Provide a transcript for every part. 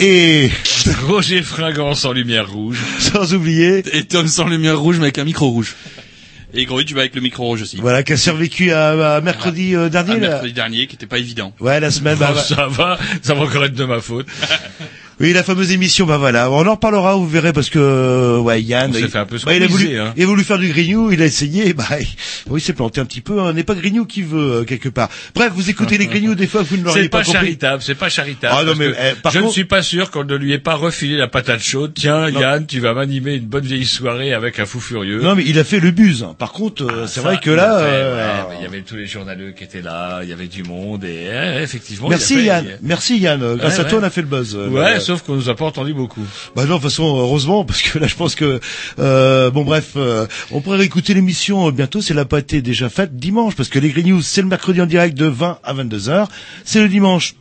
Et Roger Fringant sans lumière rouge. sans oublier, Et Tom sans lumière rouge mais avec un micro rouge. Et Gros, tu vas avec le micro rouge aussi. voilà, qui a survécu à, à mercredi euh, dernier. Là. mercredi dernier qui était pas évident. Ouais, la semaine. bah, Bon, bah, ça va, ça va encore être de ma faute. oui, la fameuse émission. Bah voilà, on en reparlera. Vous verrez parce que euh, ouais, Yann. On s'est il, fait un peu bah, il a voulu, hein. il a voulu faire du grignou. Il a essayé. Bah, il, il s'est planté un petit peu. On n'est pas grignou qui veut euh, quelque part. Bref, vous écoutez les grignoux des fois, vous ne l'auriez C'est pas, pas, compris. charitable, c'est pas charitable. Ah, non, mais, eh, par je ne suis pas sûr qu'on ne lui ait pas refilé la patate chaude. Tiens, Yann, tu vas m'animer une bonne vieille soirée avec un fou furieux. Non, mais il a fait le buzz. Par contre, euh, c'est Ça, vrai que il là. a fait, euh, ouais, il y avait tous les journaleux qui étaient là, il y avait du monde et eh, effectivement. Merci il fait- Yann, merci Yann. Euh, Grâce Ouais, à toi, ouais. on a fait le buzz. euh, Ouais, euh, sauf qu'on nous a pas entendu beaucoup. Bah non, de toute façon, heureusement, parce que là, je pense que euh, bon, bref, euh, on pourrait réécouter l'émission euh, bientôt. C'est la pas été déjà faite dimanche, parce que les Green News, c'est le mercredi en direct de 20 à 22 heures. C'est le dimanche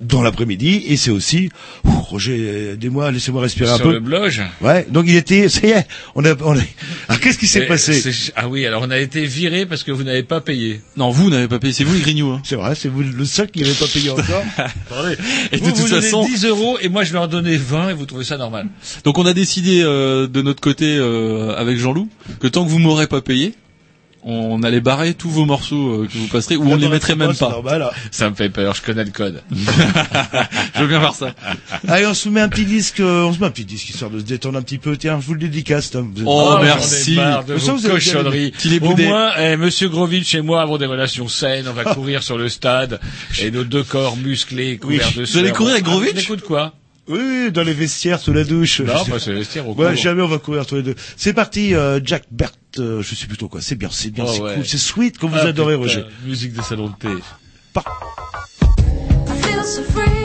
dans l'après-midi, et c'est aussi Ouh, Roger, aidez-moi, laissez-moi respirer un Sur peu. le blog. Ouais, donc il était, ça y est, on a, on a... Ah, qu'est-ce qui s'est passé? Ah oui, alors on a été viré parce que vous n'avez pas payé. Non, vous n'avez pas payé, c'est vous les grignoux. Hein. C'est vrai, c'est vous le seul qui n'avait pas payé encore. Attendez. Et de vous, toute vous donnez façon- 10 euros et moi je vais en donner 20 et vous trouvez ça normal. Donc on a décidé euh, de notre côté euh, avec Jean-Loup que tant que vous m'aurez pas payé, on allait barrer tous vos morceaux euh, que vous passerez ou on les mettrait même C'est pas. normal, hein. Ça me fait peur, je connais le code. Je veux bien voir ça. Allez, on se met un petit disque, euh, on se met un petit disque histoire de se détendre un petit peu. Tiens, je vous le dédicace, Tom. Vous êtes- Oh, ai merci. de Mais ça, vos vous cochonneries. Au boudé. moins, eh, Monsieur Grovitch et moi avons des relations saines. On va courir sur le stade et nos deux corps musclés couverts de Vous allez courir avec Ah, Grovitch Écoute quoi? Oui, oui, dans les vestiaires, sous la douche. Non, pas se vestir au Ouais, cours. jamais on va courir tous les deux. C'est parti, euh, Jack Bert, euh, je sais plus trop quoi. C'est bien, c'est bien, Oh, c'est ouais. cool, c'est sweet comme vous Ah, adorez putain, Roger. Musique de salon de thé. I feel so free,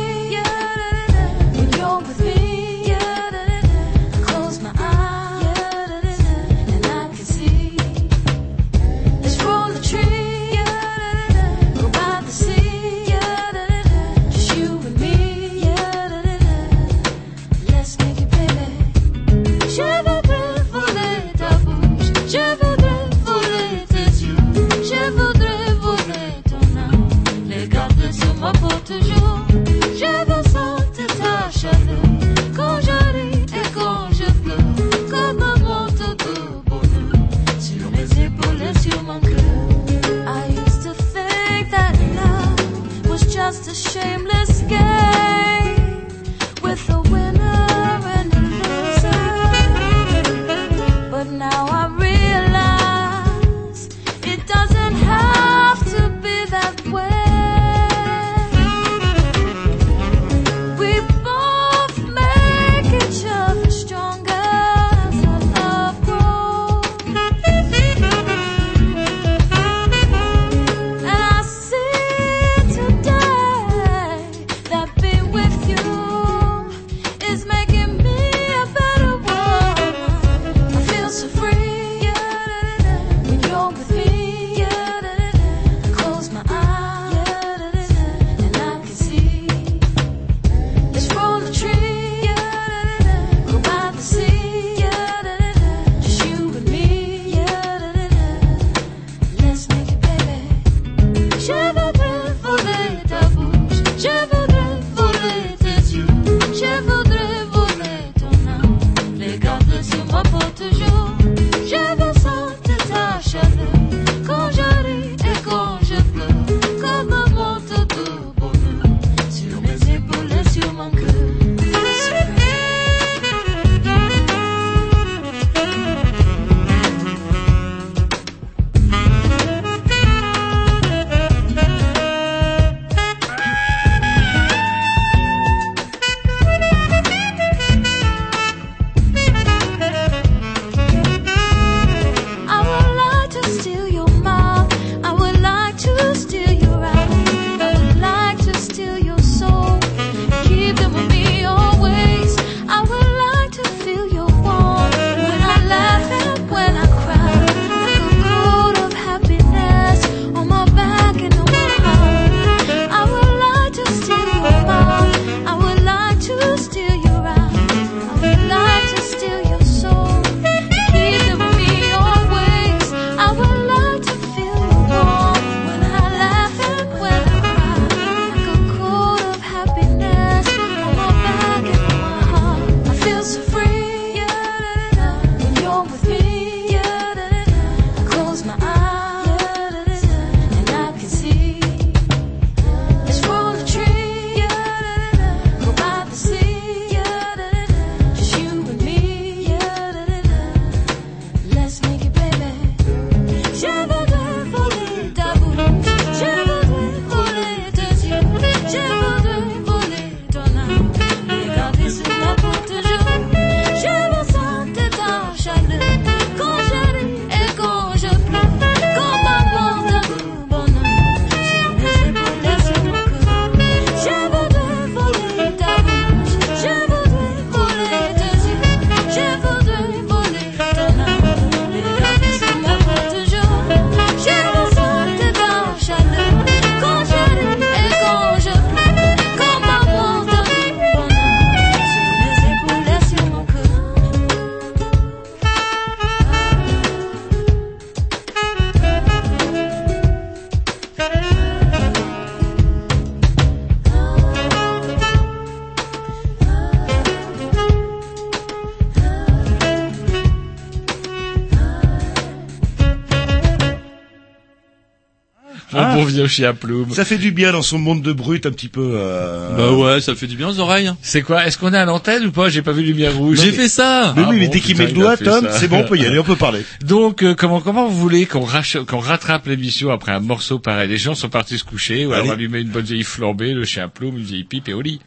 Ah. vieux chien plume. Ça fait du bien dans son monde de brut un petit peu. Euh... Bah ouais, ça fait du bien aux oreilles. hein. C'est quoi Est-ce qu'on est à l'antenne ou pas? J'ai pas vu lumière rouge. J'ai fait ça. Mais Ah oui, mais bon, dès qu'il met le doigt, Tom, c'est bon, on peut y aller, on peut parler. Donc euh, comment comment vous voulez qu'on qu'on rattrape l'émission après un morceau pareil? Les gens sont partis se coucher, ou alors allumer une bonne vieille flambée, le chien plume, une vieille pipe et au lit.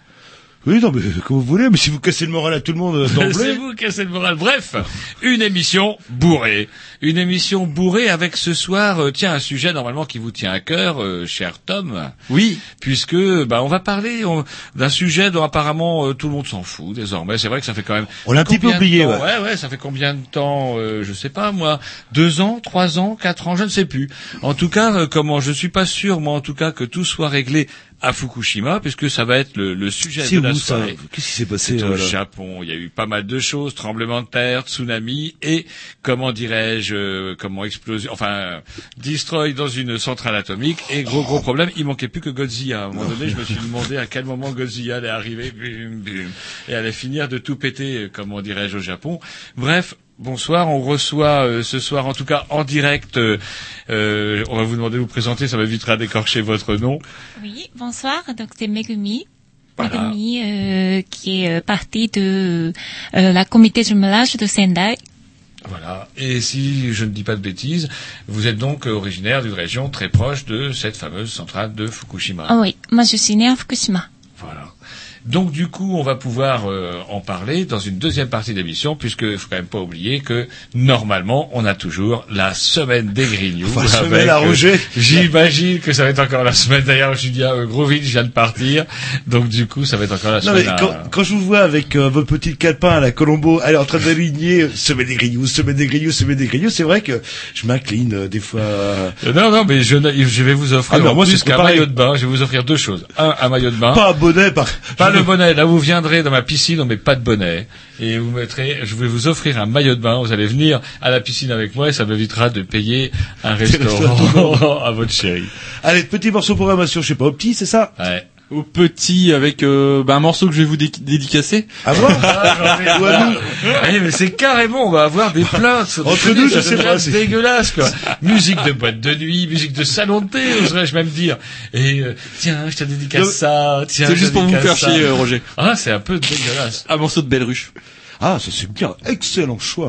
Oui, non, mais comme vous voulez, mais si vous cassez le moral à tout le monde euh, C'est d'emblée. vous cassez le moral. Bref, une émission bourrée. Une émission bourrée avec ce soir, euh, tiens, un sujet normalement qui vous tient à cœur, euh, cher Tom, Oui. puisque bah, on va parler d'un sujet dont apparemment euh, tout le monde s'en fout désormais. C'est vrai que ça fait quand même... On l'a un petit peu oublié, ouais. ouais. Ouais, ça fait combien de temps euh, Je sais pas, moi. Deux ans, trois ans, quatre ans, je ne sais plus. En tout cas, euh, comment Je suis pas sûr, moi, en tout cas, que tout soit réglé à Fukushima, puisque ça va être le, le sujet de la soirée. Qu'est-ce qui s'est passé C'est au Japon. Il y a eu pas mal de choses, tremblements de terre, tsunami et comment dirais-je, euh, comment explosion, enfin destroy dans une centrale atomique. Et gros gros problème, il manquait plus que Godzilla. À un moment donné, je me suis demandé à quel moment Godzilla allait arriver, bum, bum, et allait finir de tout péter, euh, comment dirais-je, au Japon. Bref. Bonsoir, on reçoit euh, ce soir en tout cas en direct, euh, euh, on va vous demander de vous présenter, ça m'évitera d'écorcher votre nom. Oui, bonsoir. Donc c'est Megumi. Voilà. Megumi euh, qui est euh, partie de euh, la comité de jumelage de Sendai. Voilà. Et si je ne dis pas de bêtises, vous êtes donc originaire d'une région très proche de cette fameuse centrale de Fukushima. Ah oui, moi je suis née à Fukushima. Voilà. Donc du coup, on va pouvoir euh, en parler dans une deuxième partie d'émission, puisque faut quand même pas oublier que normalement, on a toujours la semaine des Grignoux. Enfin, semaine à euh, Roger. J'imagine que ça va être encore la semaine. D'ailleurs, Julien euh, Grovitch vient de partir, donc du coup, ça va être encore la Non, mais semaine. à- quand, quand je vous vois avec euh, votre petit calepin à la Colombo, elle est en train d'aligner semaine des grignoux, semaine des grignoux, semaine des grignoux, c'est vrai que je m'incline euh, des fois. euh, Non, non, mais je, je vais vous offrir Ah non, moi, plus qu'un maillot de bain. Je vais vous offrir deux choses. Un, un maillot de bain. Pas un bonnet, par... Pas le bonnet. Là, vous viendrez dans ma piscine, on met pas de bonnet. Et vous mettrez, je vais vous offrir un maillot de bain. Vous allez venir à la piscine avec moi et ça m'évitera de payer un restaurant à votre chérie. Allez, petit morceau de programmation, je sais pas, au petit, c'est ça? Ouais. Au petit avec euh, bah, un morceau que je vais vous dé- dédicacer. À voir Ou à nous Eh, mais c'est carrément, on va avoir des plaintes. Entre nous, je sais pas, c'est- dégueulasse, quoi. musique de boîte de nuit, musique de salon de thé, oserais-je même dire. Et, euh, tiens, je te dédicace ça, tiens. C'est juste pour vous faire ça. chier, euh, Roger. Ah, c'est un peu dégueulasse. Un morceau de Belle Ruche. Ah, ça c'est bien, excellent choix.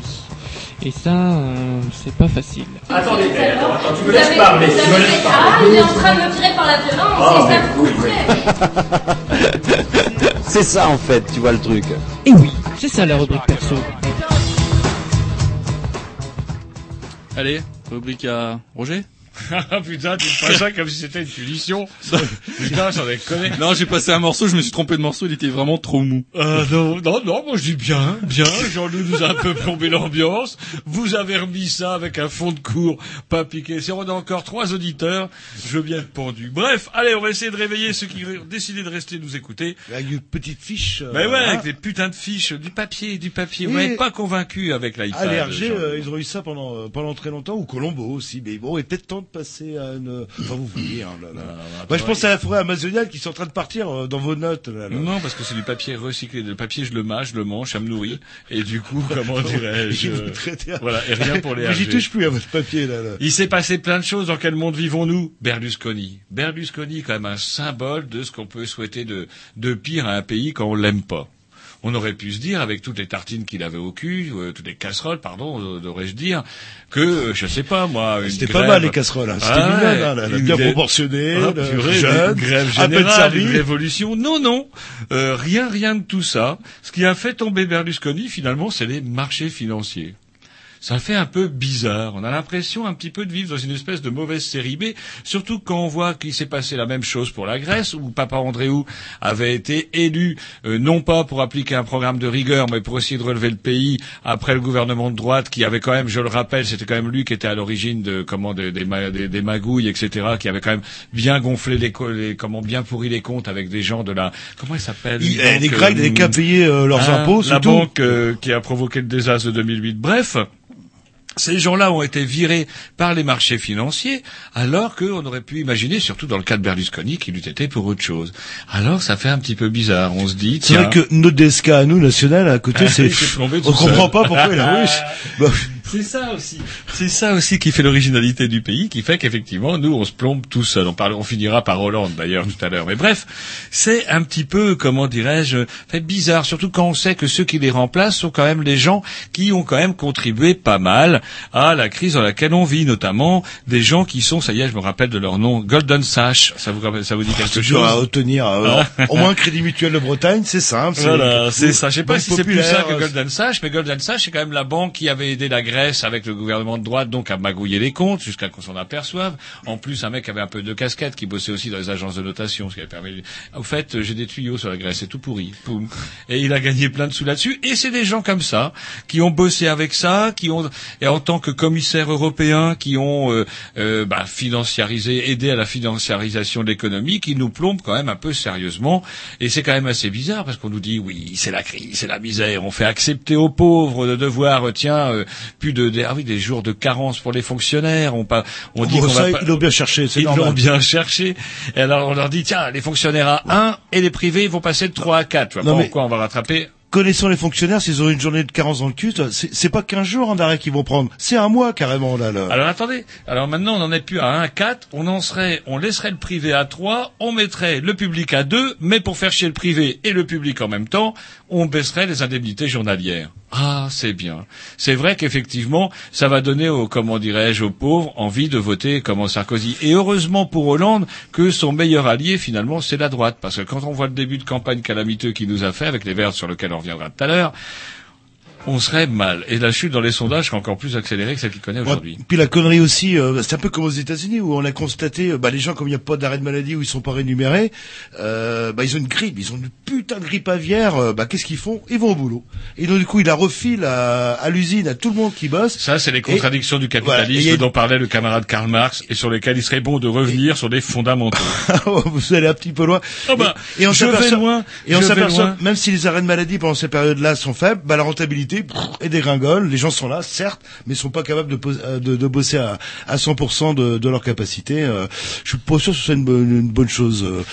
Et ça, euh, c'est pas facile. Attendez, attends, attends, tu me laisses parler, tu me laisses Ah, parler. il est en train de me tirer par la violence, Ah, c'est ça plaît. C'est ça en fait, tu vois le truc. Et oui, c'est ça la rubrique perso. Allez, rubrique à Roger. Ah putain, tu me fais ça comme si c'était une punition. putain, j'en ai connu. Non, j'ai passé un morceau, je me suis trompé de morceau, il était vraiment trop mou. Euh, non, non, non, moi je dis bien, bien. Jean-Loup nous a un peu plombé l'ambiance. Vous avez remis ça avec un fond de cours pas piqué. Si on a encore trois auditeurs, je veux bien être pendu. Bref, allez, on va essayer de réveiller ceux qui ont décidé de rester nous écouter. Avec une petite fiche. euh, Mais ouais, hein. avec des putains de fiches, du papier, du papier. Vous Oui. m'avez pas convaincu avec l'iPad. L'RG, Jean-Loup. euh, ils ont eu ça pendant euh, pendant très longtemps, ou Colombo aussi. Mais bon, il est peut-être temps de passer à une. Enfin, vous voyez. Hein, là, là. Moi, je pense à la forêt amazonienne qui sont en train de partir euh, dans vos notes. Là. Non, parce que c'est du papier recyclé. Le papier, je le mâche, je le mange, ça me nourrit. Et du coup, comment dirais-je euh, Voilà, et rien pour les Mais J'y touche plus à votre papier là. Il s'est passé plein de choses. Dans quel monde vivons-nous? Berlusconi. Berlusconi, quand même un symbole de ce qu'on peut souhaiter de, de pire à un pays quand on l'aime pas. On aurait pu se dire, avec toutes les tartines qu'il avait au cul, euh, toutes les casseroles, pardon, euh, devrais-je dire, que, euh, je sais pas, moi, C'était grève- pas mal les casseroles. Hein. C'était Ah ouais, hein, là, là, une bien grève- proportionné, Ah, purée, jeune, une grève générale, une révolution. Non, non, euh, rien, rien de tout ça. Ce qui a fait tomber Berlusconi, finalement, c'est les marchés financiers. Ça fait un peu bizarre. On a l'impression un petit peu de vivre dans une espèce de mauvaise série B, surtout quand on voit qu'il s'est passé la même chose pour la Grèce, où Papa Andréou avait été élu, euh, non pas pour appliquer un programme de rigueur, mais pour essayer de relever le pays après le gouvernement de droite, qui avait quand même, je le rappelle, c'était quand même lui qui était à l'origine de comment des, des, des- des magouilles, etc., qui avait quand même bien gonflé les, co- les- comment bien pourri les comptes avec des gens de la comment il s'appelle Il- une eh, les Grecs n'avaient qu'à payer leurs hein, impôts, La banque euh, qui a provoqué le désastre de 2008. Bref. Ces gens-là ont été virés par les marchés financiers, alors qu'on aurait pu imaginer, surtout dans le cas de Berlusconi, qu'il eût été pour autre chose. Alors ça fait un petit peu bizarre. On se dit, C'est vrai que DSK à nous, national, à côté, Ah, c'est, on comprend pas pourquoi il a russe. Bah, C'est ça aussi. C'est ça aussi qui fait l'originalité du pays, qui fait qu'effectivement, nous, on se plombe tout seul. On, parle, on finira par Hollande, d'ailleurs, tout à l'heure. Mais bref, c'est un petit peu, comment dirais-je, fait bizarre, surtout quand on sait que ceux qui les remplacent sont quand même les gens qui ont quand même contribué pas mal à la crise dans laquelle on vit, notamment des gens qui sont, ça y est, je me rappelle de leur nom, Golden Sash. Ça vous, ça vous dit quelque c'est chose à retenir. euh, Au moins, Crédit Mutuel de Bretagne, c'est simple. Voilà, c'est ça. Je sais pas si c'est plus ça que Golden Sachs, mais Golden Sachs, c'est quand même la banque qui avait aidé la Grèce avec le gouvernement de droite, donc à magouiller les comptes jusqu'à qu'on s'en aperçoive. En plus, un mec avait un peu de casquette qui bossait aussi dans les agences de notation, ce qui avait permis. Au fait, j'ai des tuyaux sur la Grèce, c'est tout pourri. Poum. Et il a gagné plein de sous là-dessus. Et c'est des gens comme ça qui ont bossé avec ça, qui ont, et en tant que commissaires européens, qui ont euh, euh, bah, financiarisé, aidé à la financiarisation de l'économie, qui nous plombent quand même un peu sérieusement. Et c'est quand même assez bizarre parce qu'on nous dit oui, c'est la crise, c'est la misère. On fait accepter aux pauvres de devoir, euh, tiens, plus de des, ah oui, des jours de carence pour les fonctionnaires. On, pas, on dit Bon, qu'on va pas- ils l'ont bien cherché, ils l'ont bien cherché. Et alors on leur dit tiens, les fonctionnaires à 1 et les privés vont passer de 3 à 4. Tu vois Non, pourquoi on va rattraper Connaissant les fonctionnaires, s'ils ont une journée de carence dans le cul, c'est c'est pas 15 jours en arrêt qu'ils vont prendre. C'est un mois, carrément, là, là. Alors attendez, alors maintenant on n'en est plus à 1 à 4, on en serait, on laisserait le privé à 3, on mettrait le public à 2, mais pour faire chier le privé et le public en même temps, on baisserait les indemnités journalières. Ah, c'est bien. C'est vrai qu'effectivement, ça va donner aux, comment dirais-je, aux pauvres envie de voter comme Sarkozy. Et heureusement pour Hollande que son meilleur allié, finalement, c'est la droite. Parce que quand on voit le début de campagne calamiteux qu'il nous a fait, avec les verts sur lesquels on reviendra tout à l'heure, on serait mal. Et la chute dans les sondages serait encore plus accélérée que celle qu'il connaît aujourd'hui. Puis la connerie aussi, euh, c'est un peu comme aux États-Unis où on a constaté, euh, bah, les gens comme il n'y a pas d'arrêt de maladie où ils sont pas rémunérés, euh, bah, ils ont une grippe, ils ont une putain de grippe aviaire, euh, bah qu'est-ce qu'ils font? Ils vont au boulot. Et donc du coup, il la refile à, à l'usine à tout le monde qui bosse. Ça, c'est les Et- contradictions du Voilà, capitalisme y a- dont parlait le camarade Karl Marx et sur lesquels il serait bon de revenir sur des fondamentaux. vous allez un petit peu loin. Oh bah, et, et on je vais s'aperçoit, loin, et on s'aperçoit, même si les arrêts de maladie pendant ces périodes-là sont faibles, bah la rentabilité est dégringole. Les gens sont là, certes, mais sont pas capables de, euh, de, de bosser à, à 100% de, de leur capacité. Euh, je suis pas sûr que ce soit une bonne, une bonne chose. euh.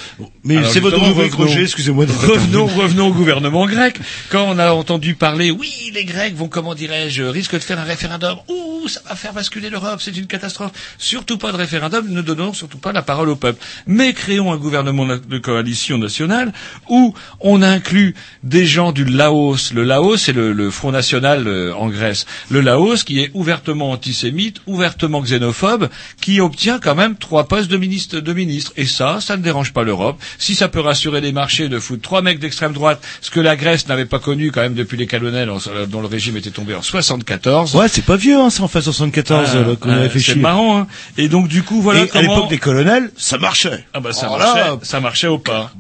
Mais c'est votre rubrique, revenons- Roger. Excusez-moi. Revenons, revenons au gouvernement grec. Quand on a entendu parler, oui, les Grecs vont, comment dirais-je, risquent de faire un référendum. Ouh, ça va faire basculer l'Europe, c'est une catastrophe. Surtout pas de référendum, ne donnons surtout pas la parole au peuple. Mais créons un gouvernement de coalition nationale où on inclut des gens du Laos. Le Laos, c'est le, le Front National euh, en Grèce. Le Laos qui est ouvertement antisémite, ouvertement xénophobe, qui obtient quand même trois postes de ministre. De ministre. Et ça, ça ne dérange pas l'Europe. Si ça peut rassurer les marchés de foutre trois mecs d'extrême droite, ce que la Grèce n'avait pas connu quand même depuis les colonels dont le régime était tombé en 74. Ouais, c'est pas vieux, hein, ça en fait 74 Ah, euh, qu'on ah, a réfléchi. C'est marrant, hein. Et donc du coup, voilà Et à comment... l'époque des colonels, ça marchait. Ah bah ça Alors marchait, là, ça marchait au pas.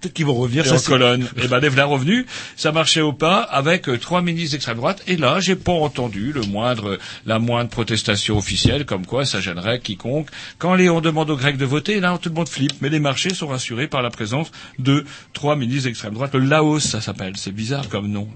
Peut-être qu'ils vont revenir. Et Ça, en colonne. Et ben les voilà revenus, ça marchait au pas avec euh, trois ministres d'extrême droite. Et là, j'ai pas entendu le moindre, la moindre protestation officielle, comme quoi ça gênerait quiconque. Quand les, on demande aux Grecs de voter, là tout le monde flippe. Mais les marchés sont rassurés par la présence de trois ministres d'extrême droite. Le Laos, ça s'appelle. C'est bizarre comme nom.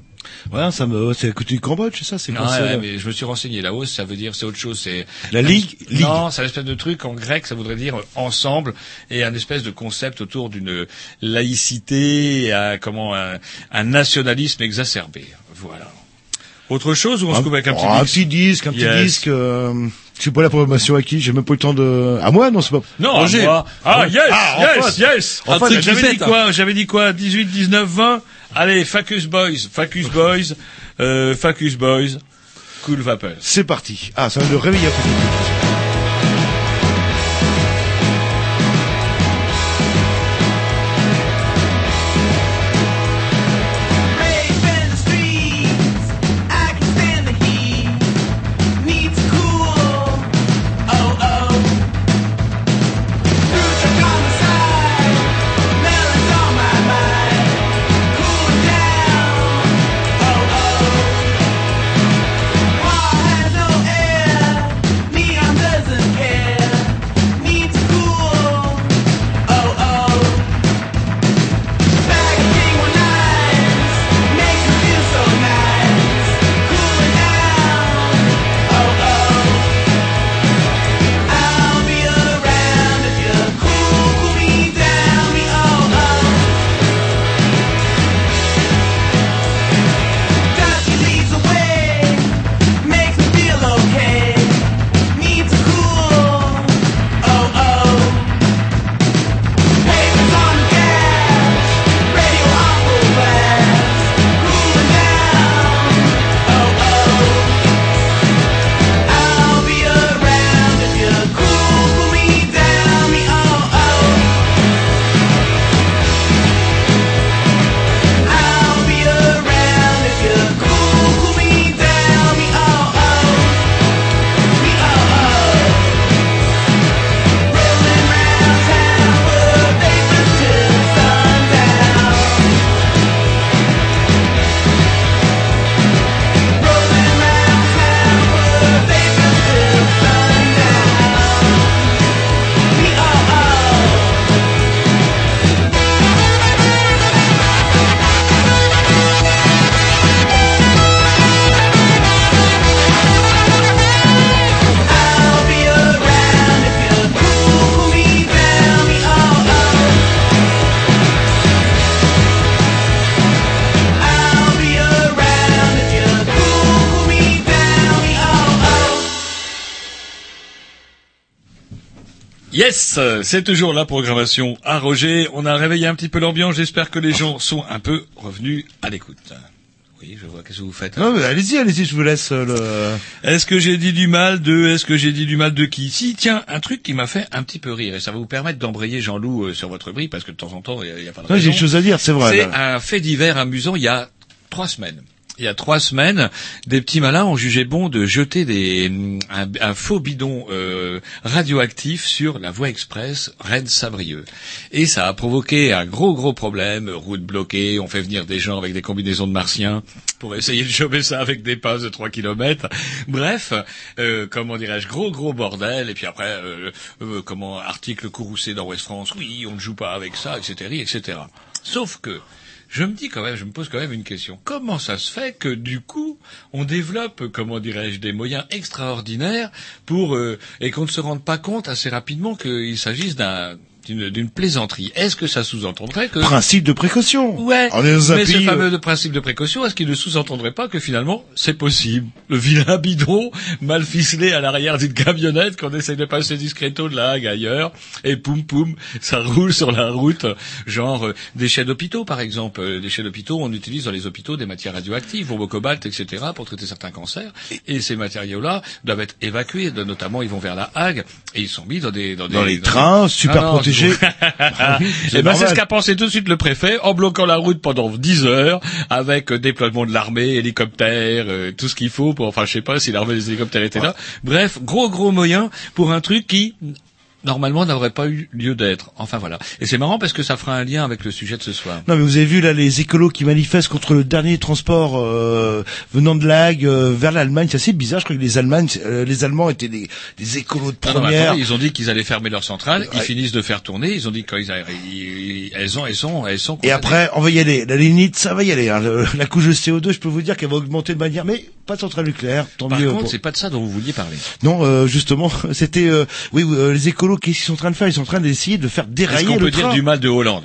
Ouais, ça me, c'est à côté du Cambodge, c'est ça, c'est Ah quoi ça, ouais, mais je me suis renseigné. Laos, ça veut dire c'est autre chose. C'est La Ligue, Ligue. Non, c'est un espèce de truc en grec, ça voudrait dire euh, ensemble et un espèce de concept autour d'une laïcité, un, comment un, un nationalisme exacerbé. Voilà. Autre chose ou on se coupe avec un petit oh, un petit disque, un petit Yes. disque. Euh, je suis pas la programmation à qui J'ai même pas eu le temps de. À moi, non, c'est pas. Non, à moi. Ah, yes, Ah, yes, yes. Enfin, J'avais dit quoi J'avais dit quoi 18, 19, 20 Allez, Facus Boys, Facus Boys, euh, Facus Boys, Cool Vapor. C'est parti. Ah, ça va le réveiller un peu. Yes, c'est toujours la programmation à Roger. On a réveillé un petit peu l'ambiance. J'espère que les gens sont un peu revenus à l'écoute. Oui, je vois. Qu'est-ce que vous faites Non, mais allez-y, allez-y, je vous laisse euh, le. Est-ce que j'ai dit du mal de Est-ce que j'ai dit du mal de qui? Si, tiens, un truc qui m'a fait un petit peu rire et ça va vous permettre d'embrayer Jean-Loup euh, sur votre brie parce que de temps en temps il n'y a, pas de raison. j'ai des choses à dire, c'est vrai. C'est là. un fait divers amusant il y a trois semaines. Il y a trois semaines, des petits malins ont jugé bon de jeter des, un, un faux bidon euh, radioactif sur la voie express Rennes-Sabrieux. Et ça a provoqué un gros gros problème, route bloquée, on fait venir des gens avec des combinaisons de martiens pour essayer de choper ça avec des passes de 3 kilomètres. Bref, euh, comment dirais-je, gros gros bordel. Et puis après, euh, euh, comment article courroucé dans West France, oui, on ne joue pas avec ça, etc., etc. Sauf que je me dis quand même, je me pose quand même une question. Comment ça se fait que du coup, on développe, comment dirais-je, des moyens extraordinaires pour euh, et qu'on ne se rende pas compte assez rapidement qu'il s'agisse d'un d'une d'une plaisanterie. Est-ce que ça sous-entendrait que Principe de précaution. Ouais, On est dans mais ce fameux euh, de principe de précaution, est-ce qu'il ne sous-entendrait pas que finalement c'est possible? Le vilain bidon mal ficelé à l'arrière d'une camionnette qu'on essaye de passer discreto de la Hague ailleurs, et poum poum, ça roule sur la route, genre euh, déchets d'hôpitaux par exemple. Euh, déchets d'hôpitaux, on utilise dans les hôpitaux des matières radioactives, au cobalt, etc. pour traiter certains cancers, et ces matériaux-là doivent être évacués, notamment ils vont vers la Hague, et ils sont mis dans des... Dans, Dans des, les trains, super non, protégés. Ah oui, c'est Eh ben, c'est ce qu'a pensé tout de suite le préfet en bloquant la route pendant 10 heures avec euh, déploiement de l'armée, hélicoptères, euh, tout ce qu'il faut pour, enfin, je sais pas si l'armée des hélicoptères était là. Bref, gros gros moyen pour un truc qui normalement n'aurait pas eu lieu d'être. Enfin voilà. Et c'est marrant parce que ça fera un lien avec le sujet de ce soir. Non mais vous avez vu là les écolos qui manifestent contre le dernier transport euh, venant de la Hague euh, vers l'Allemagne, c'est assez bizarre. Je crois que les Allemands, euh, les Allemands étaient des, des écolos de Non, non, première. attendez, ils ont dit qu'ils allaient fermer leur centrale, ils finissent de faire tourner, ils ont dit quand ils elles ont, elles sont, elles sont. Et après, on va y aller. La lignite, ça va y aller. hein. Le- la couche de CO2, je peux vous dire qu'elle va augmenter de manière, mais pas de centrale nucléaire. Tant Par mieux. contre, pour- c'est pas de ça dont vous vouliez parler. Non, euh, justement, c'était euh, oui, euh, les écolos qu'est-ce qu'ils sont en train de faire? Ils sont en train d'essayer de faire Est-ce dérailler qu'on le peut dire du mal de Hollande?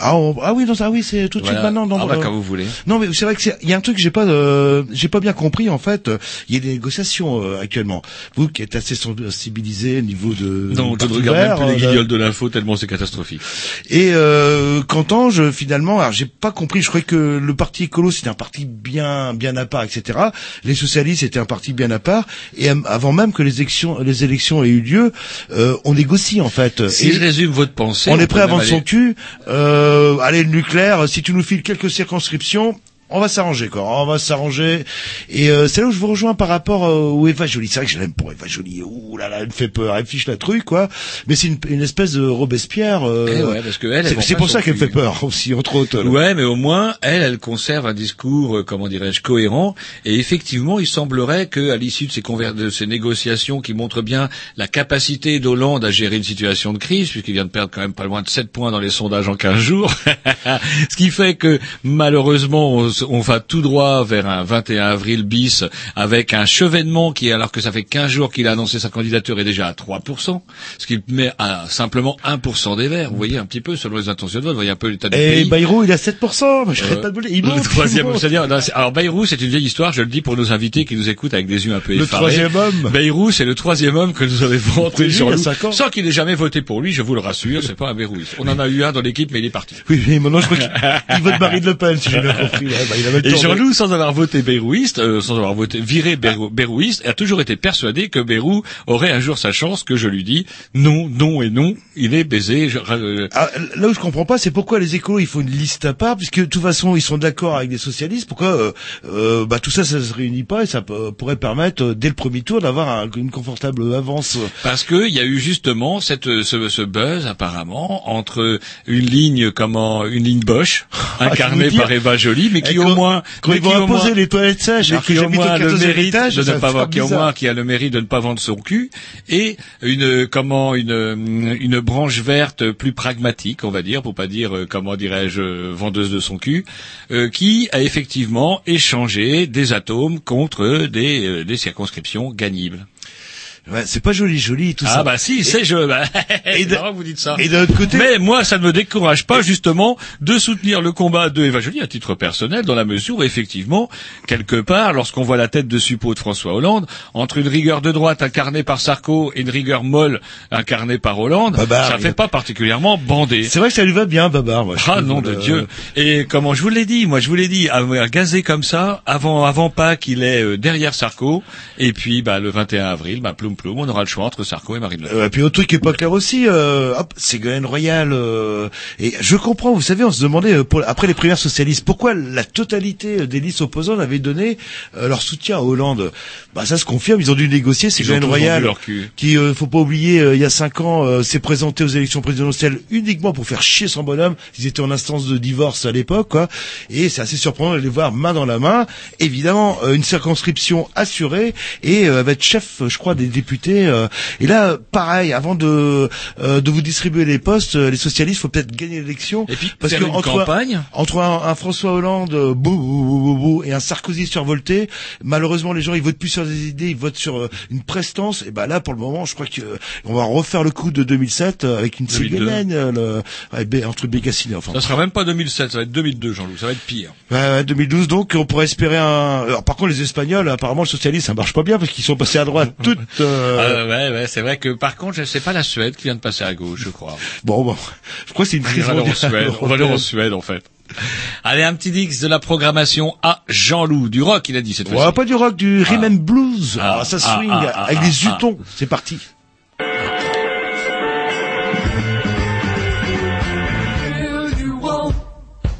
Ah, on- ah oui, non, ça, oui, c'est tout de Voilà. suite maintenant. dans Ah bah, quand vous voulez. Non, mais c'est vrai que c'est- il y a un truc que j'ai pas, euh, j'ai pas bien compris en fait. Euh, Il y a des négociations euh, actuellement. Vous qui êtes assez sensibilisé au niveau de Non, je ne regarde même plus les euh, guignols de l'info tellement c'est catastrophique. Et euh, Cantange, finalement, alors j'ai pas compris. Je croyais que le parti écolo c'était un parti bien bien à part, etc. Les socialistes c'était un parti bien à part. Et avant même que les élections les élections aient eu lieu, euh, on négocie en fait. Si Et je résume votre pensée, on est prêt à vendre son cul. Euh, allez, le nucléaire, si tu nous files quelques circonscriptions. On va s'arranger, quoi. On va s'arranger. Et euh, c'est là où je vous rejoins par rapport euh, au Eva Jolie. C'est vrai que je l'aime pour Eva Jolie. Ouh là là, elle me fait peur. Elle fiche la truie, quoi. Mais c'est une, une espèce de Robespierre. euh, Eh ouais, parce que elle, elle c'est pour ça qu'elle me fait peur aussi, entre autres. Ouais, mais au moins, elle, elle conserve un discours, euh, comment dirais-je, cohérent. Et effectivement, il semblerait que, à l'issue de ces, de ces négociations qui montrent bien la capacité d'Hollande à gérer une situation de crise, puisqu'il vient de perdre quand même pas loin de 7 points dans les sondages en 15 jours, ce qui fait que, malheureusement, on, on va tout droit vers un 21 avril bis avec un chevènement qui, alors que ça fait 15 jours qu'il a annoncé sa candidature, est déjà à 3%, ce qui met à simplement 1% des verts. Vous voyez un petit peu, selon les intentions de vote, vous voyez un peu l'état du Et pays. Bayrou, il a 7%. Moi, je Euh, pas de. Il le troisième, il monte. c'est-à-dire, non, c'est- alors Bayrou, c'est une vieille histoire, je le dis pour nos invités qui nous écoutent avec des yeux un peu Le effarés. troisième homme. Bayrou, c'est le troisième homme que nous avons Oui, sur ans. sans qu'il ait jamais voté pour lui, je vous le rassure, c'est pas un Bayrouiste. On en a eu un dans l'équipe, mais il est parti. Oui, mais maintenant, je crois qu'il il vote Marine Le Pen, si j'ai bien compris. Bah, il avait le Et de- Jean-Loup, sans avoir voté Bayrouiste, euh, sans avoir voté viré Bayrou- Bayrouiste, a toujours été persuadé que Bayrou aurait un jour sa chance, que je lui dis non, non et non, il est baisé. Je- euh, Ah, là où je comprends pas, c'est pourquoi les écolos ils font une liste à part, puisque de toute façon ils sont d'accord avec les socialistes. Pourquoi euh, euh, bah, tout ça, ça se réunit pas et ça peut- pourrait permettre euh, dès le premier tour d'avoir un- une confortable avance. Parce que il y a eu justement cette ce, ce buzz apparemment entre une ligne comment une ligne Bosch Ah, incarnée par Eva Joly, mais qui au moins quand ils vont imposer les toilettes sèches, qui au moins a le 14e mérite de ne pas qui au moins qui a le mérite de ne pas vendre son cul et une comment une une branche verte plus pragmatique on va dire pour pas dire euh, comment dirais-je vendeuse de son cul euh, qui a effectivement échangé des atomes contre des euh, des circonscriptions gagnibles. Ouais, c'est pas joli, joli tout ah ça. bah si, c'est je. Bah, et vous dites ça. Et d'un autre côté, Mais moi, ça ne me décourage pas justement de soutenir le combat de Eva Joly à titre personnel, dans la mesure où effectivement, quelque part, lorsqu'on voit la tête de suppôt de François Hollande, entre une rigueur de droite incarnée par Sarko et une rigueur molle incarnée par Hollande, Babar, ça fait pas particulièrement bander. c'est vrai que ça lui va bien, Babar. Moi, Ah nom de euh, Dieu Et comment je vous l'ai dit, moi je vous l'ai dit, avoir gazé comme ça, avant avant pas qu'il est euh, derrière Sarko, et puis bah le 21 avril, bah ploum On aura le choix entre Sarko et Marine Le Pen. Euh, puis autre truc qui est pas clair aussi, euh, hop, Ségolène Royal. euh, et je comprends, vous savez, on se demandait euh, pour, après les primaires socialistes, pourquoi la totalité des listes opposantes avait donné euh, leur soutien à Hollande? Bah ça se confirme, ils ont dû négocier. Ségolène Royal, qui, euh, faut pas oublier, euh, il y a cinq ans, euh, s'est présenté aux élections présidentielles uniquement pour faire chier son bonhomme. Ils étaient en instance de divorce à l'époque, quoi. Et c'est assez surprenant de les voir main dans la main. Évidemment, euh, une circonscription assurée et euh, être chef, je crois, des députés. euh. et là, pareil, avant de euh, de vous distribuer les postes, euh, les socialistes, faut peut-être gagner l'élection. Et puis, parce que une entre campagne. entre un, un François Hollande bou, bou, bou, bou, bou, et un Sarkozy survolté, malheureusement les gens ils votent plus sur des idées, ils votent sur une prestance. Et ben là pour le moment, je crois que on va refaire le coup de 2007 euh, avec une 2002. Ségolène, le, ouais, Bé- entre Bécassine, enfin. Ça sera même pas 2007, ça va être 2002, Jean-Loup. Ça va être pire. Ouais, ouais, 2012 donc on pourrait espérer un. Alors, par contre les Espagnols, apparemment le socialiste ça marche pas bien parce qu'ils sont passés à droite toutes. Euh, Ah, ouais, ouais, c'est vrai que par contre, je sais pas la Suède qui vient de passer à gauche, je crois. Bon, bon, je crois que c'est une On crise en Suède. On va aller en. Suède, en fait. Allez, un petit dix de la programmation à Jean-Loup. Du rock, il a dit cette Ouais, fois-ci. pas du rock, du rhythm and blues. Ah. Ah, ça Ah, swing ah, ah, avec ah, des ah. utons. C'est parti. you won't.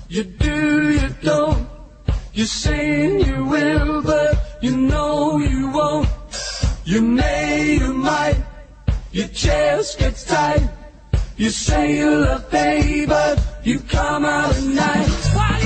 You do, you don't. You're saying you will, but you know you won't. You may, you might. Your chest gets tight. You say you love but you come out at night.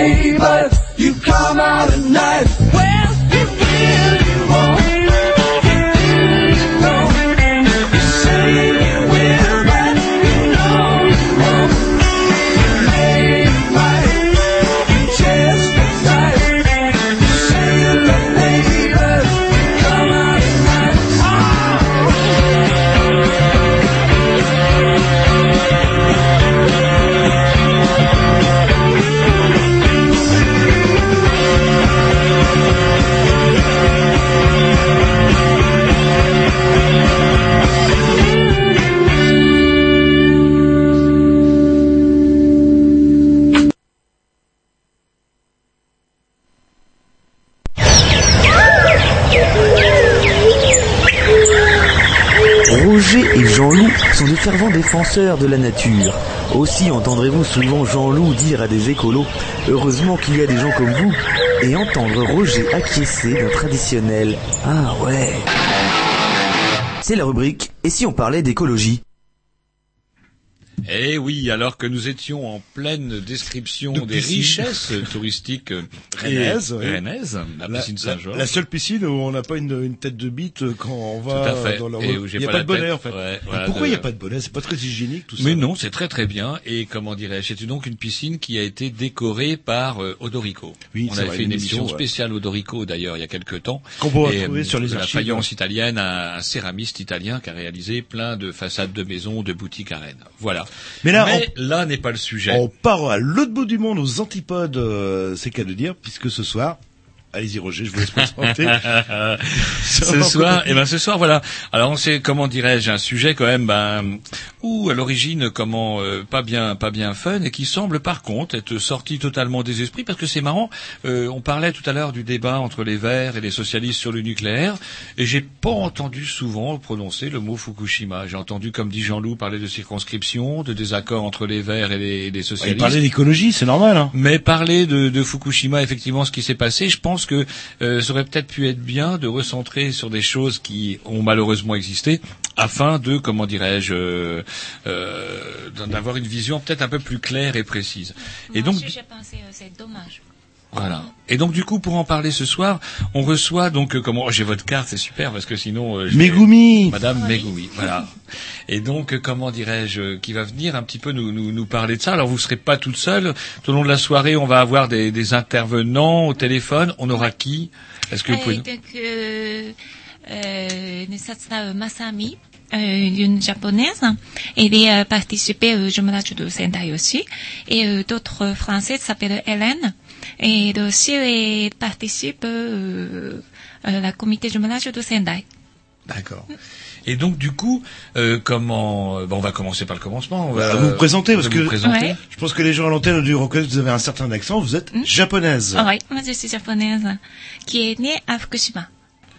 Pay, but you come out at night. De la nature. Aussi entendrez-vous souvent Jean-Loup dire à des écolos Heureusement qu'il y a des gens comme vous et entendre Roger acquiescer d'un traditionnel Ah ouais. C'est la rubrique Et si on parlait d'écologie? Eh oui, alors que nous étions en pleine description De des piscine. richesses touristiques Rennaises, oui. la La, piscine Saint-Georges. la seule piscine où on n'a pas une, une tête de bite quand on va Tout à fait. dans la j'ai Il n'y a pas de bonnet tête. en fait. Ouais, Mais voilà, pourquoi il de- n'y a pas de bonnet? C'est pas très hygiénique tout ça. Mais non, c'est très très bien. Et comment dirais-je, c'est donc une piscine qui a été décorée par euh, Odorico. Oui, On a fait une émission ouais. spéciale Odorico d'ailleurs il y a quelques temps. Qu'on pourra Et, retrouver sur les de la archives. faïence italienne, un, un céramiste italien qui a réalisé plein de façades de maisons, de boutiques à Rennes. Voilà. Mais là, là n'est pas le sujet. On part à l'autre bout du monde, aux antipodes, euh, c'est qu'à de dire, puisque ce soir, allez-y Roger, je vous laisse présenter. ce soir, et ben ce soir, voilà. Alors on sait comment dirais-je un sujet quand même, ben ou à l'origine comment euh, pas bien, pas bien fun et qui semble par contre être sorti totalement des esprits parce que c'est marrant. euh, on parlait tout à l'heure du débat entre les Verts et les socialistes sur le nucléaire et j'ai pas entendu souvent prononcer le mot Fukushima. J'ai entendu, comme dit Jean-Loup, parler de circonscription, de désaccord entre les Verts et les, les Il socialistes. parlait d'écologie, c'est normal. Hein. Mais parler de, de Fukushima, effectivement, ce qui s'est passé, je pense que euh, ça aurait peut-être pu être bien de recentrer sur des choses qui ont malheureusement existé, afin de, comment dirais-je, euh, euh, d'avoir une vision peut-être un peu plus claire et précise. Et Moi donc, aussi, j'ai pensé, c'est dommage. Voilà. Et donc, du coup, pour en parler ce soir, on reçoit donc euh, comment oh, J'ai votre carte, c'est super parce que sinon, euh, Megumi. Madame Megumi, voilà. Et donc, euh, comment dirais-je, euh, qui va venir un petit peu nous, nous, nous parler de ça? Alors, vous serez pas toute seule. Tout au long de la soirée, on va avoir des, des intervenants au téléphone. On aura qui? Est-ce que vous pouvez... donc, euh, euh, sera Masami, euh, une japonaise. Elle est euh, participée au jumelage de Sendai aussi. Et euh, d'autres françaises s'appellent Hélène. Et aussi, elle participe euh, à la comité jumelage de Sendai. D'accord. Et donc, du coup, euh, comment euh, bon, On va commencer par le commencement. On va Bah, vous vous présentez parce vous que vous présenter. Ouais. je pense que les gens à l'antenne ont dû reconnaître que vous avez un certain accent. Vous êtes japonaise. Ah oui, moi je suis japonaise, qui est née à Fukushima.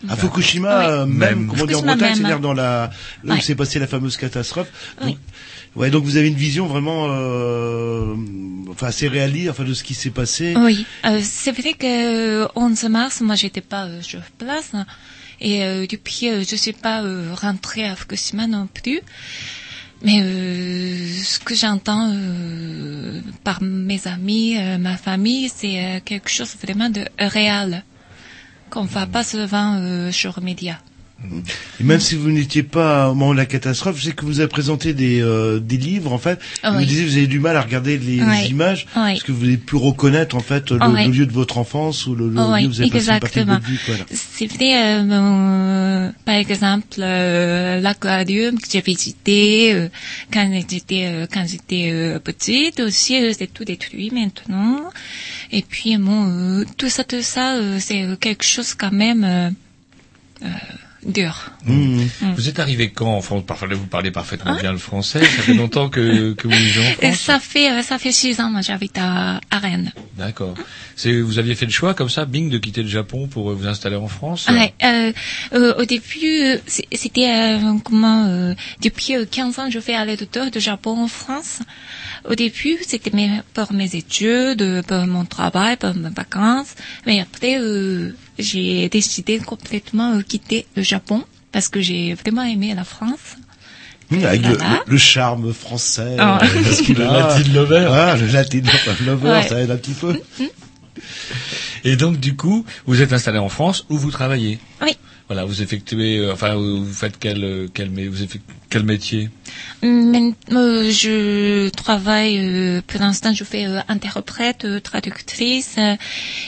À Fukushima, Oui. euh, même, Même. comme on dit en Fukushima Bretagne, même. c'est-à-dire dans la, là où Ouais. s'est passée la fameuse catastrophe. Oui. Ouais, donc vous avez une vision vraiment, euh, enfin, assez réaliste, enfin, de ce qui s'est passé. Oui, euh, c'est vrai que 11 mars, moi j'étais pas euh, sur place et euh, depuis euh, je suis pas euh, rentrée à Fukushima non plus. Mais euh, ce que j'entends euh, par mes amis, euh, ma famille, c'est euh, quelque chose vraiment de réel qu'on va pas souvent euh, sur les médias. Et même si vous n'étiez pas au moment de la catastrophe, je sais que vous avez présenté des, euh, des livres, en fait. Ah Vous oui. disiez que vous avez du mal à regarder les, images, Oui. parce que vous avez pu reconnaître, en fait, le, lieu de votre enfance ou le, lieu où vous avez passé une partie de exactement. votre vie, quoi, là. C'est vrai, euh, par exemple, euh, l'aquarium que j'ai visité euh, quand j'étais euh, quand j'étais euh, petite aussi, c'est tout détruit maintenant. Et puis bon, euh, tout ça, tout ça, euh, c'est quelque chose quand même euh, euh, dur. Mmh. Vous êtes arrivé quand en France Parfois, Vous parlez parfaitement bien le français. Ça fait longtemps que, que vous vivez en Et France. ça fait euh, ça fait six ans, moi j'habite à, à Rennes. D'accord. C'est vous aviez fait le choix comme ça, bing, de quitter le Japon pour euh, vous installer en France. Ouais, euh, euh, au début, euh, c'était euh, comment euh, depuis euh, 15 ans, je fais aller-retour de Japon en France. Au début, c'était pour mes études, pour mon travail, pour mes vacances. Mais après, euh, j'ai décidé complètement de quitter le Japon parce que j'ai vraiment aimé la France. Mmh, avec le, Voilà. le, le charme français, Ah. euh, Le Latin lover. Ah, le Latin lover, Ouais. ça aide un petit peu. Et donc du coup, vous êtes installé en France où vous travaillez? Oui. Voilà, vous effectuez, euh, enfin, vous faites quel euh, quel vous quel métier? Maintenant, euh, je travaille, euh, pour l'instant, je fais euh, interprète, traductrice.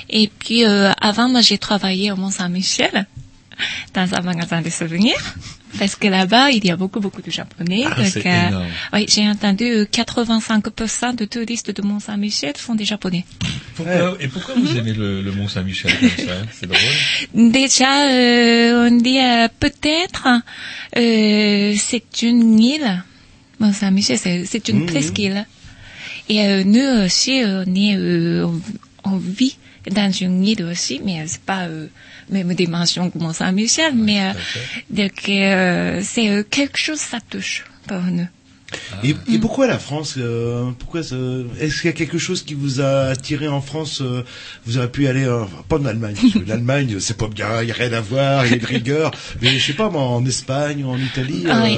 et puis, avant, moi, j'ai travaillé au Mont-Saint-Michel, dans un magasin de souvenirs. Parce que là-bas, il y a beaucoup, beaucoup de Japonais. Ah, c'est euh, oui, j'ai entendu euh, 85% de touristes de Mont-Saint-Michel sont des Japonais. Pourquoi, Et pourquoi vous aimez le, le Mont Saint-Michel comme ça C'est drôle. Déjà, euh, on dit euh, peut-être, euh, c'est une île. Bon, Saint-Michel, c'est, c'est une Mhm. presqu'île. Et euh, nous aussi, on est, euh, on, on vit dans une île aussi, mais euh, c'est pas euh, même dimension que Mont Saint-Michel, mais euh, donc euh, c'est euh, quelque chose ça touche pour nous. Et, et pourquoi la France euh, Pourquoi Est-ce qu'il y a quelque chose qui vous a attiré en France euh, Vous auriez pu aller, euh, pas en Allemagne, parce que l'Allemagne c'est pas bien, il y a rien à voir, il y a une rigueur. Mais je sais pas, moi, en Espagne ou en Italie, Ah oui.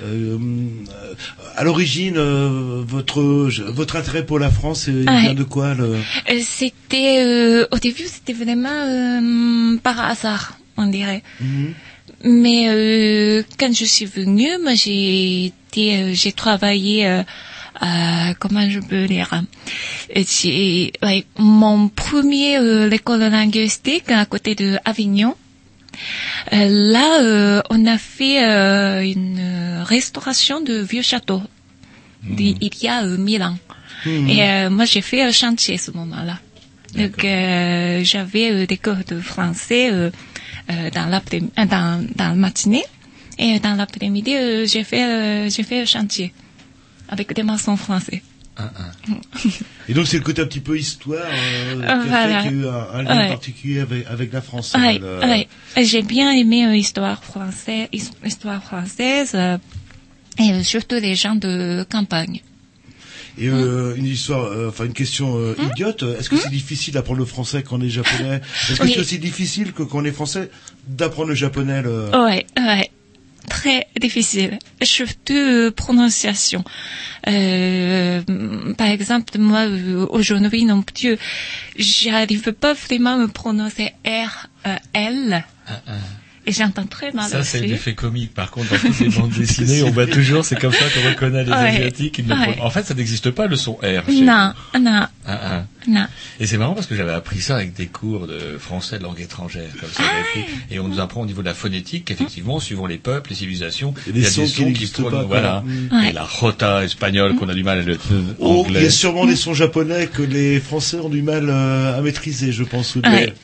Euh, Euh, à l'origine, euh, votre votre intérêt pour la France, euh, il Ouais. vient de quoi le... Euh, C'était euh, au début, c'était vraiment euh, par hasard, on dirait. Mhm. Mais euh, quand je suis venue, moi j'ai été, j'ai travaillé. Euh, comment je peux dire J'ai ouais, mon premier euh, l'école linguistique à côté de Avignon. Euh, là, euh, on a fait euh, une euh, restauration de vieux châteaux d'il- il y a euh, mille ans. Mhm. Et euh, moi, j'ai fait un chantier à ce moment-là. Donc, euh, j'avais des cours de français euh, euh, dans l'après- euh, dans, dans la matinée. Et dans l'après-midi, j'ai fait, euh, j'ai fait un chantier avec des maçons français. Et donc c'est le côté un petit peu histoire euh, qui a fait y a eu un, un lien Ouais. particulier avec, avec la France. Ouais, euh, le- ouais. J'ai bien aimé euh, histoire française, his- histoire française euh, et surtout les gens de campagne. Et euh, une histoire, euh, enfin une question euh, idiote. Est-ce que c'est difficile d'apprendre le français quand on est japonais? Est-ce que Oui. c'est aussi difficile que quand on est français d'apprendre le japonais le... Ouais, ouais. Très difficile. Surtout euh, prononciation. Euh, par exemple, moi, euh, aujourd'hui non plus, j'arrive pas vraiment à me prononcer R, euh, L. Et j'entends très mal Ça, c'est l'effet comique. Par contre, dans toutes les bandes dessinées, on voit toujours, c'est comme ça qu'on reconnaît les Ouais. Asiatiques. Ouais. En fait, ça n'existe pas le son R. Non, non, Ah, ah. non. Et c'est marrant parce que j'avais appris ça avec des cours de français de langue étrangère, comme ça. j'avais appris. Et on nous apprend au niveau de la phonétique qu'effectivement, suivant les peuples, les civilisations, Il y a des sons qui prononcent- pas, Voilà. Mm. Et la rota espagnole qu'on a du mal à le Oh, il y a sûrement des sons japonais que les Français ont du mal euh, à maîtriser, je pense.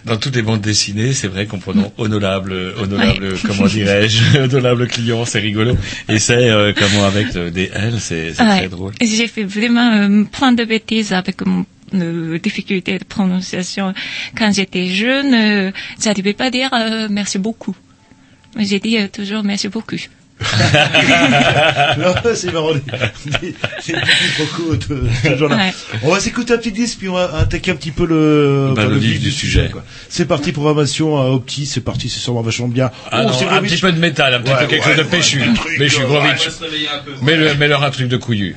Dans toutes les bandes dessinées, c'est vrai qu'on prononce honorable, honorable, comment dirais-je, honorable client, c'est rigolo. Et c'est euh, comment avec euh, des L, c'est très drôle. J'ai fait vraiment euh, plein de bêtises avec mon euh, difficulté de prononciation. Quand j'étais jeune, euh, j'arrivais pas à dire euh, merci beaucoup. Mais J'ai dit euh, toujours merci beaucoup. non, c'est marrant. C'est quiproquos de ce genre-là. Ouais. On va s'écouter un petit disque puis on va attaquer un petit peu le, Bah, enfin, le vif du sujet. C'est parti, programmation euh, Opti, c'est parti, c'est sûrement vachement bien. Ah non, un petit peu de métal, un petit Ouais, peu quelque ouais, chose de péchu. Péchu, Grovitch. Mets-leur un truc de couillu.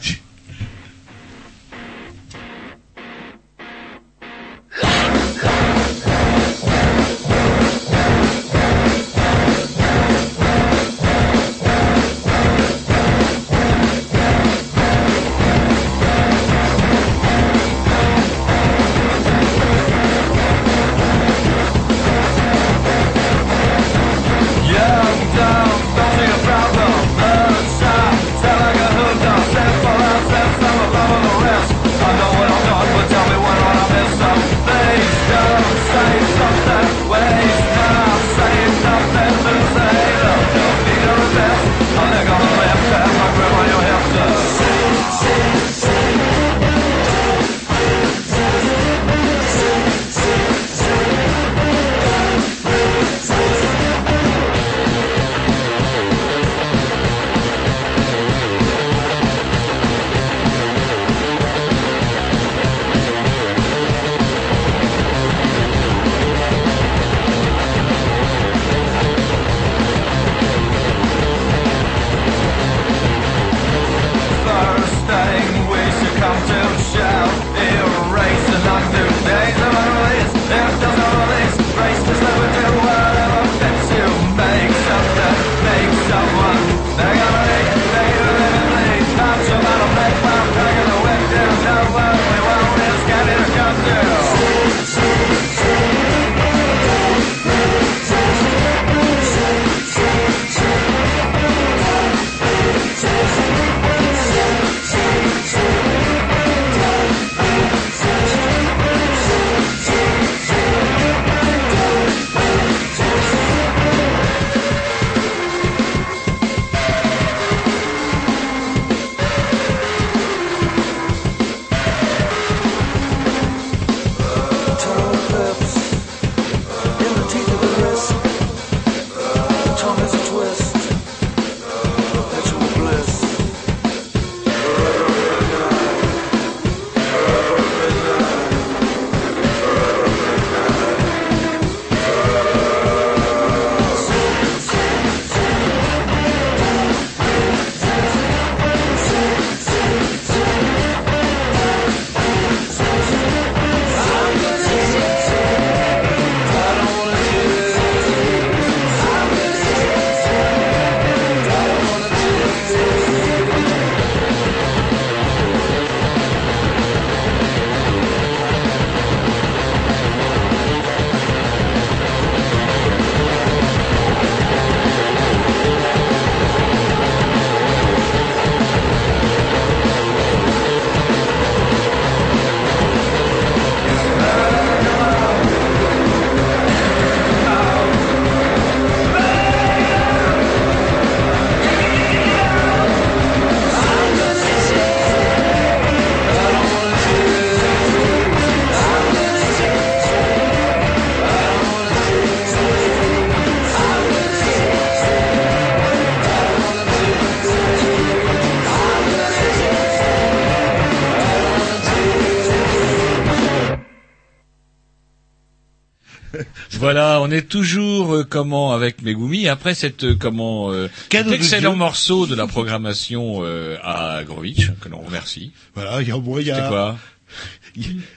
Voilà, on est toujours euh, comment avec Megumi après cette euh, comment euh, cet excellent morceau de la programmation euh, à Grovitch que l'on remercie. Voilà, il y a, bon, il y a- quoi?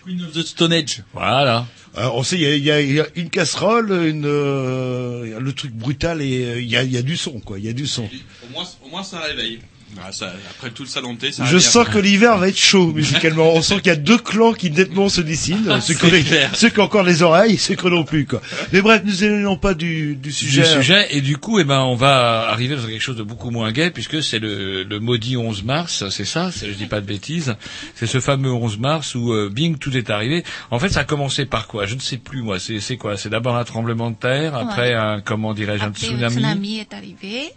Queen of the Stone Age. Voilà. Alors, on sait, il y a, il y a- il y a une casserole, une, euh, le truc brutal et euh, il y a, il y a du son, quoi. Il y a du son. Au moins, au moins ça réveille. Ah, ça, après tout le salon de thé, ça Je sens que l'hiver va être chaud musicalement. On sent qu'il y a deux clans qui nettement se dessinent. Ah, ceux, qui ceux qui ont encore les oreilles, ceux qui n'en ont plus, quoi. Mais bref, nous éloignons pas du, du sujet. Du sujet et du coup, eh ben, on va arriver dans quelque chose de beaucoup moins gai puisque c'est le, le maudit 11 mars, c'est ça, je dis pas de bêtises, c'est ce fameux 11 mars où euh, bing tout est arrivé. En fait, ça a commencé par quoi? Je ne sais plus moi. C'est c'est quoi? C'est d'abord un tremblement de terre, après Ouais. un comment dirais-je un Après, le tsunami. tsunami est arrivé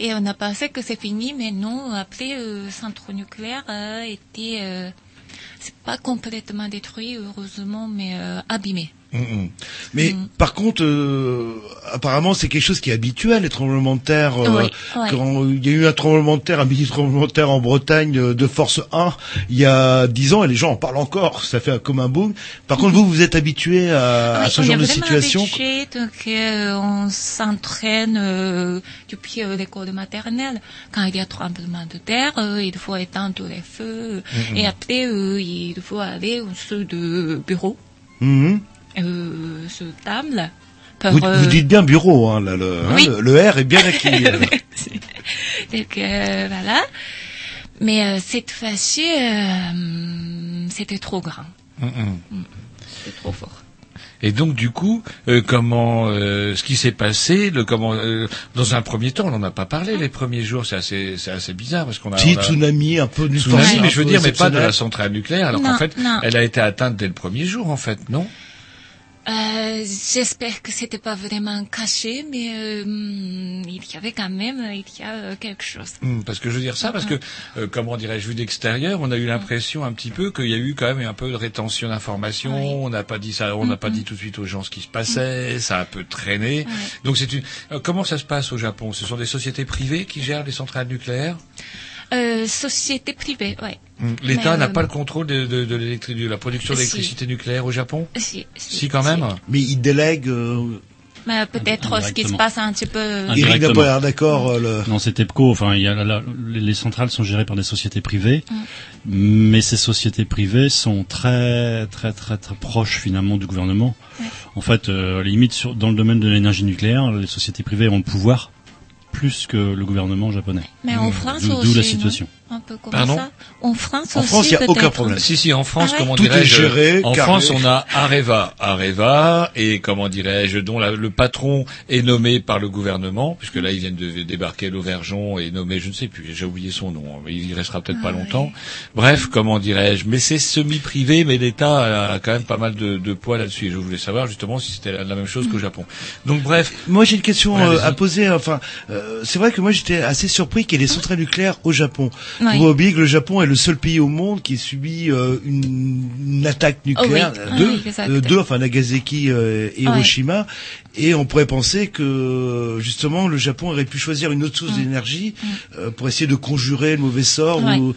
et on a pensé que c'est fini, mais non. Après, euh, le centre nucléaire a été, euh, c'est pas complètement détruit, heureusement, mais euh, abîmé. Mm, mm. Mais Mm. par contre, euh, apparemment, c'est quelque chose qui est habituel, les tremblements de terre. euh, Oui. Quand il y a eu un tremblement de terre, un mini tremblement de terre en Bretagne euh, de force 1, il y a 10 ans, et les gens en parlent encore, ça fait comme un boom. Par contre, vous, vous êtes habitué à, ce genre de situation. habitué, donc euh, on s'entraîne euh, depuis l'école maternelle. Quand il y a tremblement de terre, il faut éteindre les feux. Et après, il faut aller au sud de bureau. Euh, sur table. pour, Vous, euh, vous dites bien bureau, hein, là, le, hein, le, le R est bien acquis. euh. Donc euh, voilà. Mais euh, cette fois-ci, euh, c'était trop grand. Mm, mm. C'était trop fort. Et donc du coup, euh, comment euh, ce qui s'est passé, le comment euh, dans un premier temps, on n'en a pas parlé les premiers jours, c'est assez c'est assez bizarre parce qu'on a, Petit on a- tsunami, un peu nulle tsunami, mais je veux dire, mais pas de la centrale nucléaire, alors qu'en fait, non. elle a été atteinte dès le premier jour, en fait, non? Euh, J'espère que c'était pas vraiment caché, mais euh, il y avait quand même, il y a euh, quelque chose. Hmm, Parce que je veux dire ça, parce que, euh, comment dirais-je, vu d'extérieur, on a eu l'impression un petit peu qu'il y a eu quand même un peu de rétention d'informations. On n'a pas dit ça, on n'a pas dit tout de suite aux gens ce qui se passait. Ça a un peu traîné. Donc c'est une. euh, comment ça se passe au Japon? Ce sont des sociétés privées qui gèrent les centrales nucléaires? Euh, société privée, ouais. Hmm, L'État n'a euh, pas le contrôle de, de, de, l'électri- de la production Si. d'électricité nucléaire au Japon? Si, Si quand même. Mais il délègue. Euh, Mais peut-être ce qui se passe un petit peu. Eric Napoléon, d'accord. le... Non, c'est TEPCO. Enfin, il y a la- la- les centrales sont gérées par des sociétés privées, Mm. mais ces sociétés privées sont très, très, très, très proches finalement du gouvernement. Ouais. En fait, euh, limite, sur, dans le domaine de l'énergie nucléaire, les sociétés privées ont le pouvoir plus que le gouvernement japonais. Mais en France D'où la situation. Un peu comme Pardon ça. En France En aussi. France, il y a aucun problème. Si, si, en France, Ah ouais comment Tout est dirais-je géré, En carré. France, on a Areva, Areva, et comment dirais-je, dont la- le patron est nommé par le gouvernement, puisque là, ils viennent de débarquer l'Auvergeon et nommé, je ne sais plus, j'ai oublié son nom, mais il y restera peut-être Ah pas longtemps. Bref, comment dirais-je, mais c'est semi-privé, mais l'État a quand même pas mal de, de poids là-dessus. Je voulais savoir justement si c'était la la même chose qu'au Japon. Donc bref, Moi, j'ai une question Ouais, euh, à poser. Enfin, euh, c'est vrai que moi, j'étais assez surpris qu'il y ait des centrales nucléaires au Japon. Oui. Vous oubliez que le Japon est le seul pays au monde qui subit euh, une, une attaque nucléaire, Oh oui. deux, Ah oui, euh, deux, enfin Nagasaki euh, et. Hiroshima, et on pourrait penser que justement le Japon aurait pu choisir une autre source Mm. d'énergie euh, pour essayer de conjurer le mauvais sort. Ou...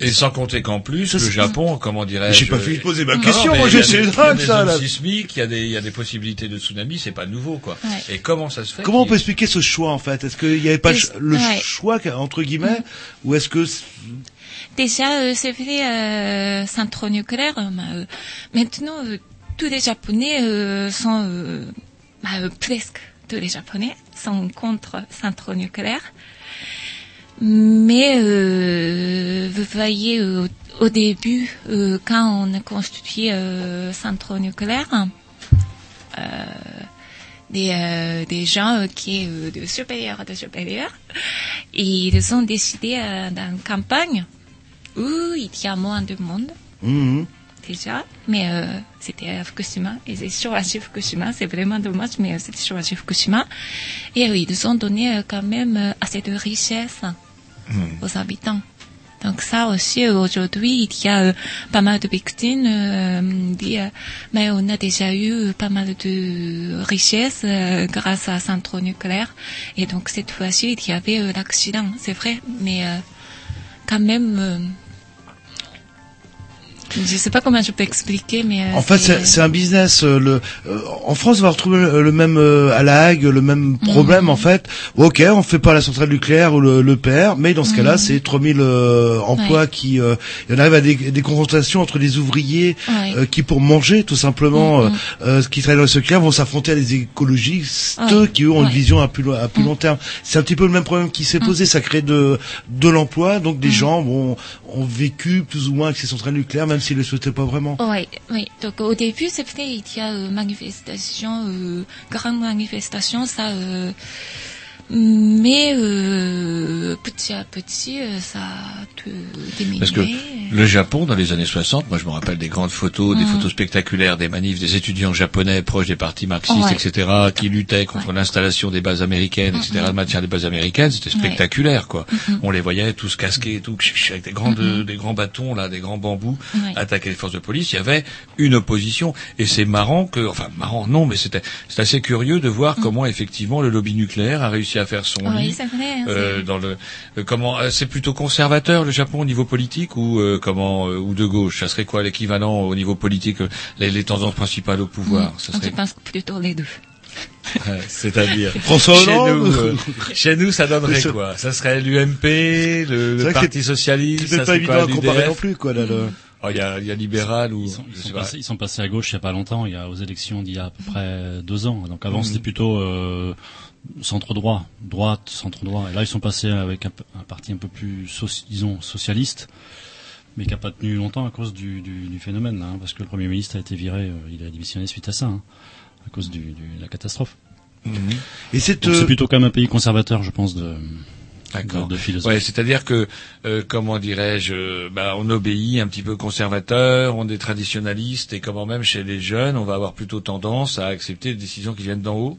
et sans compter qu'en plus, Ça, le Japon, comment dirais-je J'ai pas fini de poser ma Non, question, moi il y a rendre des ça sismiques, il y a des, il y a des possibilités de tsunami, c'est pas nouveau, quoi. Et comment ça se fait Comment on peut expliquer ce choix en fait? Est-ce qu'il n'y avait pas le, choix entre guillemets, ou est-ce que Déjà, euh, c'est vrai, euh, centre nucléaire. euh, euh, maintenant, tous les Japonais sont, bah, presque tous les Japonais sont contre centre nucléaire. Mais vous voyez, au début, quand on a constitué centre nucléaire, des, euh, des gens qui euh, de supérieur de supérieur, et ils ont décidé euh, dans une campagne où il y a moins de monde. Mhm. déjà, mais euh, c'était à Fukushima, et j'ai choisi Fukushima, c'est vraiment dommage, mais euh, c'était choisi Fukushima, et euh, ils ont donné quand même assez de richesse aux habitants. Donc ça aussi, aujourd'hui, il y a euh, pas mal de victimes, euh, euh, mais on a déjà eu pas mal de richesses euh, grâce à centre nucléaire. Et donc cette fois-ci, il y avait euh, l'accident, c'est vrai, mais euh, quand même, Je sais pas comment je peux expliquer, mais. euh, En fait, c'est un business. euh, le, euh, en France, on va retrouver le, même euh, à la Hague, le même problème Mhm. en fait. Ok, on fait pas la centrale nucléaire ou le, le PR, mais dans ce cas-là, Mhm. c'est 3000 euh, emplois Ouais. qui. Euh, il y en arrive à des, des confrontations entre les ouvriers Ouais. euh, qui, pour manger, tout simplement, Mhm. euh, euh, qui travaillent dans le secteur, vont s'affronter à des écologistes Ouais. qui eux ont une vision à plus, à plus long terme. C'est un petit peu le même problème qui s'est posé. Ça crée de de l'emploi, donc des gens bon, ont vécu plus ou moins avec ces centrales nucléaires, même s'ils le souhaitaient pas vraiment. Oui, oui. Donc au début, vrai, il y a euh, manifestation, euh, grande manifestation, ça. euh, mais euh, petit à petit, euh, ça a tout diminué. Parce que le Japon, dans les années 60, moi je me rappelle des grandes photos, des Mm. photos spectaculaires des manifs des étudiants japonais proches des partis marxistes, Ouais. etc., qui luttaient contre l'installation des bases américaines, etc., le maintien des bases américaines, c'était spectaculaire, quoi. On les voyait tous casqués et tout, avec des grands, Mhm. des grands bâtons, là, des grands bambous, attaquer les forces de police. Il y avait une opposition. Et c'est marrant que, enfin, marrant, non, mais c'était, c'est assez curieux de voir comment, effectivement, le lobby nucléaire a réussi à faire son Oui, lit. c'est vrai, hein, euh, c'est- dans le euh, comment euh, c'est plutôt conservateur le Japon au niveau politique ou euh, comment euh, ou de gauche? Ça serait quoi l'équivalent au niveau politique euh, les, les tendances principales au pouvoir? Ça Je serait pense plutôt les deux. C'est-à-dire. François chez Hollande nous, euh, chez nous ça donnerait quoi? Ça serait l'UMP le, le Parti socialiste c'est ça pas évident quoi, à comparer non plus, quoi, là, le- Oh, il y a y a libéral ou Ils sont, ils je sont passés, ils sont passés à gauche il y a pas longtemps, il y a aux élections d'il y a à peu près deux ans. Donc avant Mhm. c'était plutôt euh, centre droit, droite, centre droit. Et là ils sont passés avec un, parti un peu plus, disons, socialiste, mais qui a pas tenu longtemps à cause du, du, du phénomène, hein, parce que le premier ministre a été viré, euh, il a démissionné suite à ça, hein, à cause de la catastrophe. Et cette, Donc, euh, c'est plutôt quand même un pays conservateur, je pense, de, D'accord. de, de philosophie. Ouais, c'est-à-dire que euh, comment dirais-je, bah, on obéit un petit peu conservateur, on est traditionnaliste et comment même chez les jeunes, on va avoir plutôt tendance à accepter les décisions qui viennent d'en haut.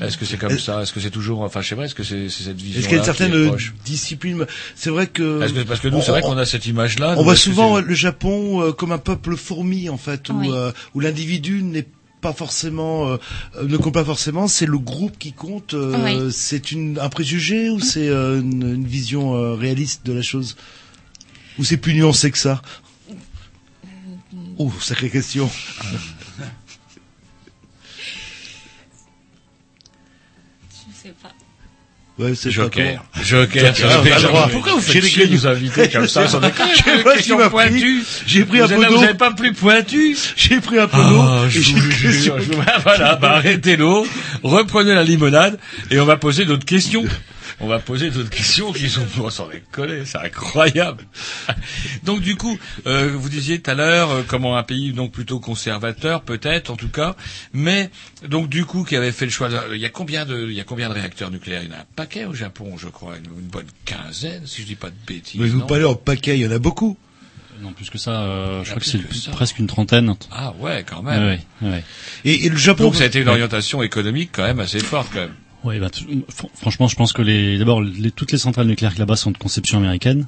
Est-ce que c'est comme ça? Est-ce que c'est toujours, enfin, je sais pas, est-ce que c'est c'est cette vision Est-ce qu'il y a une certaine euh, discipline? C'est vrai que Parce que- parce que nous, c'est vrai qu'on a cette image-là, On voit souvent euh, le Japon euh, comme un peuple fourmi en fait, où, Oui. euh, où l'individu n'est pas forcément euh, euh, ne compte pas forcément, c'est le groupe qui compte. euh, Oui. C'est une un préjugé ou c'est euh, une, une vision euh, réaliste de la chose? Ou c'est plus nuancé que ça? Oh, sacrée question. Ouais, c'est Joker. pas Joker. Joker, on a le droit. Pourquoi vous faites chier nous inviter comme ça sans déconner. J'ai pris un d'eau. Vous avez pas plus pointu J'ai pris un peu d'eau. Ah, je vous jure, vous- voilà, bah arrêtez l'eau, reprenez la limonade et on va poser d'autres questions. On va poser d'autres questions qui sont pour s'en décoller, c'est incroyable. Donc du coup, euh, vous disiez tout à l'heure euh, comment un pays donc plutôt conservateur peut-être en tout cas, mais donc du coup qui avait fait le choix. de- il y a combien de il y a combien de réacteurs nucléaires? Il y en a un paquet au Japon, je crois, une, une bonne quinzaine si je dis pas de bêtises. Mais vous non? parlez en paquet, il y en a beaucoup. Non, plus que ça, euh, je Ah, crois que c'est presque une trentaine. Ah ouais, quand même. Ouais, ouais, ouais. Et, et le Japon. Donc ça a été une orientation économique quand même assez forte quand même. Ouais, bah, fr- franchement, je pense que les, d'abord, les, toutes les centrales nucléaires là-bas sont de conception américaine.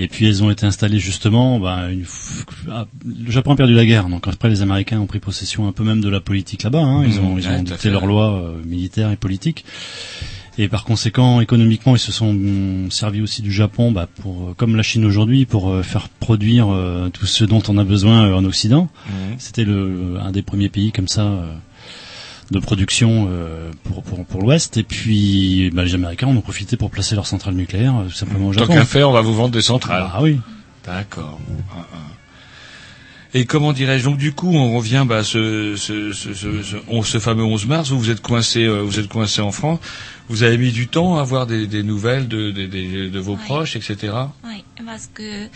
Et puis elles ont été installées justement. Bah, une ah, le Japon a perdu la guerre, donc après les Américains ont pris possession un peu même de la politique là-bas. Hein. Ils Mmh, ont, ils ouais, ont dicté leurs lois euh, militaires et politiques. Et par conséquent, économiquement, ils se sont servis aussi du Japon, bah, pour, euh, comme la Chine aujourd'hui, pour euh, faire produire euh, tout ce dont on a besoin en Occident. Mhm. C'était le un des premiers pays comme ça de production euh, pour pour, pour l'Ouest. Et puis, bah, les Américains en ont profité pour placer leurs centrales nucléaires euh, tout simplement au Tant Japon. qu'à faire, on va vous vendre des centrales. Ah oui. D'accord. Ah, ah. Et comment dirais-je? Donc du coup on revient bah ce ce ce ce, ce, on- ce fameux 11 mars vous vous êtes coincé euh, vous êtes coincé en France vous avez mis du temps à avoir des, des nouvelles de de, de, de vos proches etc Oui, parce que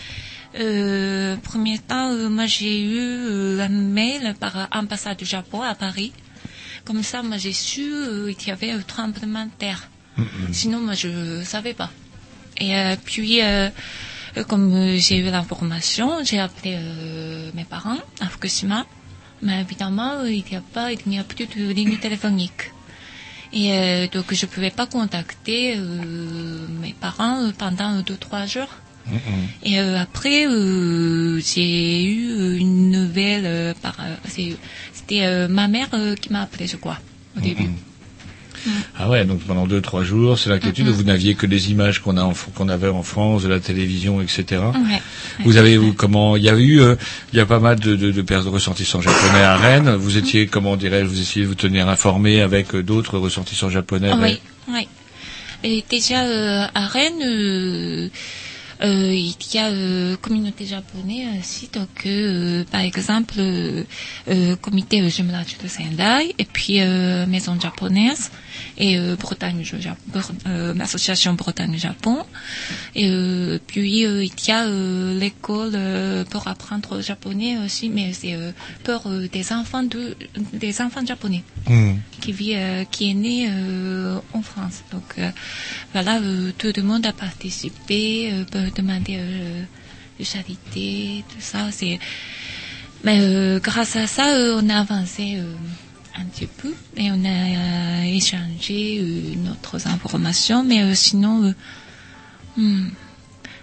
euh, premier temps, euh, moi j'ai eu euh, un mail par ambassade du Japon à Paris. Comme ça, moi j'ai su euh, qu'il y avait un tremblement de terre. Sinon, moi je savais pas. Et euh, puis, euh, comme j'ai eu l'information, j'ai appelé euh, mes parents à Fukushima. Mais évidemment, il n'y a pas, il n'y a plus de ligne téléphonique. Et donc, je pouvais pas contacter mes parents pendant deux trois jours. Et après, j'ai eu une nouvelle par. C'était euh, ma mère euh, qui m'a appelé, je crois, au début. Ah ouais, donc pendant deux trois jours, c'est l'inquiétude. Vous n'aviez que des images qu'on a qu'on avait en France, de la télévision, etc. Ouais. Vous avez vous, comment Il y a eu, euh, il y a pas mal de, de, de de ressortissants japonais à Rennes. Vous étiez, comment dirais-je, vous essayez de vous tenir informé avec euh, d'autres ressortissants japonais. Oui, oui. Et déjà euh, à Rennes, euh, euh, il y a euh, communauté japonaise aussi, donc euh, par exemple euh, euh, comité euh, jumelage de Sendai et puis euh, maison japonaise et euh, Bretagne euh, association Bretagne Japon et euh, puis euh, il y a euh, l'école euh, pour apprendre le japonais aussi, mais c'est euh, pour euh, des enfants de des enfants japonais Hmm. qui vit, euh, qui est né euh, en France. Donc euh, voilà, euh, tout le monde a participé, euh, demander euh, de charité, tout ça. C'est, mais euh, grâce à ça, euh, on a avancé un petit peu et on a échangé notre informations. Mais sinon, hmm,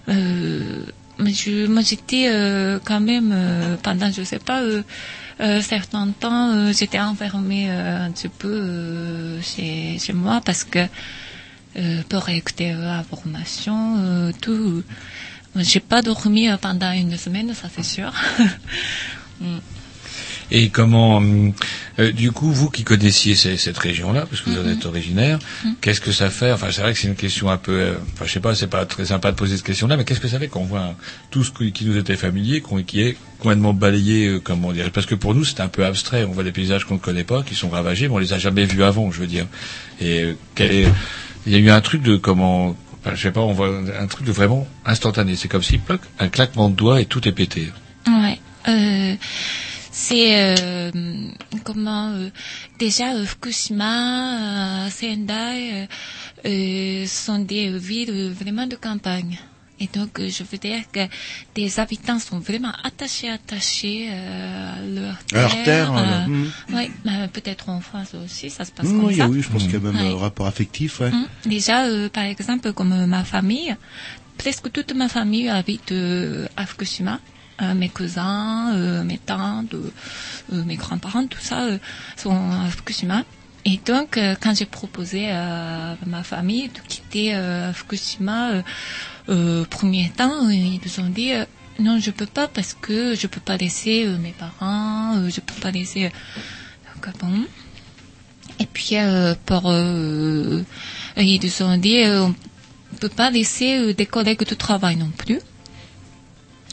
je, moi j'étais quand même pendant je sais pas euh, certains temps j'étais enfermée un petit peu chez, chez moi parce que écouter euh, la formation euh, tout j'ai pas dormi euh, pendant une semaine ça c'est sûr Mm. Et comment, euh, du coup, vous qui connaissiez cette région-là, parce que vous en êtes originaire, qu'est-ce que ça fait? Enfin, c'est vrai que c'est une question un peu, euh, enfin, je sais pas, c'est pas très sympa de poser cette question-là, mais qu'est-ce que ça fait quand on voit un- tout ce qui nous était familier, qu'on- qui est complètement balayé, euh, comment dire Parce que pour nous, c'est un peu abstrait. On voit des paysages qu'on ne connaît pas, qui sont ravagés, mais on les a jamais vus avant, je veux dire. Et quel est- il y a eu un truc de comment, je sais pas, on voit un truc de vraiment instantané. C'est comme si, un claquement de doigts et tout est pété. Ouais. Euh, c'est euh, comment euh, déjà euh, Fukushima, Sendai euh, euh, sont des villes vraiment de campagne. Et donc, euh, je veux dire que des habitants sont vraiment attachés, attachés euh, à leur terre. À leur terre, euh, là. Mhm. ouais, bah, peut-être en France aussi, ça se passe Non, comme il y a- ça. oui, je pense qu'il y a même Ouais. un rapport affectif, ouais. Hum, Déjà, euh, par exemple, comme ma famille, presque toute ma famille habite euh, à Fukushima. Euh, mes cousins, euh, mes tantes, euh, mes grands-parents, tout ça euh, sont à Fukushima. Et donc, euh, quand j'ai proposé à ma famille de quitter euh, Fukushima, euh, premier temps, euh, ils nous ont dit euh, non, je peux pas parce que je peux pas laisser euh, mes parents, je peux pas laisser. Donc bon. Et puis pour ils nous ont dit on peut pas laisser des collègues de travail non plus.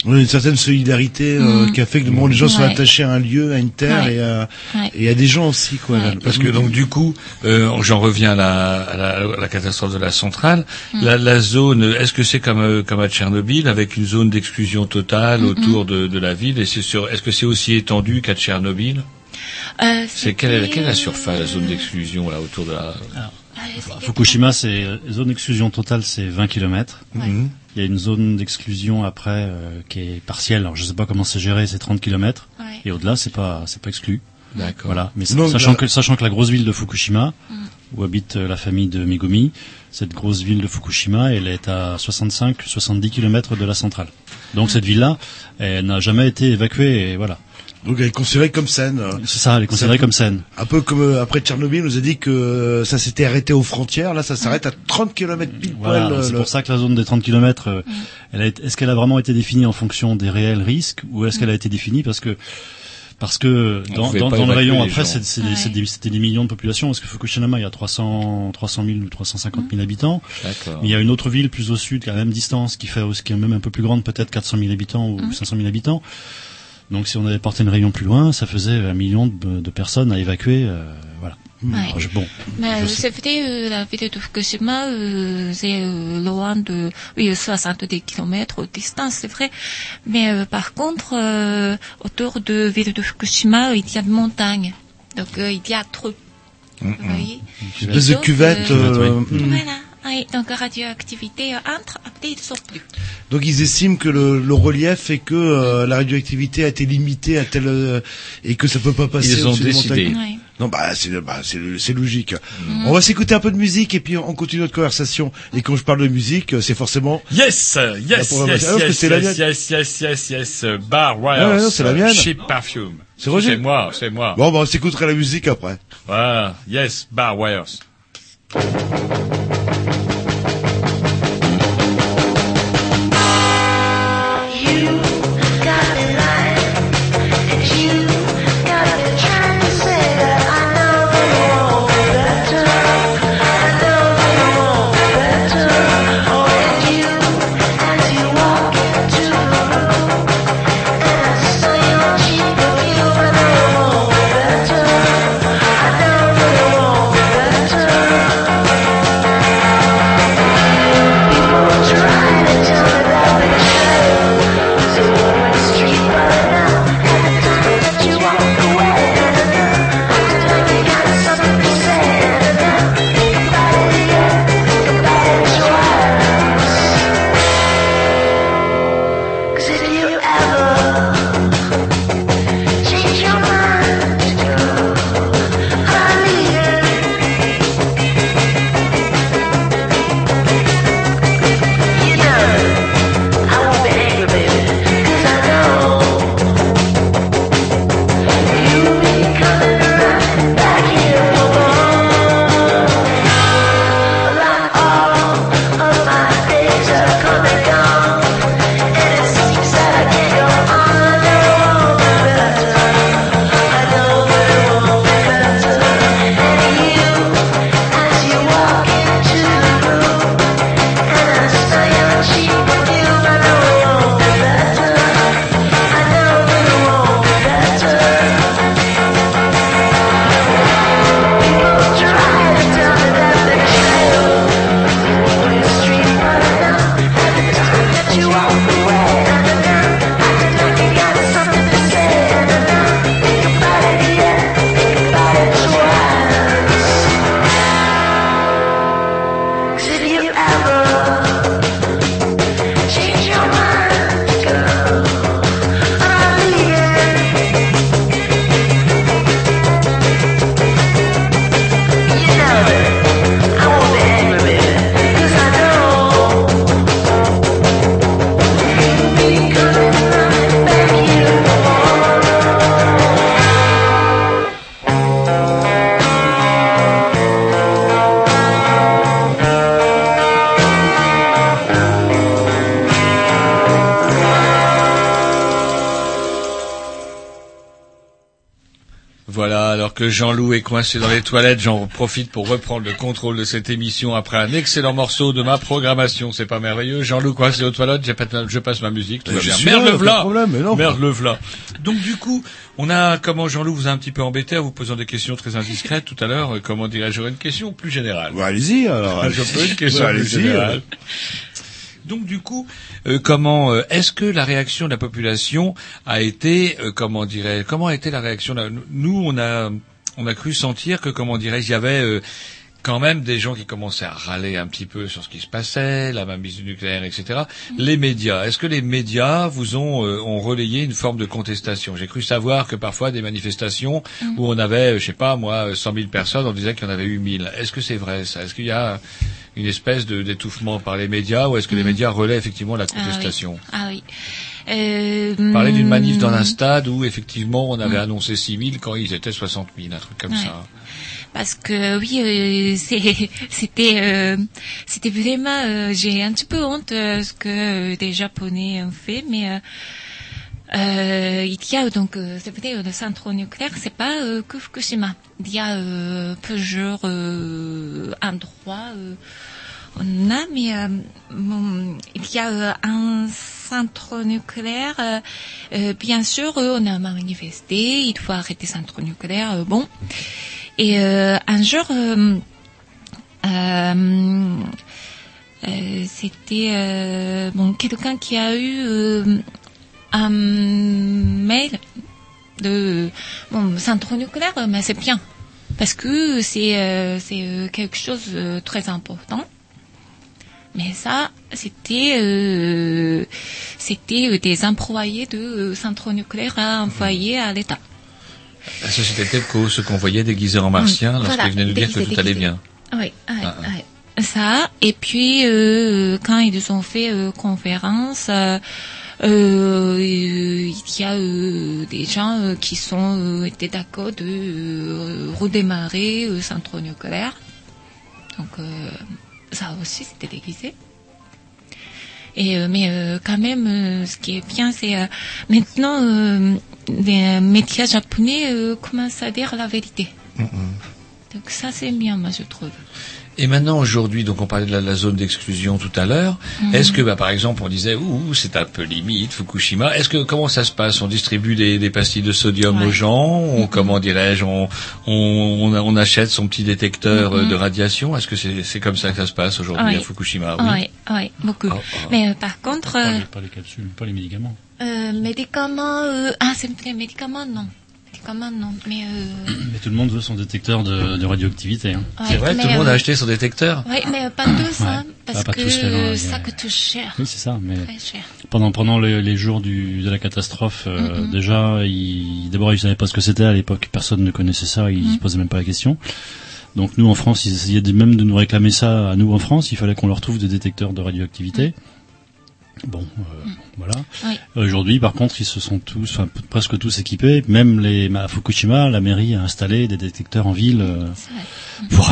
Oui, une certaine solidarité euh, Mhm. qui a fait que bon, les gens sont attachés à un lieu, à une terre Ouais. et, à, Ouais. et à des gens aussi, quoi. là. Parce que donc du coup, euh, j'en reviens à la, à la, à la catastrophe de la centrale. Mm. La, la zone, est-ce que c'est comme euh, comme à Tchernobyl avec une zone d'exclusion totale autour de, de la ville Et c'est sur, est-ce que c'est aussi étendu qu'à Tchernobyl? Euh, C'est quelle est, la- c'était, quelle est la surface, la zone d'exclusion là autour de la À Fukushima, c'est euh, zone d'exclusion totale, c'est 20 km. Mhm. Il y a une zone d'exclusion après euh, qui est partielle. Alors je sais pas comment c'est géré, c'est 30 km. Ouais. Et au-delà, c'est pas c'est pas exclu. D'accord. Voilà. Mais Donc, sachant là- que sachant que la grosse ville de Fukushima, Mm. où habite euh, la famille de Megumi, cette grosse ville de Fukushima, elle est à 65-70 km de la centrale. Donc cette ville-là, elle n'a jamais été évacuée. Et voilà. Donc elle est considérée comme saine. C'est ça, elle est considérée comme saine. Un peu comme euh, après Tchernobyl, on nous a dit que euh, ça s'était arrêté aux frontières. Là, ça s'arrête à 30 km pile Voilà, poil. euh, c'est le- pour ça que la zone des 30 km, euh, elle a été- est-ce qu'elle a vraiment été définie en fonction des réels risques ou est-ce qu'elle a été définie parce que parce que dans, dans, dans le rayon après gens. c'est c'est des- Ouais. des- c'était des millions de populations parce que Fukushima il y a 300 300 000 ou 350 000 habitants D'accord. mais il y a une autre ville plus au sud qui a la même distance qui fait qui est même un peu plus grande peut-être 400 000 habitants ou 500 000 habitants donc si on avait porté une rayon plus loin ça faisait un million de, de personnes à évacuer euh, voilà Ouais. Alors, je- bon Mais je euh, sais- c'est vrai, euh, la ville de Fukushima, euh, c'est euh, loin de oui, 70 km de distance, c'est vrai. Mais euh, par contre, euh, autour de la ville de Fukushima, il y a de montagnes. Donc euh, il y a trop. Vous voyez? Une espèce de donc, cuvette. euh, euh, oui. mm. Voilà. Oui, donc radioactivité entre, après il sort plus. Donc ils estiment que le, le relief fait que euh, la radioactivité a été limitée à tel euh, et que ça peut pas passer. Ils ont décidé. montagnes. Ouais. Non, bah c'est bah, c'est c'est logique. On va s'écouter un peu de musique et puis on continue notre conversation. Et quand je parle de musique, euh, c'est forcément. Yes, yes, yes. Ah, yes, yes, yes, yes, yes, yes, euh, Bar Ah, Wires. non, c'est la mienne. Cheap Perfume. C'est Roger C'est moi, c'est moi. Bon, bah on s'écoutera la musique après. Voilà, yes, Bar Wires. ハハハハ! Que Jean-Loup est coincé dans les toilettes, j'en profite pour reprendre le contrôle de cette émission après un excellent morceau de ma programmation. C'est pas merveilleux Jean-Loup coincé aux toilettes, je passe ma musique, tout va bien. Merde là, le v'là problème, mais non. Merde le v'là Donc du coup, on a, comment Jean-Loup vous a un petit peu embêté en vous posant des questions très indiscrètes tout à l'heure, comment dirais-je, j'aurais une question plus générale. Bah, allez-y, alors. Je peux une question Bah, plus allez-y, générale. Donc du coup, euh, comment euh, est-ce que la réaction de la population a été, euh, comment dirais, comment a été la réaction de la- Nous, on a, on a cru sentir que, comment dirais-je, il y avait euh, quand même des gens qui commençaient à râler un petit peu sur ce qui se passait, la mainmise du nucléaire, etc. Les médias, est-ce que les médias vous ont, euh, ont relayé une forme de contestation? J'ai cru savoir que parfois des manifestations où on avait, euh, je sais pas moi, 100 000 personnes, on disait qu'il y en avait eu 1000. Est-ce que c'est vrai ça? Est-ce qu'il y a une espèce de d'étouffement par les médias ou est-ce que les médias relaient effectivement la contestation Ah oui. Euh, Parler d'une manif dans un hum, stade où effectivement on avait Mm. annoncé 6 000 quand ils étaient 60 000, un truc comme Ouais. ça. Parce que oui, euh, c'est- c'était euh, c'était vraiment euh, j'ai un petit peu honte euh, ce que euh, des Japonais ont fait, mais euh, euh, il y a donc euh, c'est vrai le centre nucléaire, c'est pas euh, que Fukushima. Il y a euh, plusieurs euh, endroits. euh, on a, mais euh, bon, il y a euh, un centre nucléaire. euh, euh, bien sûr, euh, on a manifesté, il faut arrêter le centre nucléaire. euh, bon. Et euh, un jour, euh, euh, euh, c'était euh, bon quelqu'un qui a eu euh, un mail de bon centre nucléaire, mais c'est bien parce que c'est euh, c'est euh, quelque chose de très important. Mais ça, c'était euh, c'était euh, des employés de euh, centre nucléaire à envoyer à l'État. La société TEPCO, qu'on voyait déguisés en martiens Mm, lorsqu'ils voilà, venaient nous dire que tout allait bien. Oui, Ah, ah. ouais. ça. Et puis euh, quand ils ont fait euh, conférence, euh, euh, il y a euh, des gens euh, qui sont euh, étaient d'accord de euh, redémarrer le centre nucléaire. Donc euh, ça aussi c'était déguisé. Et euh, mais euh, quand même, euh, ce qui est bien, c'est euh, maintenant euh, les médias japonais euh, commencent à dire la vérité. Donc ça c'est bien, moi je trouve. Et maintenant, aujourd'hui, donc on parlait de la, la zone d'exclusion tout à l'heure. Mhm. Est-ce que, bah, par exemple, on disait, ouh, c'est un peu limite, Fukushima. Est-ce que comment ça se passe? On distribue des, des pastilles de sodium aux gens? On, comment dirais-je on, on, on, achète son petit détecteur euh, Mhm. de radiation? Est-ce que c'est c'est comme ça que ça se passe aujourd'hui Oui. à Fukushima? Oui, oui, beaucoup. Mais euh, par contre, Pas euh, les, pas les capsules, pas les médicaments. euh, médicaments, euh, ah c'est vrai, médicaments non, médicaments non, mais euh, Mais tout le monde veut son détecteur de, de radioactivité. Hein. Ouais, C'est vrai, tout le monde a euh, acheté son détecteur. oui, mais pas tous, hein, Ouais. parce Pas- pas que tous, non, ça coûte cher. Oui, c'est ça. Mais Très cher. pendant pendant les, les jours du, de la catastrophe, euh, déjà, d'abord ils savaient pas ce que c'était à l'époque. Personne ne connaissait ça. Ils Mhm. se posaient même pas la question. Donc nous en France, ils essayaient même de nous réclamer ça à nous en France. Il fallait qu'on leur trouve des détecteurs de radioactivité. Bon, euh, voilà. Oui. Aujourd'hui, par contre, ils se sont tous, enfin presque tous équipés. Même les à Fukushima, la mairie a installé des détecteurs en ville euh, pour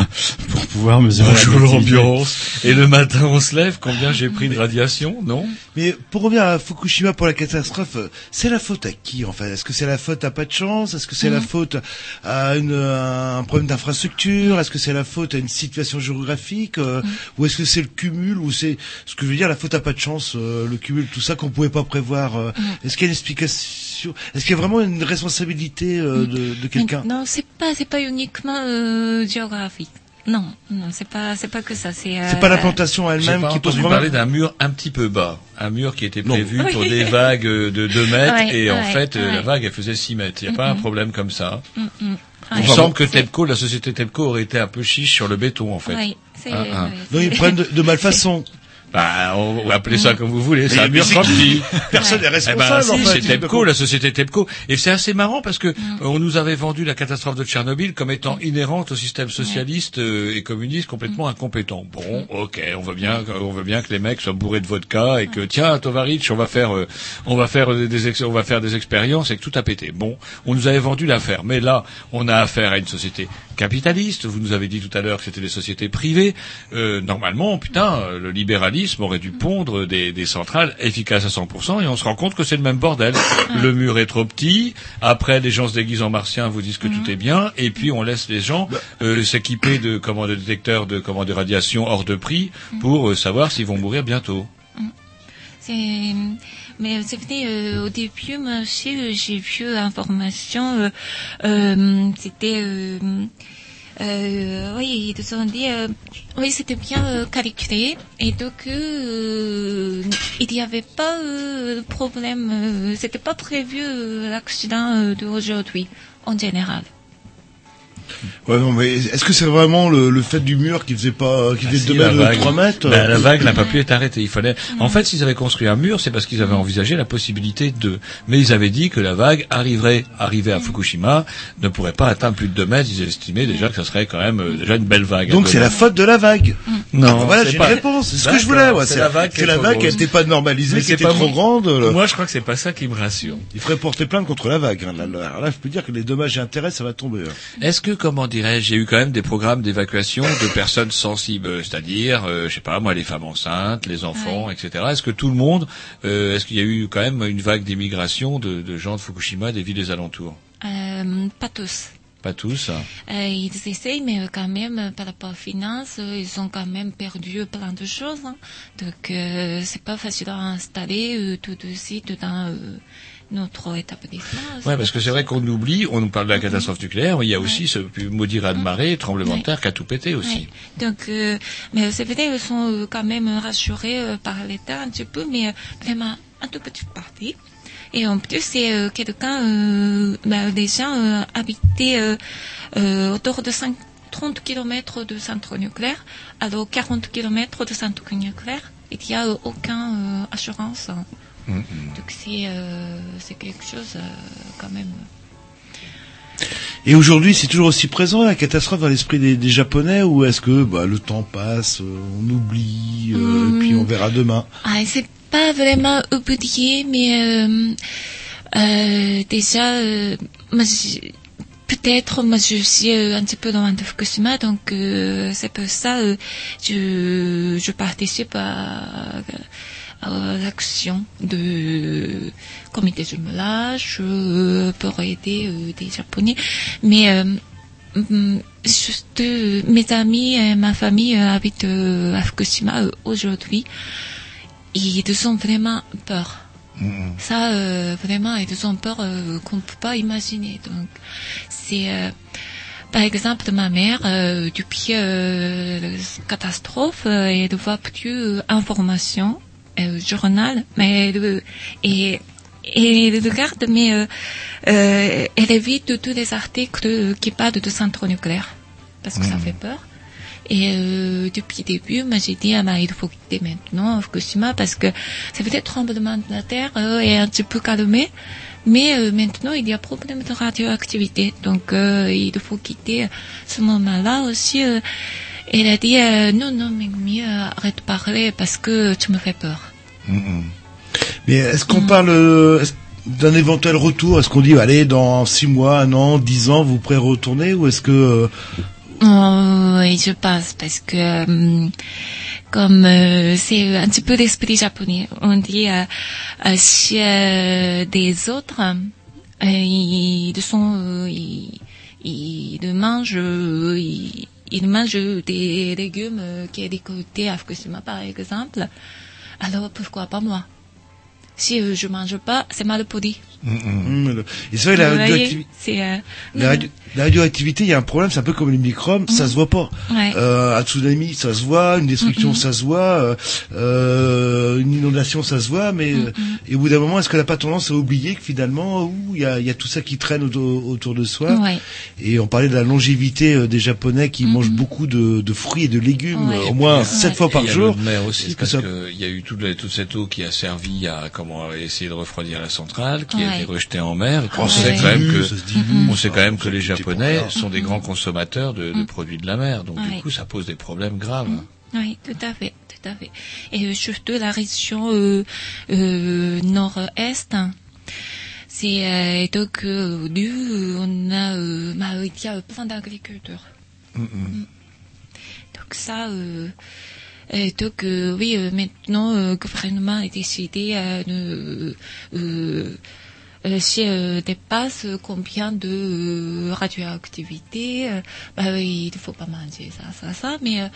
pour pouvoir mesurer. la l'ambiance. Et le matin, on se lève. Combien j'ai pris de radiation Non? Mais pour revenir à Fukushima pour la catastrophe, euh, c'est la faute à qui en fait? Est-ce que c'est la faute à pas de chance? Est-ce que c'est la Mhm. faute à une, un problème d'infrastructure? Est-ce que c'est la faute à une situation géographique? Euh, Ou est-ce que c'est le cumul? Ou c'est ce que je veux dire la faute à pas de chance, euh, le cumul, tout ça qu'on pouvait pas prévoir euh, Est-ce qu'il y a une explication Est-ce qu'il y a vraiment une responsabilité euh, de, de quelqu'un Non, c'est pas, c'est pas uniquement euh, géographique. Non, non, c'est pas, c'est pas que ça. C'est. Euh, pas l'implantation J'ai elle-même qui pose problème parler d'un mur un petit peu bas, un mur qui était Non. prévu pour Oui. des vagues de 2 mètres Ouais, et en fait la vague elle faisait 6 mètres. Il n'y a pas un problème comme ça. Mm, mm. Il Ouais. me semble que Tepco, la société Tepco aurait été un peu chiche sur le béton en fait. Oui, c'est- Ah, ah. ouais, Donc ils prennent de, de malfaçon. Bah, on va appeler ça comme vous voulez, c'est un mur qui. Personne n'est Eh ben, responsable si, en fait. c'est Tepco, la société Tepco. Et c'est assez marrant parce que euh, on nous avait vendu la catastrophe de Tchernobyl comme étant inhérente au système socialiste euh, et communiste complètement incompétent. Bon, ok, on veut bien, on veut bien que les mecs soient bourrés de vodka et que tiens, Tovarich, on va faire, euh, on va faire euh, des, ex- on va faire des expériences et que tout a pété. Bon, on nous avait vendu l'affaire, mais là, on a affaire à une société capitaliste. Vous nous avez dit tout à l'heure que c'était des sociétés privées. Euh, normalement, putain, euh, le libéralisme aurait dû pondre des, des centrales efficaces à 100% et on se rend compte que c'est le même bordel. Le mur est trop petit. Après, les gens se déguisent en martiens, vous disent que tout est bien, et puis on laisse les gens euh, s'équiper de comment de détecteurs de comment de radiation hors de prix pour euh, savoir s'ils vont mourir bientôt. C'est, mais c'est vrai, euh, au début, moi aussi, euh, j'ai vu l'information, euh, euh, c'était, euh, euh, oui, ils ont dit, oui, c'était bien calculé, et donc, il n'y avait pas de problème, c'était pas prévu l'accident d'aujourd'hui, en général. Ouais, non, mais est-ce que c'est vraiment le, le fait du mur qui faisait pas, qui Ah, faisait si, 2 la mètres, vague. 3 mètres Ben, la vague n'a pas pu être arrêtée. Il fallait. En fait, s'ils avaient construit un mur, c'est parce qu'ils avaient envisagé la possibilité de. Mais ils avaient dit que la vague arriverait, arrivée à Fukushima, ne pourrait pas atteindre plus de 2 mètres. Ils estimaient déjà que ça serait quand même euh, déjà une belle vague. Donc c'est la faute de la vague. Non, Ah, voilà, j'ai pas- une réponse. C'est ce que je voulais. Ouais, c'est la vague qui c'est est la vague qui n'était pas normalisée, qui était pas trop grande. là. Moi, je crois que c'est pas ça qui me rassure. Il faudrait porter plainte contre la vague. hein. Là, là, alors là, je peux dire que les dommages et intérêts, ça va tomber. hein. Est-ce que, comment dirais-je, j'ai eu quand même des programmes d'évacuation de personnes sensibles, c'est-à-dire, euh, je sais pas moi, les femmes enceintes, les enfants, etc. Est-ce que tout le monde, euh, est-ce qu'il y a eu quand même une vague d'immigration de, de gens de Fukushima, des villes des alentours? Euh, pas tous. Pas tous. hein. Euh, ils essayent, mais quand même, par rapport aux finances, ils ont quand même perdu plein de choses. hein. Donc, euh, c'est pas facile à installer euh, tout de suite dans notre établissement. Ouais, parce que c'est vrai qu'on oublie, on nous parle de la catastrophe nucléaire, mais il y a aussi ce maudit raz-de-marée, tremblement de terre qui a tout pété aussi. Ouais. Donc, euh, mais c'est vrai, ils sont euh, quand même rassurés euh, par l'État un petit peu, mais euh, vraiment un tout petit partie. Et en plus, c'est euh, quelqu'un, euh, bah, des gens euh, habitaient euh, euh, autour de 5, 30 km de centre nucléaire, alors 40 km de centre nucléaire, il n'y a euh, aucun euh, assurance. Hein. Mm, Donc c'est euh, c'est quelque chose euh, quand même. Et aujourd'hui, c'est toujours aussi présent la catastrophe dans l'esprit des, des Japonais ou est-ce que bah, le temps passe, euh, on oublie, euh, et puis on verra demain? Ah, c'est pas vraiment oublié, mais euh, euh, déjà, euh, peut-être, moi je suis euh, un petit peu loin de Fukushima, donc euh, c'est pour ça euh, je, je participe à, à l'action de comité jumelage euh, pour aider euh, des Japonais. Mais euh, mm, juste euh, mes amis et ma famille euh, habitent euh, à Fukushima euh, aujourd'hui. Ils ont vraiment peur. Ça, euh, vraiment, ils ont peur euh, qu'on ne peut pas imaginer. Donc, c'est, euh, par exemple, ma mère, euh, depuis euh, la catastrophe, euh, elle voit plus euh, information, euh, journal, mais elle, et, et elle regarde, mais euh, euh, elle évite tous les articles euh, qui parlent de centrales nucléaires, parce que ça Mhm. fait peur. Et euh, depuis le début, moi j'ai dit, ah, bah, il faut quitter maintenant Fukushima parce que c'est peut-être tremblement de la terre euh, est un petit peu calmé, mais euh, maintenant il y a problème de radioactivité, donc euh, il faut quitter ce moment-là aussi. euh, elle a dit, euh, non, non, mais mieux arrête de parler parce que tu me fais peur. Mhm. Mais est-ce qu'on parle euh, d'un éventuel retour? Est-ce qu'on dit, allez, dans six mois, un an, dix ans, vous pourrez retourner Ou est-ce que... euh, Oh, oui, je pense parce que comme c'est un petit peu l'esprit japonais, on dit euh, des autres ils sont ils, ils mangent ils, ils mangent des légumes euh, qui est récolté à Fukushima par exemple, alors pourquoi pas moi? Si euh, je mange pas, c'est mal poli. Et c'est vrai, la, radioactivité- c'est euh, la radio- la radioactivité, il y a un problème, c'est un peu comme les microbes, ça se voit pas. Ouais. Euh, un tsunami, ça se voit, une destruction, ça se voit, euh, une inondation, ça se voit, mais et au bout d'un moment, est-ce qu'elle n'a pas tendance à oublier que finalement, il y a, il y a tout ça qui traîne autour, autour de soi Ouais. Et on parlait de la longévité des Japonais qui mangent beaucoup de, de fruits et de légumes, Ouais. au moins Ouais. sept fois Et par il y a jour. mer aussi, parce ça- qu'il y a eu toute, la- toute cette eau qui a servi à comment essayer de refroidir la centrale, qui a Ouais. été rejetée en mer. On sait quand même que, ça se dilue. on sait quand même que les Japonais sont des grands consommateurs de, de produits de la mer. Donc Ouais. du coup, ça pose des problèmes graves. Oui, tout à fait, tout à fait. Et euh, surtout la région euh, euh, nord-est, c'est euh, donc euh, nous, on a, euh, bah, il y a plein d'agriculteurs. Mm. Donc ça, euh, et donc euh, oui, euh, maintenant euh, le gouvernement a décidé euh, de si euh, dépasse combien de euh, radioactivité, euh, bah, il ne faut pas manger ça, ça, ça. Mais euh,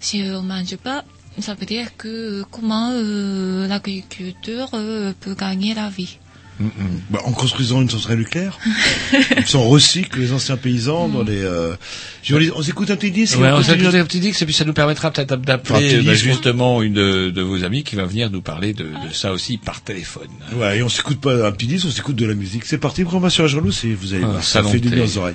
si on ne mange pas, ça veut dire que euh, comment euh, l'agriculteur euh, peut gagner la vie. Mm, mm. Bah, en construisant une centrale nucléaire, on recycle les anciens paysans dans les. Euh... on s'écoute un petit disque. et Ouais, on on écouté un petit disque et puis ça nous permettra peut-être d'appeler bah, justement une de, de vos amies qui va venir nous parler de, de ça aussi par téléphone. Ouais, et on s'écoute pas un petit disque, on s'écoute de la musique. C'est parti, programme sur Jean-Loup, et vous allez Ah, voir, ça salon fait du bien aux oreilles.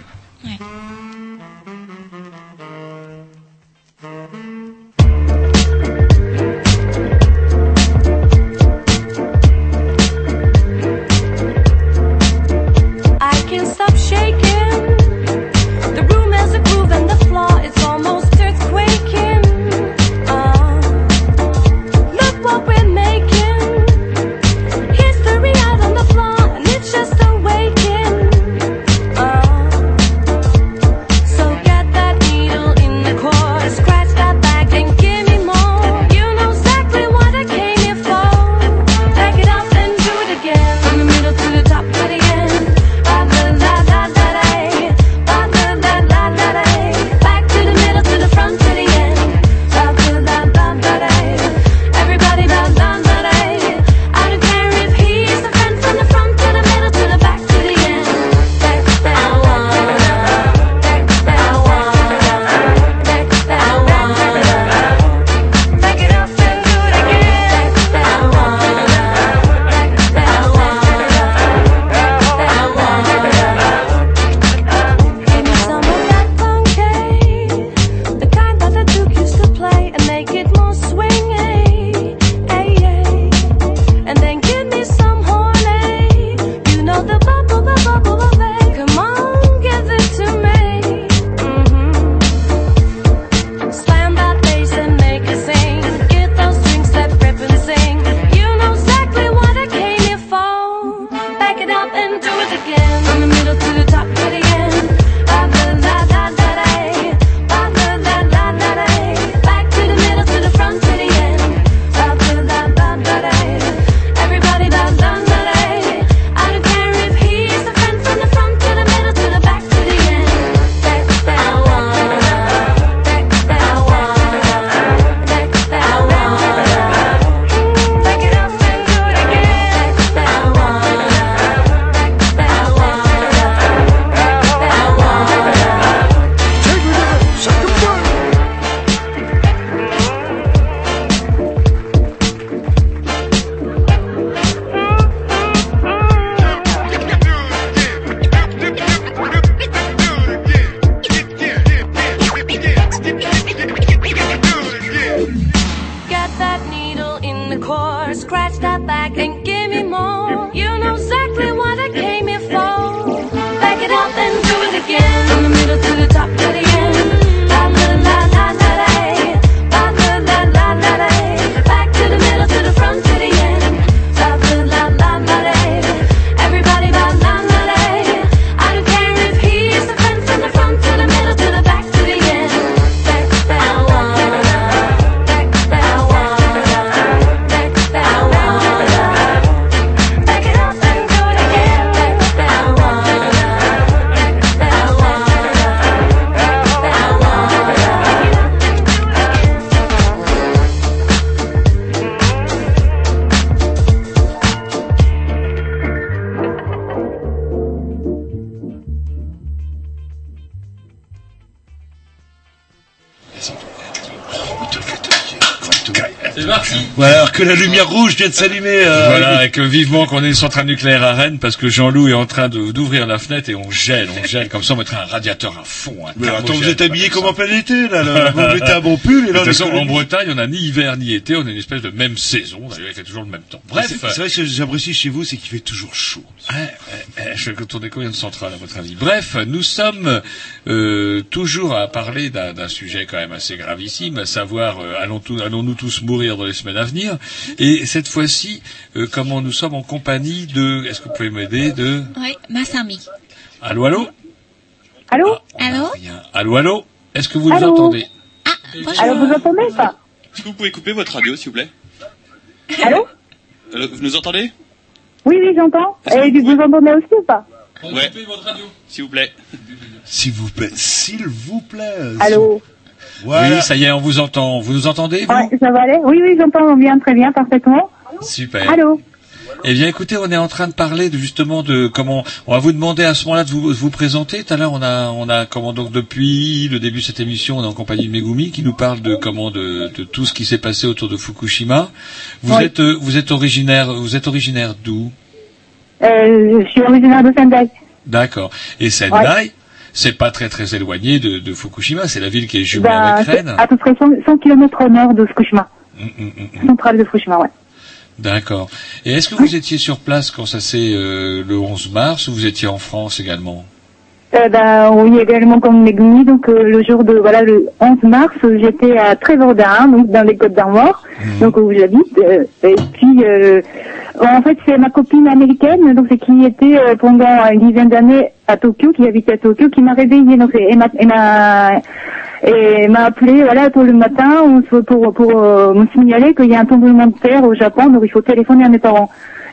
De s'allumer. euh, Voilà, et que vivement qu'on ait une centrale nucléaire à Rennes, parce que Jean-Loup est en train de- d'ouvrir la fenêtre et on gèle, on gèle, comme ça on mettrait un radiateur à fond. Un Mais attends, vous êtes habillé comme en plein été, là. là. Vous mettez un bon pull et De là, toute on façon, en. Bretagne, on n'a ni hiver ni été, on a une espèce de même saison, d'ailleurs il fait toujours le même temps. Bref, C'est c'est vrai que j'apprécie chez vous, c'est qu'il fait toujours chaud. Ouais, ouais, ouais, je vais tourner combien de centrales à votre avis? Bref, nous sommes euh, toujours à parler d'un d'un sujet quand même assez gravissime, à savoir euh, allons tous- allons-nous tous mourir dans les semaines à venir? Et cette fois-ci, euh, comment nous sommes en compagnie de Est-ce que vous pouvez m'aider de Oui, Masami. Allô, allô? Allô? Allô? Rien. Allô, allô? Est-ce que vous nous Allô? entendez? Alors vous entendez ou pas? Est-ce que vous pouvez couper votre radio, s'il vous plaît. Allô? Allô, Vous nous entendez? Oui, oui, j'entends. Et vous entendez aussi ou pas? Ouais. S'il vous plaît. S'il vous plaît, s'il vous plaît. Allô Voilà. Oui, ça y est, on vous entend. Vous nous entendez vous Ouais, ça va aller Oui, oui, j'entends bien, très bien, parfaitement. Super. Allô Eh bien, écoutez, on est en train de parler de, justement de comment. On va vous demander à ce moment-là de vous, de vous présenter. Tout à l'heure, on a, on a comment donc depuis le début de cette émission, on est en compagnie de Megumi qui nous parle de comment de, de tout ce qui s'est passé autour de Fukushima. Vous Oui. êtes, euh, vous êtes originaire, vous êtes originaire d'où? Euh, Je suis originaire de Sendai. D'accord. Et Sendai, c'est pas très très éloigné de, de Fukushima. C'est la ville qui est jumelée Ben, avec c'est Rennes. à peu près 100, 100 km au nord de Fukushima. Hum, hum, hum. Centrale de Fukushima, ouais. D'accord. Et est-ce que vous étiez sur place quand ça s'est euh, le 11 mars ou vous étiez en France également? Euh, ben, oui, également comme Megumi, donc euh, le jour de, voilà, le 11 mars, j'étais à Trévordain, donc dans les Côtes d'Armor, donc où j'habite, euh, et puis, euh, en fait, c'est ma copine américaine, donc c'est qui était euh, pendant une dizaine d'années à Tokyo, qui habitait à Tokyo, qui m'a réveillée, donc et m'a, et m'a, et m'a appelé, voilà, tôt le matin, ou- pour, pour euh, me signaler qu'il y a un tremblement de terre au Japon, donc il faut téléphoner à mes parents.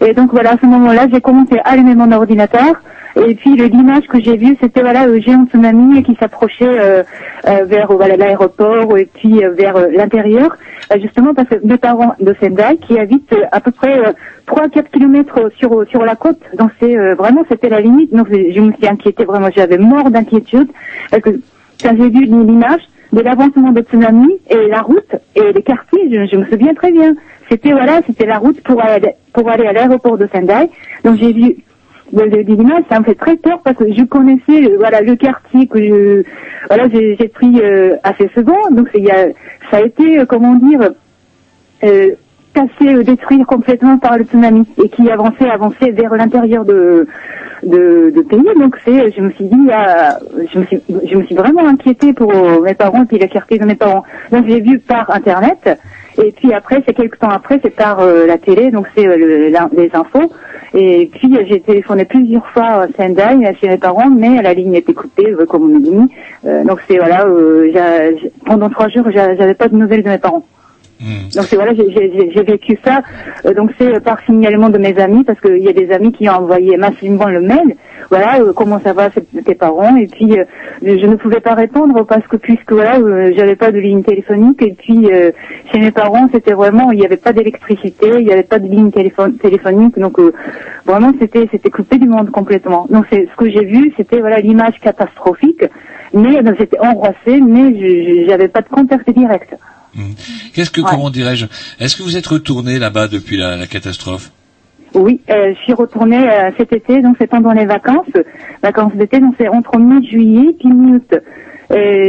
Et donc voilà, à ce moment-là, j'ai commencé à allumer mon ordinateur. Et puis l'image que j'ai vue, c'était voilà le géant tsunami qui s'approchait euh, euh, vers voilà l'aéroport et puis euh, vers l'intérieur, justement parce que mes parents de Sendai qui habitent à peu près euh, 3-4 kilomètres sur sur la côte, donc c'est vraiment c'était la limite. Donc je me suis inquiétée vraiment, j'avais mort d'inquiétude quand j'ai vu l'image de l'avancement de tsunami et la route et les quartiers, je, je me souviens très bien. C'était voilà, c'était la route pour aller pour aller à l'aéroport de Sendai. Donc j'ai vu de, de, de l'image, ça me fait très peur parce que je connaissais euh, voilà le quartier que je voilà j'ai j'ai pris euh, assez souvent. Donc il y a ça a été euh, comment dire euh, cassé, euh, détruit complètement par le tsunami et qui avançait, avançait vers l'intérieur de, de, de pays. Donc c'est, je me suis dit, ah, je me suis, je me suis vraiment inquiétée pour mes parents et puis la quartier de mes parents. Donc j'ai vu par internet et puis après, c'est quelques temps après, c'est par euh, la télé, donc c'est euh, les infos. Et puis j'ai téléphoné plusieurs fois à Sendai chez mes parents, mais la ligne était coupée, euh, comme on me dit. Euh, donc c'est voilà, euh, pendant trois jours, j'a- j'avais pas de nouvelles de mes parents. Donc c'est voilà, j'ai- vécu ça. Euh, donc c'est euh, par signalement de mes amis parce qu'il y a des amis qui ont envoyé massivement le mail. Voilà, euh, comment ça va tes parents Et puis euh, je ne pouvais pas répondre parce que puisque voilà, euh, j'avais pas de ligne téléphonique et puis euh, chez mes parents c'était vraiment il n'y avait pas d'électricité, il n'y avait pas de ligne téléphonique. Donc vraiment c'était c'était coupé du monde complètement. Donc c'est ce que j'ai vu, c'était voilà l'image catastrophique, mais j'étais enroissée, mais j'avais pas de contact direct. Qu'est-ce que, Ouais. comment dirais-je Est-ce que vous êtes retourné là-bas depuis la, la catastrophe? Oui, euh, je suis retournée euh, cet été, donc c'est pendant les vacances, vacances d'été, donc c'est entre mi-juillet et mi-août.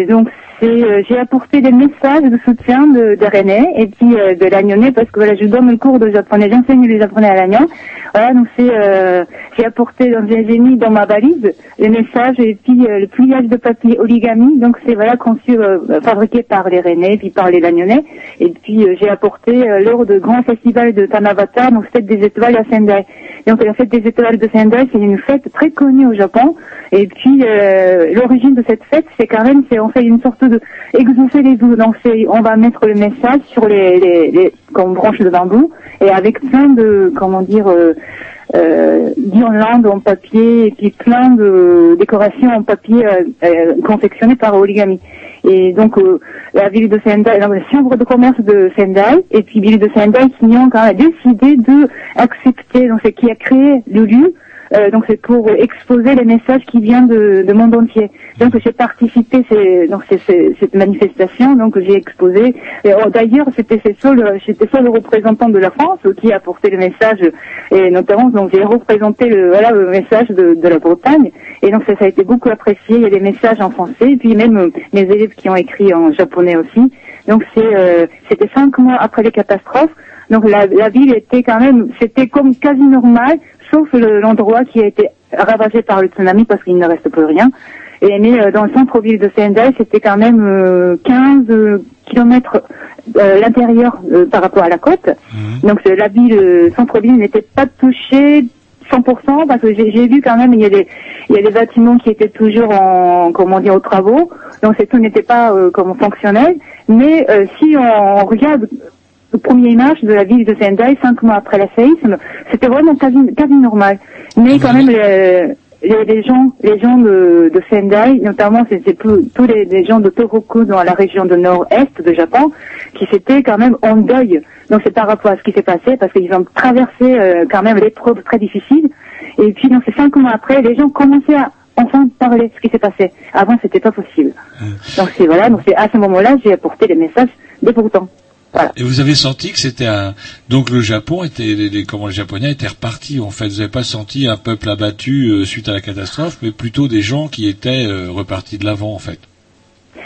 Donc j'ai apporté des messages de soutien de, de René et puis euh, de Lagnonnet parce que voilà, je donne le cours de japonais, j'enseigne le japonais à Lannion. Voilà, donc c'est, euh, j'ai apporté, j'ai mis dans ma valise les messages et puis euh, le pliage de papier origami, donc c'est voilà conçu, euh, fabriqué par les Rennais puis par les Lagnonnais. Et puis euh, j'ai apporté euh, lors de grand festival de Tanabata, donc fête des étoiles à Sendai. Donc la fête des étoiles de Sendai, c'est une fête très connue au Japon. Et puis euh, l'origine de cette fête, c'est quand même, c'est on fait une sorte de exaucer les vœux. Donc on va mettre le message sur les, les, les comme branches de bambou et avec plein de, comment dire. Euh, euh, guirlandes en papier et puis plein de décorations en papier euh, euh, confectionnées par origami. Et donc euh, la ville de Sendai, la chambre de commerce de Sendai et puis ville de Sendai qui ont quand même décidé de accepter, donc c'est qui a créé le lieu Euh, donc c'est pour exposer les messages qui viennent de, de monde entier. Donc j'ai participé c'est donc c'est c'est- cette manifestation, donc j'ai exposé. Oh, D'ailleurs c'était seul j'étais seul représentant de la France qui a porté le message et notamment donc j'ai représenté le voilà le message de, de la Bretagne et donc ça, ça a été beaucoup apprécié. Il y a des messages en français et puis même euh, mes élèves qui ont écrit en japonais aussi. Donc c'est euh, c'était cinq mois après les catastrophes. Donc la, la ville était quand même c'était comme quasi normal sauf le- l'endroit qui a été ravagé par le tsunami parce qu'il ne reste plus rien. Et mais euh, dans le centre-ville de Sendai, c'était quand même euh, 15 euh, kilomètres euh, l'intérieur euh, par rapport à la côte. Donc c'est- la ville, euh, centre-ville n'était pas touchée 100% parce que j'ai j'ai vu quand même il y a des il y a des bâtiments qui étaient toujours en comment dire aux travaux. Donc c'est tout n'était pas euh, comme fonctionnel. Mais euh, si on regarde le premier image de la ville de Sendai cinq mois après la séisme, c'était vraiment quasi, quasi normal. Mais quand même, les, les, les gens, les gens de, de Sendai, notamment c'était tous tous les, les gens de Tohoku dans la région de nord-est de Japon, qui s'étaient quand même en deuil. Donc c'est par rapport à ce qui s'est passé, parce qu'ils ont traversé euh, quand même l'épreuve très difficile. Et puis donc c'est cinq mois après, les gens commençaient à enfin parler de ce qui s'est passé. Avant c'était pas possible. Donc c'est voilà, donc c'est à ce moment-là j'ai apporté les messages Et vous avez senti que c'était un donc le Japon était les, les- comment les Japonais étaient repartis en fait. Vous n'avez pas senti un peuple abattu euh, suite à la catastrophe, mais plutôt des gens qui étaient euh, repartis de l'avant en fait.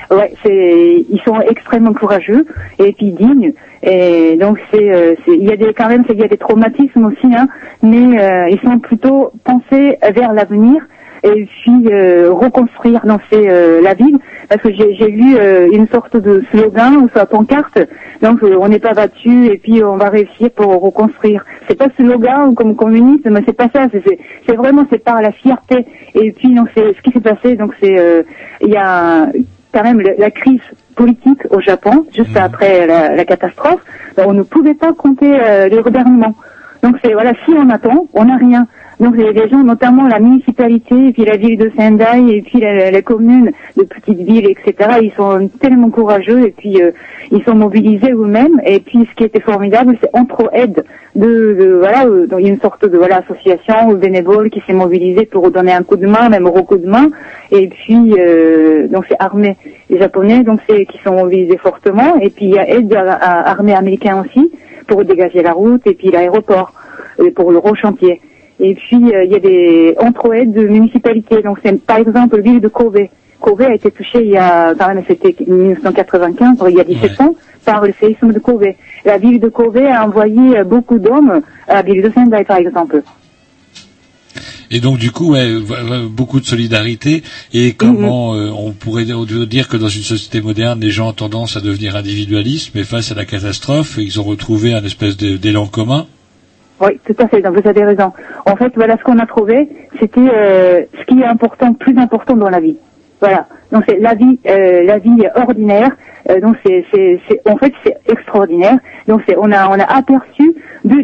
Ouais, c'est ils sont extrêmement courageux et puis dignes et donc c'est euh, il y a des quand même il y a des traumatismes aussi hein, mais ils sont plutôt pensés vers l'avenir et puis euh, reconstruire dans ces euh, la ville. Parce que j'ai lu euh, une sorte de slogan ou soit pancarte. Donc euh, on n'est pas battu et puis on va réussir pour reconstruire. C'est pas slogan comme communiste mais c'est pas ça. C'est vraiment c'est par la fierté. Et puis donc c'est ce qui s'est passé. Donc c'est euh, il y a quand même la crise politique au Japon, juste après la, la catastrophe, ben, on ne pouvait pas compter euh, le gouvernement. Donc c'est voilà, si on attend, on n'a rien. Donc les, les gens, notamment la municipalité, et puis la ville de Sendai, et puis la, la- commune de petites villes, etc. Ils sont tellement courageux et puis euh, ils sont mobilisés eux-mêmes. Et puis ce qui était formidable, c'est entre-aide de, de- voilà, euh, donc il y a une sorte de voilà association ou bénévole qui s'est mobilisée pour donner un coup de main, même au coup de main. Et puis euh, donc c'est armée les japonais, donc c'est qui sont mobilisés fortement. Et puis il y a aide à, à armée américaine aussi pour dégager la route et puis l'aéroport pour le gros chantier. Et puis euh, il y a des entre-aides de municipalités. Donc c'est par exemple la ville de Kobe. Kobe a été touchée il y a quand même c'était 1995, il y a 17 ans, par le séisme de Kobe. La ville de Kobe a envoyé euh, beaucoup d'hommes à la ville de Sendai par exemple. Et donc du coup, ouais, beaucoup de solidarité. Et comment euh, on pourrait dire que dans une société moderne, les gens ont tendance à devenir individualistes, mais face à la catastrophe, ils ont retrouvé un espèce d'élan commun. Oui, tout à fait. Donc vous avez raison. En fait, voilà ce qu'on a trouvé, c'était euh, ce qui est important, plus important dans la vie. Voilà. Donc c'est la vie, euh, la vie ordinaire. Euh, donc c'est, en fait, c'est extraordinaire. Donc c'est, on a, on a aperçu de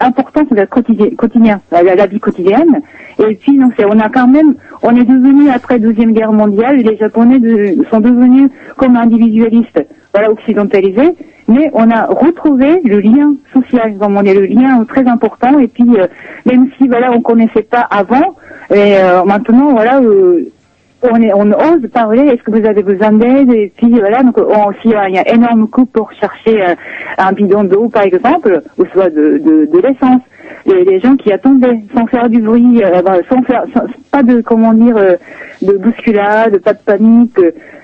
l'importance de la quotidien, quotidien, la, vie quotidienne. Et puis donc c'est, on a quand même, on est devenu après deuxième guerre mondiale, les Japonais sont devenus comme individualistes, voilà, occidentalisés. Mais on a retrouvé le lien social, on est le lien très important. Et puis euh, même si voilà, on connaissait pas avant, et euh, maintenant voilà. euh, on, est, on ose parler, est-ce que vous avez besoin d'aide? Et puis voilà, donc on, a il y a énorme coup pour chercher euh, un bidon d'eau par exemple, ou soit de, de, de l'essence. Les, les gens qui attendaient sans faire du bruit, euh, sans faire, sans- pas de comment dire, euh, de bousculade, pas de panique.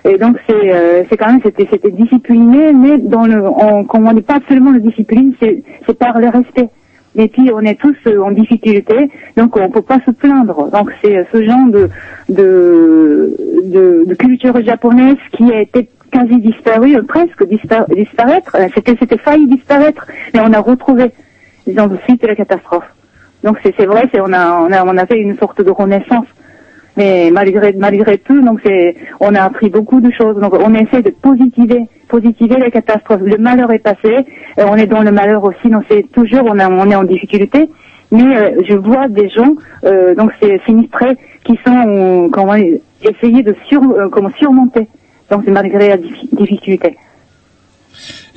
et donc c'est euh, c'est quand même c'était c'était discipliné, mais dans le, on, comment dit pas seulement la discipline, c'est c'est par le respect. Et puis on est tous en difficulté, donc on peut pas se plaindre. Donc c'est ce genre de de, de de culture japonaise qui a été quasi disparu, euh, presque dispa- disparaître. C'était c'était failli disparaître, mais on a retrouvé suite à la catastrophe. Donc c'est vrai, on a on a on a fait une sorte de renaissance. Mais malgré malgré tout, donc c'est on a appris beaucoup de choses. Donc on essaie de positiver positiver la catastrophe. Le malheur est passé, euh, on est dans le malheur aussi. Donc c'est toujours on a on est en difficulté. Mais euh, je vois des gens euh, donc c'est sinistrés qui sont euh, comment essayer de sur euh, comment surmonter. Donc c'est malgré la diffi- difficulté.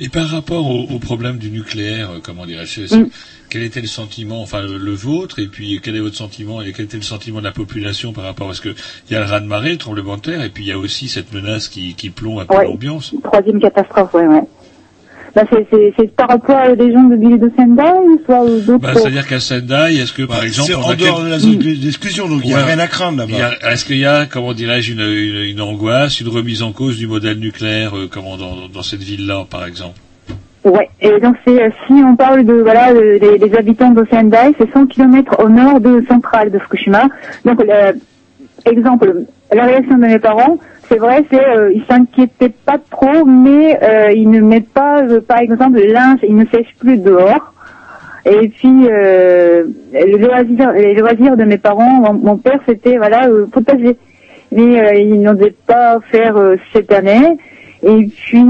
Et par rapport au, au problème du nucléaire, euh, comment dirais-je, Mm. quel était le sentiment, enfin le, vôtre, et puis quel est votre sentiment, et quel était le sentiment de la population par rapport, parce que il y a le raz-de-marée, le tremblement de terre, et puis il y a aussi cette menace qui, qui plombe un peu Ouais. l'ambiance. Troisième catastrophe, ouais. Bah, c'est, c'est, c'est par rapport à des gens de l'île de Sendai ou soit aux d'autres Bah, c'est-à-dire qu'à Sendai, est-ce que par exemple, en dehors quel- de la zone d'exclusion, donc il n'y a Ouais. rien à craindre là-bas. Est-ce qu'il y a, comment dirais-je, une, une, une angoisse, une remise en cause du modèle nucléaire, euh, comment dans, dans cette ville-là, par exemple? Ouais, et donc c'est euh, si on parle de voilà des, des habitants de Sendai, c'est 100 km au nord de centrale de Fukushima. Donc le- exemple, la réaction de mes parents, c'est vrai, c'est euh, ils s'inquiétaient pas trop, mais euh, ils ne mettent pas, euh, par exemple, le linge, ils ne sèchent plus dehors. Et puis euh, le loisir, les loisirs de mes parents, mon, père c'était voilà euh, potager, mais euh, il n'osait pas faire euh, cette année. Et puis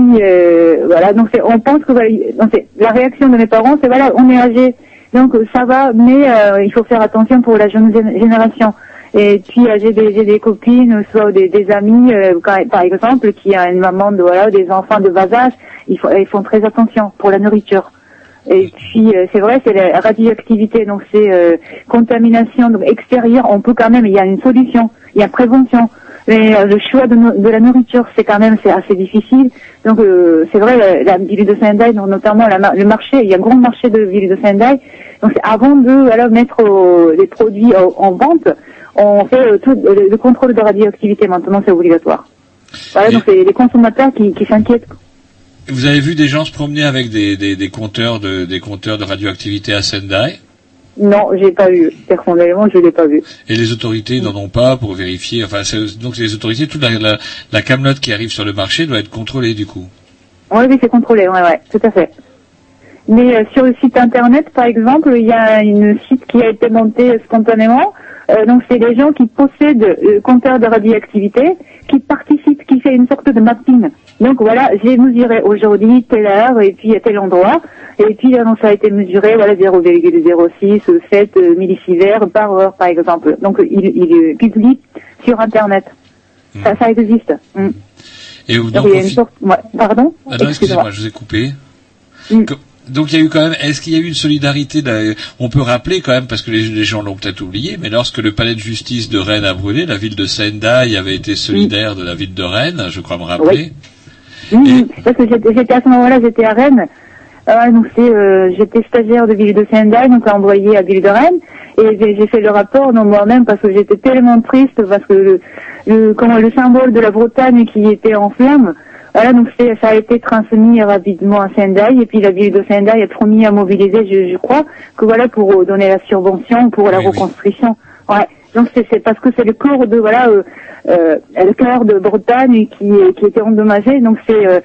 voilà, donc c'est- on pense que voilà, donc la réaction de mes parents, c'est voilà, on est âgé, donc ça va, mais il faut faire attention pour la jeune gén- génération. Et puis euh, j'ai des, des copines, soit des, des amis, euh, quand- par exemple, qui a une maman de voilà, des enfants de bas âge, ils font, ils font très attention pour la nourriture. Et puis euh, c'est vrai, c'est la radioactivité, donc c'est euh, contamination donc extérieure. On peut quand même, il y a une solution, il y a prévention. Mais euh, le choix de, no- de la nourriture, c'est quand même c'est assez difficile. Donc c'est vrai, la, la ville de Sendai, donc, notamment la le marché, il y a un grand marché de ville de Sendai. Donc avant de voilà, mettre les produits en vente, on fait euh, tout le, le contrôle de radioactivité. Maintenant, c'est obligatoire. Voilà, donc c'est les consommateurs qui, qui s'inquiètent. Vous avez vu des gens se promener avec des, des, des compteurs de des compteurs de radioactivité à Sendai? Non, j'ai pas vu. Personnellement, je l'ai pas vu. et les autorités n'en ont pas pour vérifier. Enfin, c'est- donc les autorités, toute la, la, la camelote qui arrive sur le marché doit être contrôlée du coup. Oui, oui, c'est contrôlé, ouais, ouais, tout à fait. Mais euh, sur le site internet, par exemple, il y a une site qui a été montée spontanément. Euh, donc, c'est des gens qui possèdent le compteur de radioactivité, qui participent, qui fait une sorte de mapping. Donc voilà, j'ai mesuré aujourd'hui telle heure et puis à tel endroit. Et puis donc, ça a été mesuré, voilà, 0,06, 7 euh, millisieverts par heure, par exemple. Donc, il, il publie sur internet. Ça, ça existe. Mm. Et vous- Donc, donc, il y a une sorte... ouais, pardon Ah excusez-moi, je vous ai coupé. Co- Donc il y a eu quand même, est-ce qu'il y a eu une solidarité On peut rappeler quand même, parce que les, les gens l'ont peut-être oublié, mais lorsque le palais de justice de Rennes a brûlé, la ville de Sendai avait été solidaire de la ville de Rennes, je crois me rappeler. Oui, oui, parce que j'étais à ce moment-là, j'étais à Rennes. Euh, donc c'est, euh, j'étais stagiaire de ville de Sendai, donc envoyé à ville de Rennes, et j'ai j'ai fait le rapport non moi-même parce que j'étais tellement triste parce que le, le, comment, le symbole de la Bretagne qui était en flammes, voilà, donc c'est- ça a été transmis rapidement à Sendai, et puis la ville de Sendai a promis à mobiliser, je, je crois, que voilà pour euh, donner la subvention pour la reconstruction. Ouais. Donc c'est parce que c'est le corps de voilà euh, euh, le cœur de Bretagne qui qui était endommagé. Donc c'est euh,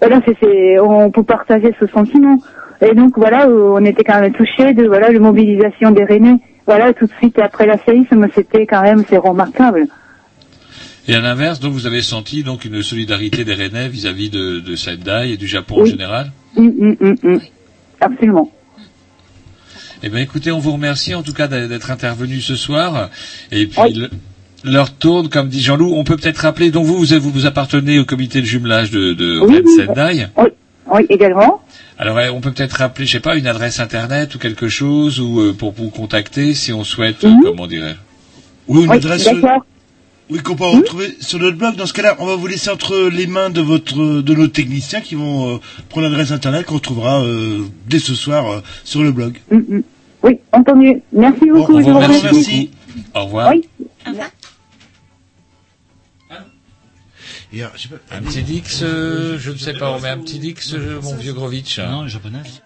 voilà c'est on peut partager ce sentiment. Et donc voilà euh, on était quand même touchés de voilà la mobilisation des Rennais. Voilà tout de suite après la séisme c'était quand même c'est remarquable. Et à l'inverse, donc vous avez senti donc une solidarité des Rennais vis-à-vis de, de Sendai et du Japon en Oui. général hum, hum, hum. Absolument. Eh bien, écoutez, on vous remercie en tout cas d'être intervenu ce soir. Et puis, le- l'heure tourne, comme dit Jean-Loup. On peut peut-être rappeler, donc vous, vous, vous appartenez au comité de jumelage de, de Oui, oui. Sendai. Oui, oui également. Alors, euh, on peut peut-être rappeler, je sais pas, une adresse internet ou quelque chose ou euh, pour vous contacter si on souhaite, euh, Mhm. comment dirais Ou une Oui, adresse d'accord. Oui, qu'on peut retrouver sur notre blog. Dans ce cas-là, on va vous laisser entre les mains de votre de nos techniciens qui vont euh, prendre l'adresse internet qu'on retrouvera euh, dès ce soir euh, sur le blog. Hum, hum. Oui, entendu. Merci beaucoup. je vous remercie. Au revoir. Oui. Et, je sais pas- Un petit Dix, euh, je ne sais pas, on met un petit Dix, euh, mon vieux Grovitch. Non, japonaise.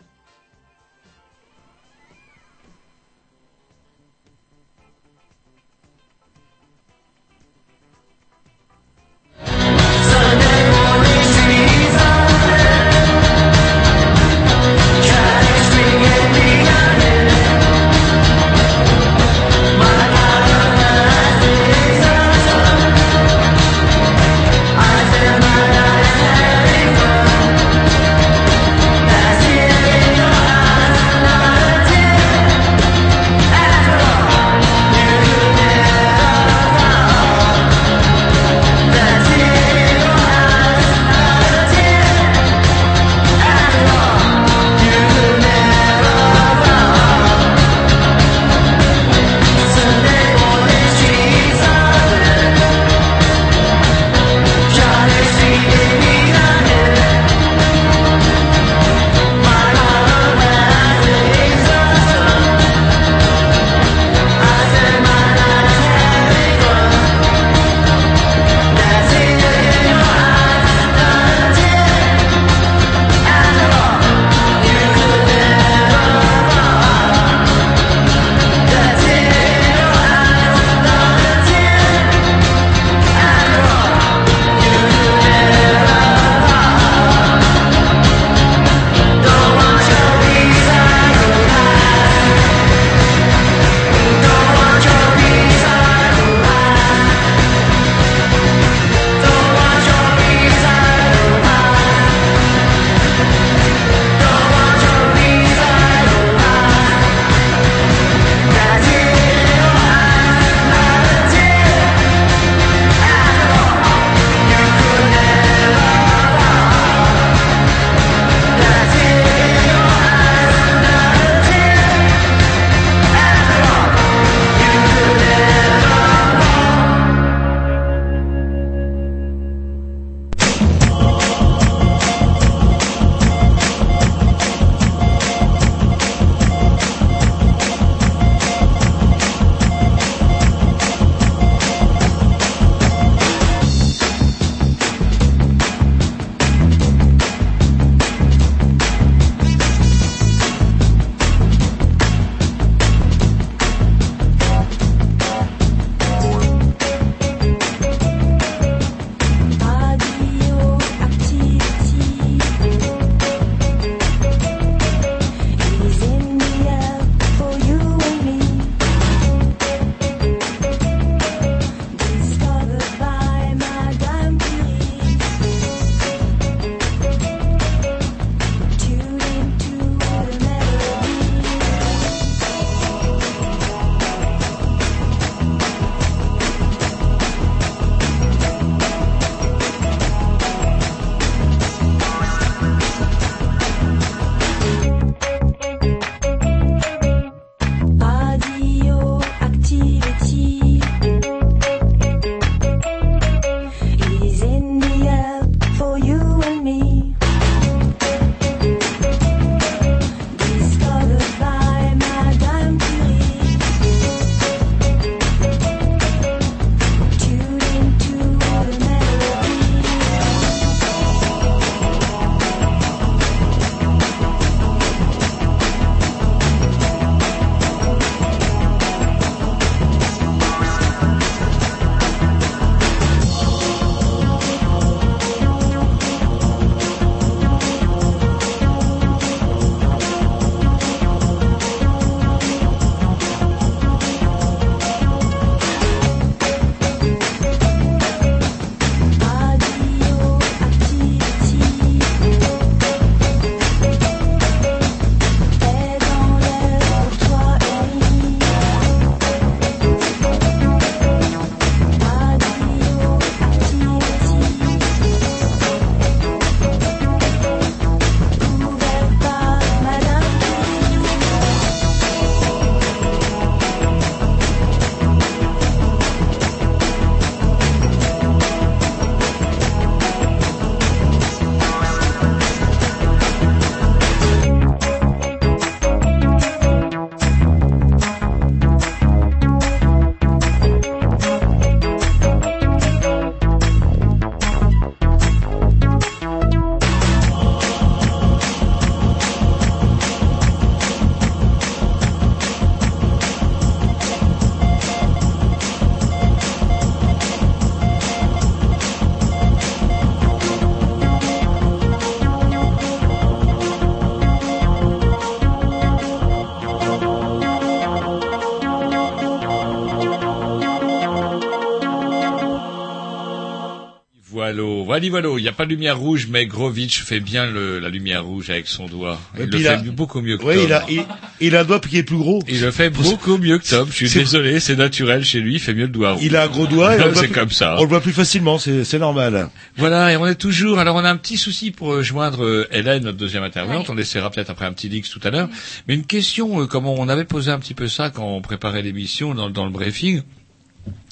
Voilà. Il n'y a pas de lumière rouge, mais Grovitch fait bien le, la lumière rouge avec son doigt. Et Il puis le il a- fait beaucoup mieux que Ouais, Tom. il a, il, il a un doigt qui est plus gros. Il le fait beaucoup mieux que Tom. Je suis désolé, c'est naturel chez lui. Il fait mieux le doigt rouge. Il a un gros doigt. et on le voit c'est plus- comme ça. On le voit plus facilement, c'est c'est normal. Voilà, et on est toujours. Alors, on a un petit souci pour euh, joindre euh, Hélène, notre deuxième intervenante. On essaiera peut-être après un petit leaks tout à l'heure. Mais une question, euh, comment on avait posé un petit peu ça quand on préparait l'émission dans, dans le briefing.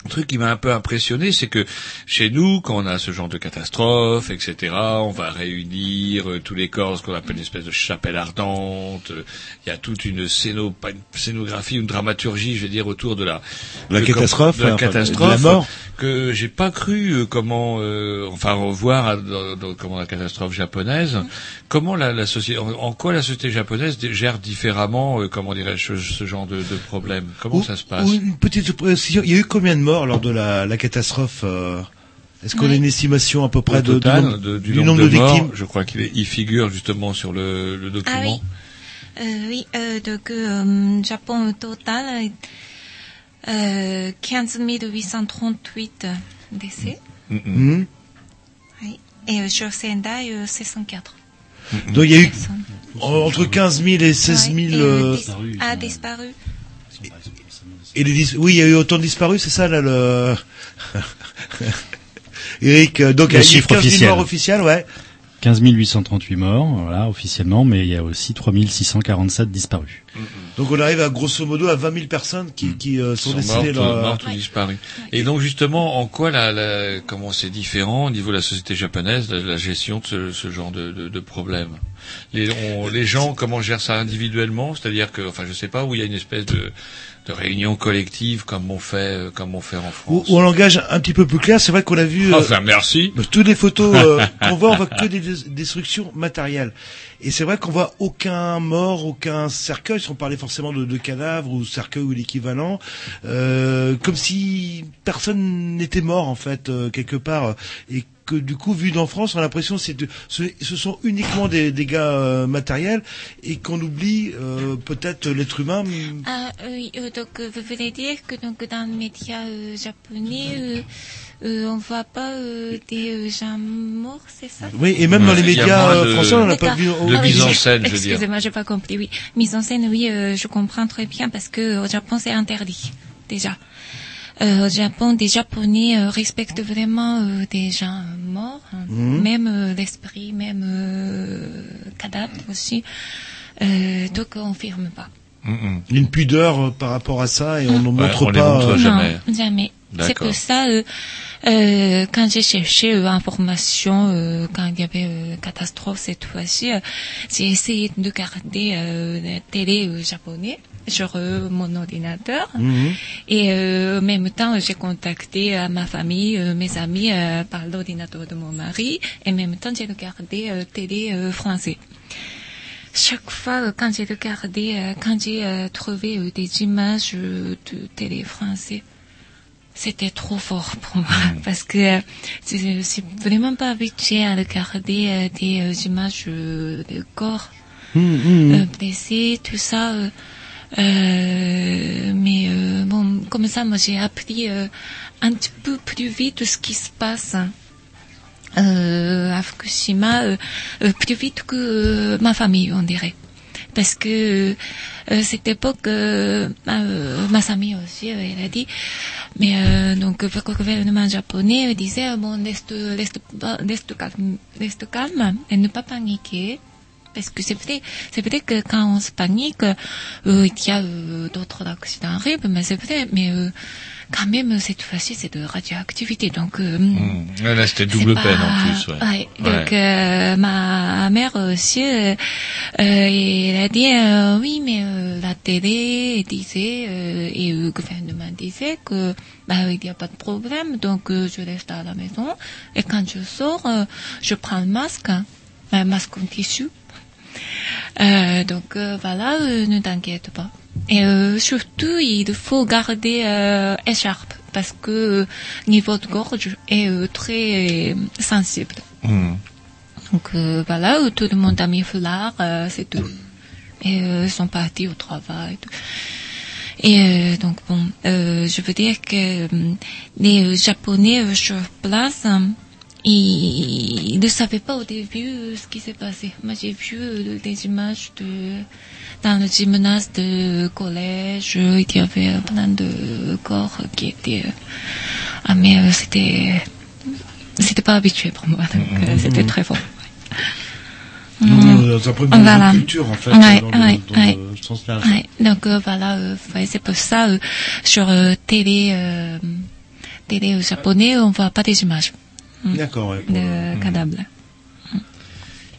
Un truc qui m'a un peu impressionné, c'est que chez nous, quand on a ce genre de catastrophe, etc., on va réunir euh, tous les corps, ce qu'on appelle une espèce de chapelle ardente. Euh, Il y a toute une, scéno, pas une scénographie, une dramaturgie, je vais dire, autour de la, La de- catastrophe, de la enfin, de catastrophe, la mort. que j'ai pas cru euh, comment, euh, enfin revoir euh, dans, dans- comment la catastrophe japonaise, comment la, la société, en, en quoi la société japonaise gère différemment, euh, comment dirais-je, ce, ce genre de, de problème? Comment ça se passe? Ou une petite précision. Il y a eu combien de morts? Lors de la, la catastrophe euh, Est-ce qu'on a une estimation à peu près du nombre, de- du, du nombre, nombre de, morts, victimes je crois qu'il il figure justement sur le, le document. Ah oui. Euh, oui, euh, donc euh, Japon au total, euh, 15 838 décès. Mm, mm. Mhm. Oui. Et euh, sur Sendai, euh, 604. Donc il y a eu entre 15 000 et 16 000. Ouais, et, euh, euh, dis- a disparu. Et les dis- oui, il y a eu autant de disparus, c'est ça là le. Eric, euh, donc Les il y a eu chiffres 15 000 officiels. morts officiels, ouais. 15 838 morts, voilà, officiellement, mais il y a aussi 3647 disparus. Donc on arrive à grosso modo à 20 000 personnes qui, qui euh, sont, sont décédées mortes, là. mortes ou disparues. Et donc justement, en quoi la, la comment c'est différent au niveau de la société japonaise, la, la gestion de ce, ce genre de, de, de problème? Les, on- les gens, comment gèrent ça individuellement? C'est-à-dire que, enfin, je sais pas, où il y a une espèce de, de réunion collective comme on fait, euh, comme on fait en Ou, France. ou en langage un petit peu plus clair, c'est vrai qu'on a vu. euh, Enfin, merci. bah, toutes les photos euh, qu'on voit, on voit que des des destructions matérielles. Et c'est vrai qu'on voit aucun mort, aucun cercueil, sans parler forcément de, de cadavres ou cercueil ou l'équivalent, euh, comme si personne n'était mort en fait euh, quelque part. Et que du coup, vu d'en France, on a l'impression que c'est de- ce, ce sont uniquement des dégâts euh, matériels et qu'on oublie euh, peut-être l'être humain. Ah oui, euh, donc vous voulez dire que donc dans les médias euh, japonais, euh, euh, on voit pas euh, des euh, gens morts, c'est ça? Oui, et même dans les médias français, on n'a pas vu. de Ah mise en j'ai- scène, je veux dire. Excusez-moi, j'ai pas compris. Oui, mise en scène, oui, euh, je comprends très bien parce que au Japon c'est interdit déjà. Euh, au Japon, des Japonais euh, respectent vraiment euh, des gens euh, morts, hein. Mhm. même euh, l'esprit, même euh, cadavre aussi. Euh, donc on filme pas. Mm, mm. une pudeur euh, par rapport à ça et on ne Ouais, montre on les pas. montre euh, jamais. Non, jamais. C'est pour ça, euh, euh, quand j'ai cherché euh, information, euh, quand il y avait euh, catastrophe cette fois-ci, euh, j'ai essayé de garder euh, la télé euh, japonais sur euh, mon ordinateur. Mhm. Et euh, en même temps, j'ai contacté euh, ma famille, euh, mes amis euh, par l'ordinateur de mon mari. Et en même temps, j'ai regardé euh, télé euh, français. Chaque fois, quand j'ai regardé, euh, quand j'ai euh, trouvé euh, des images euh, de télé français, c'était trop fort pour moi parce que euh, c'est c'est vraiment pas habitué à regarder euh, des euh, images euh, de corps Mhm. euh, blessés, tout ça. euh, mais euh, bon, comme ça, moi j'ai appris euh, un petit peu plus vite ce qui se passe euh, à Fukushima, plus vite que ma famille, on dirait. Parce que euh, cette époque, euh, euh, ma famille aussi, euh, elle a dit, mais euh, donc le gouvernement japonais disait bon reste reste reste calme, reste calme et ne pas paniquer. Parce que c'est vrai, c'est vrai que quand on se panique, il y a d'autres accidents arrivent, mais c'est vrai, mais quand même cette fois-ci c'est de radioactivité, donc euh, Mm. Ouais, Là, c'était double peine pas- en plus. Ouais. ouais, Ouais. donc euh, ma mère aussi, euh, euh, elle a dit euh, oui, mais euh, la télé disait euh, et le gouvernement disait que bah il n'y a pas de problème, donc euh, je reste à la maison et quand je sors, euh, je prends le masque, hein, un masque en tissu. Euh, donc euh, voilà, euh, ne t'inquiète pas. Et euh, surtout, il faut garder euh, écharpe parce que euh, niveau de gorge est euh, très euh, sensible. Mmh. Donc euh, voilà, tout le monde a mis foulard, c'est tout. Et ils sont partis au travail. Tout. Et donc bon, je veux dire que les Japonais sur place hein, ils ne savaient pas au début ce qui s'est passé. Moi, j'ai vu des images de dans le gymnase de collège, euh, il y avait plein de corps qui étaient. Euh, ah, mais euh, c'était. C'était pas habitué pour moi, donc mmh, c'était très fort. Ouais. Mmh. On voilà. culture, en fait. Donc voilà, c'est pour ça, sur télé, télé japonais, on voit pas des images. D'accord. De cadavres.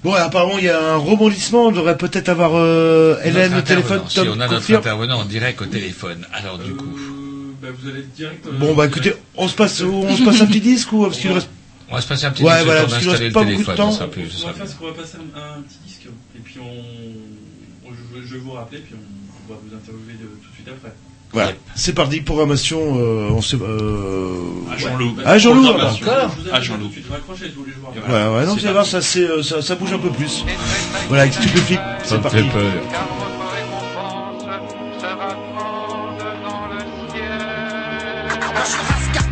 Bon, apparemment, il y a un rebondissement. On devrait peut-être avoir euh, Hélène au téléphone. Tom, si on a notre intervenant en direct au téléphone, alors du coup. Euh, bah, vous allez direct. Euh, bon, bah écoutez, on se passe, on se passe un petit disque ou parce qu'il reste. On va se passer un petit ouais, disque. Voilà, parce qu'il reste pas beaucoup de temps. On, va passer un, petit disque et puis on, je, je vais vous rappeler puis on, va vous interviewer tout de suite après. Voilà. Yep. C'est parti, programmation. Euh, on se, euh... Ah, Jean-Loup. Ah, Jean-Loup, encore Ah, Jean-Loup. Tu te voulais Voilà, ouais, non, tu vas voir, ça, c'est, euh, ça, ça bouge un peu plus. Voilà, avec Stupéfique, c'est parti. Peur. Dans le ciel.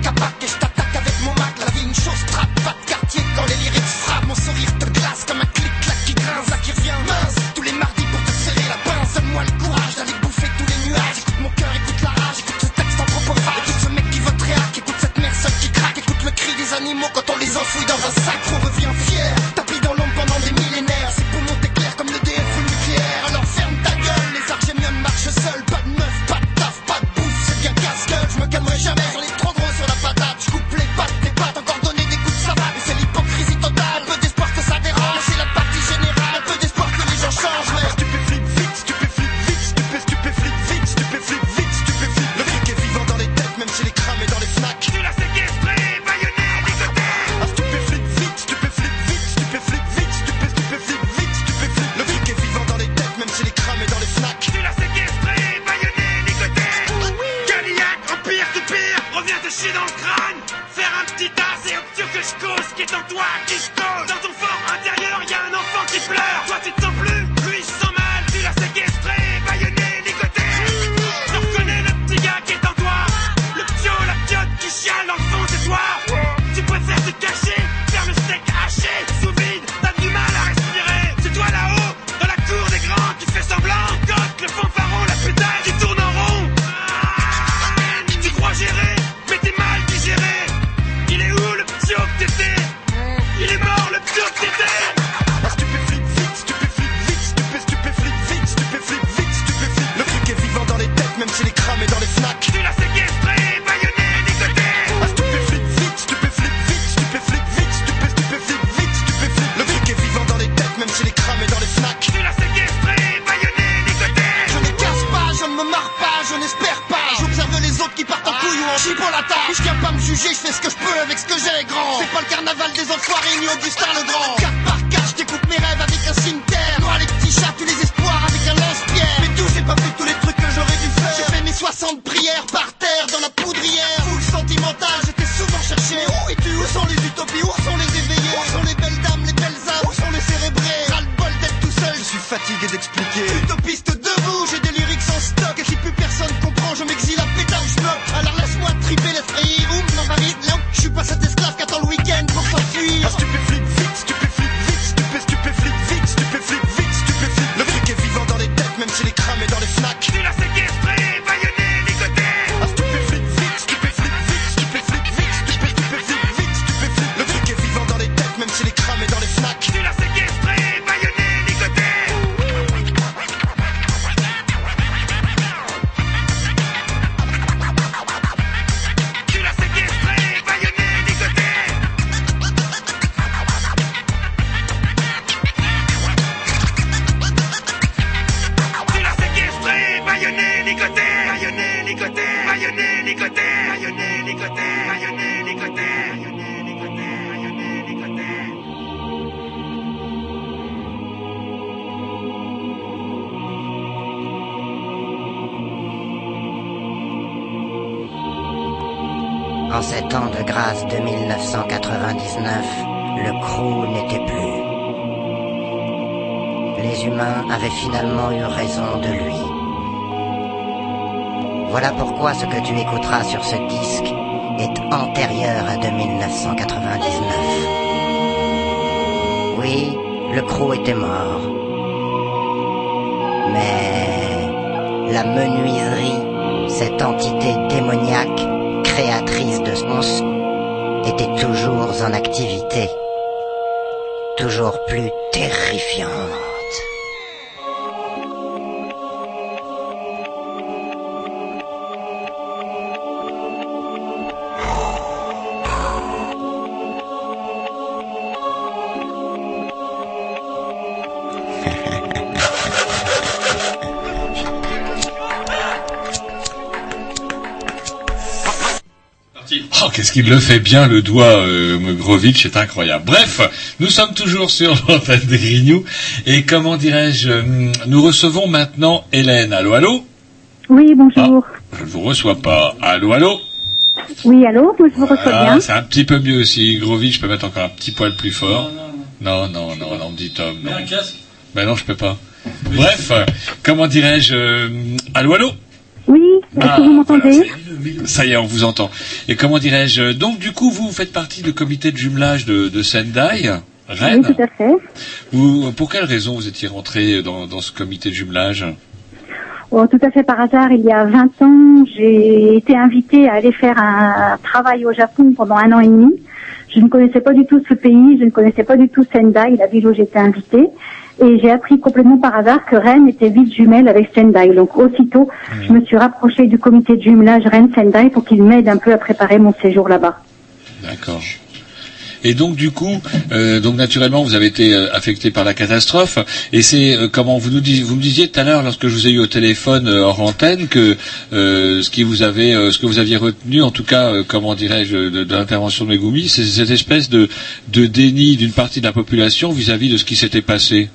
de 1999. Oui, le croc était mort. Mais la menuiserie, cette entité démoniaque, créatrice de sens, était toujours en activité. Toujours plus qu'il le fait bien, le doigt, euh, Mogrovitch, c'est incroyable. Bref, nous sommes toujours sur l'antenne des Grignoux, et comment dirais-je, hum, nous recevons maintenant Hélène. Allô, allô Oui, bonjour. Je ne vous reçois pas. Allô, allô Oui, allô, moi je vous reçois Ah, bien. c'est un petit peu mieux aussi. Grovitch, je peux mettre encore un petit poil plus fort. Non, non, non, non, me dit Tom. Non. un casque Ben non, je peux pas. Bref, euh, comment dirais-je, euh, allô, allô Oui, est-ce Ah, que vous m'entendez Ça y est, on vous entend. Et comment dirais-je Donc, du coup, vous faites partie du comité de jumelage de, de Sendai, Oui, Rennes. tout à fait. Vous, pour quelle raison vous étiez rentré dans, dans ce comité de jumelage? Oh, tout à fait par hasard, il y a 20 ans, j'ai été invitée à aller faire un travail au Japon pendant un an et demi. Je ne connaissais pas du tout ce pays, je ne connaissais pas du tout Sendai, la ville où j'étais invitée. Et j'ai appris complètement par hasard que Rennes était ville jumelle avec Sendai. Donc aussitôt, je me suis rapprochée du comité de jumelage Rennes-Sendai pour qu'il m'aide un peu à préparer mon séjour là-bas. D'accord. Et donc du coup, euh, donc naturellement, vous avez été euh, affecté par la catastrophe. Et c'est euh, comment vous nous vous me disiez tout à l'heure, lorsque je vous ai eu au téléphone euh, hors antenne, que ce qui vous euh, ce que vous aviez retenu, en tout cas, comment dirais-je, de, de l'intervention de Megumi, c'est cette espèce de, de déni d'une partie de la population vis-à-vis de ce qui s'était passé.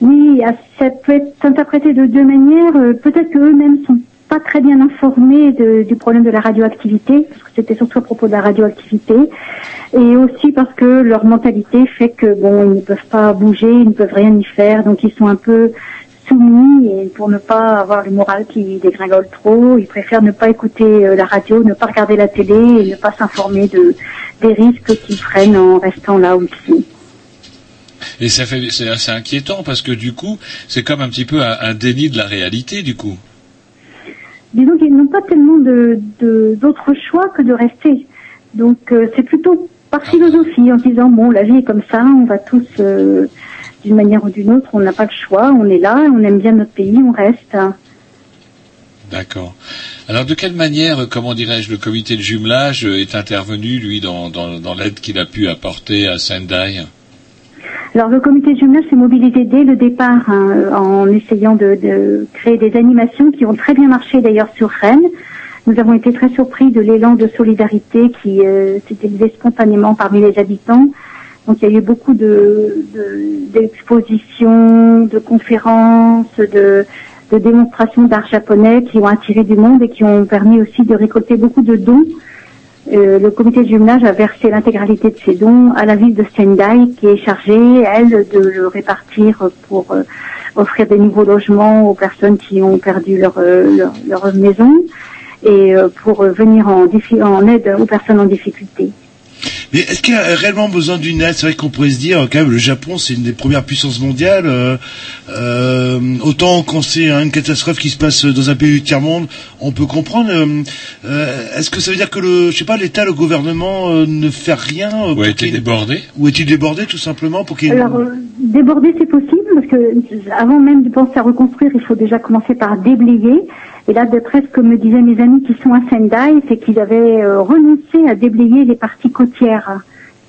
Oui, ça peut être interprété de deux manières. Euh, Peut-être qu'eux-mêmes sont pas très bien informés de- du problème de la radioactivité, parce que c'était surtout à propos de la radioactivité, et aussi parce que leur mentalité fait que bon, ils ne peuvent pas bouger, ils ne peuvent rien y faire, donc ils sont un peu soumis et pour ne pas avoir le moral qui dégringole trop, ils préfèrent ne pas écouter euh, la radio, ne pas regarder la télé et ne pas s'informer de des risques qu'ils prennent en restant là où ils sont. Et ça fait, c'est assez inquiétant parce que du coup, c'est comme un petit peu un, un déni de la réalité, du coup. disons qu'ils n'ont pas tellement de de- d'autres choix que de rester. Donc euh, c'est plutôt par philosophie en disant bon la vie est comme ça, on va tous euh, d'une manière ou d'une autre, on n'a pas le choix, on est là, on aime bien notre pays, on reste. D'accord. Alors de quelle manière, comment dirais-je, le comité de jumelage est intervenu, lui, dans, dans, dans l'aide qu'il a pu apporter à Sendai? Alors le comité jumelage s'est mobilisé dès le départ hein, en essayant de, créer des animations qui ont très bien marché d'ailleurs sur Rennes. Nous avons été très surpris de l'élan de solidarité qui euh, s'est élevé spontanément parmi les habitants. Donc il y a eu beaucoup de de- d'expositions, de, conférences, de, de démonstrations d'art japonais qui ont attiré du monde et qui ont permis aussi de récolter beaucoup de dons. Euh, le comité de jumelage a versé l'intégralité de ces dons à la ville de Sendai qui est chargée, elle, de le répartir pour euh, offrir des nouveaux logements aux personnes qui ont perdu leur, euh, maison et pour venir en aide aux personnes en difficulté. Mais est-ce qu'il y a réellement besoin d'une aide? C'est vrai qu'on pourrait se dire, quand même, le Japon, c'est une des premières puissances mondiales. euh, euh, autant quand c'est une catastrophe qui se passe dans un pays du tiers-monde, on peut comprendre. euh, euh, est-ce que ça veut dire que le, je sais pas, l'État, le gouvernement euh, ne fait rien Ou pour a été qu'il y ait- débordé? Ou est-il débordé, tout simplement, pour qu'il y ait- Alors, euh, déborder, c'est possible, parce que avant même de penser à reconstruire, il faut déjà commencer par déblayer. Et là, d'après ce que me disaient mes amis qui sont à Sendai, c'est qu'ils avaient euh, renoncé à déblayer les parties côtières,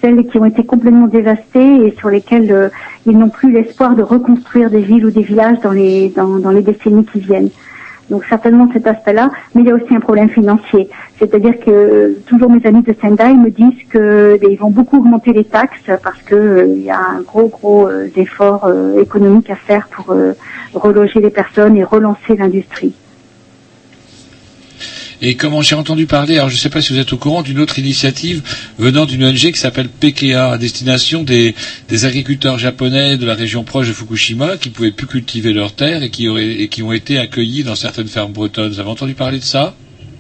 celles qui ont été complètement dévastées et sur lesquelles euh, ils n'ont plus l'espoir de reconstruire des villes ou des villages dans les, dans, dans les décennies qui viennent. Donc certainement cet aspect-là, mais il y a aussi un problème financier. C'est-à-dire que euh, toujours mes amis de Sendai me disent que ben, ils vont beaucoup augmenter les taxes parce que euh, y a un gros gros euh, effort économique à faire pour reloger les personnes et relancer l'industrie. Et comment j'ai entendu parler, alors je ne sais pas si vous êtes au courant, d'une autre initiative venant d'une ONG qui s'appelle PKA, à destination des, des agriculteurs japonais de la région proche de Fukushima qui pouvaient plus cultiver leurs terres et qui, auraient, et qui ont été accueillis dans certaines fermes bretonnes. Vous avez entendu parler de ça?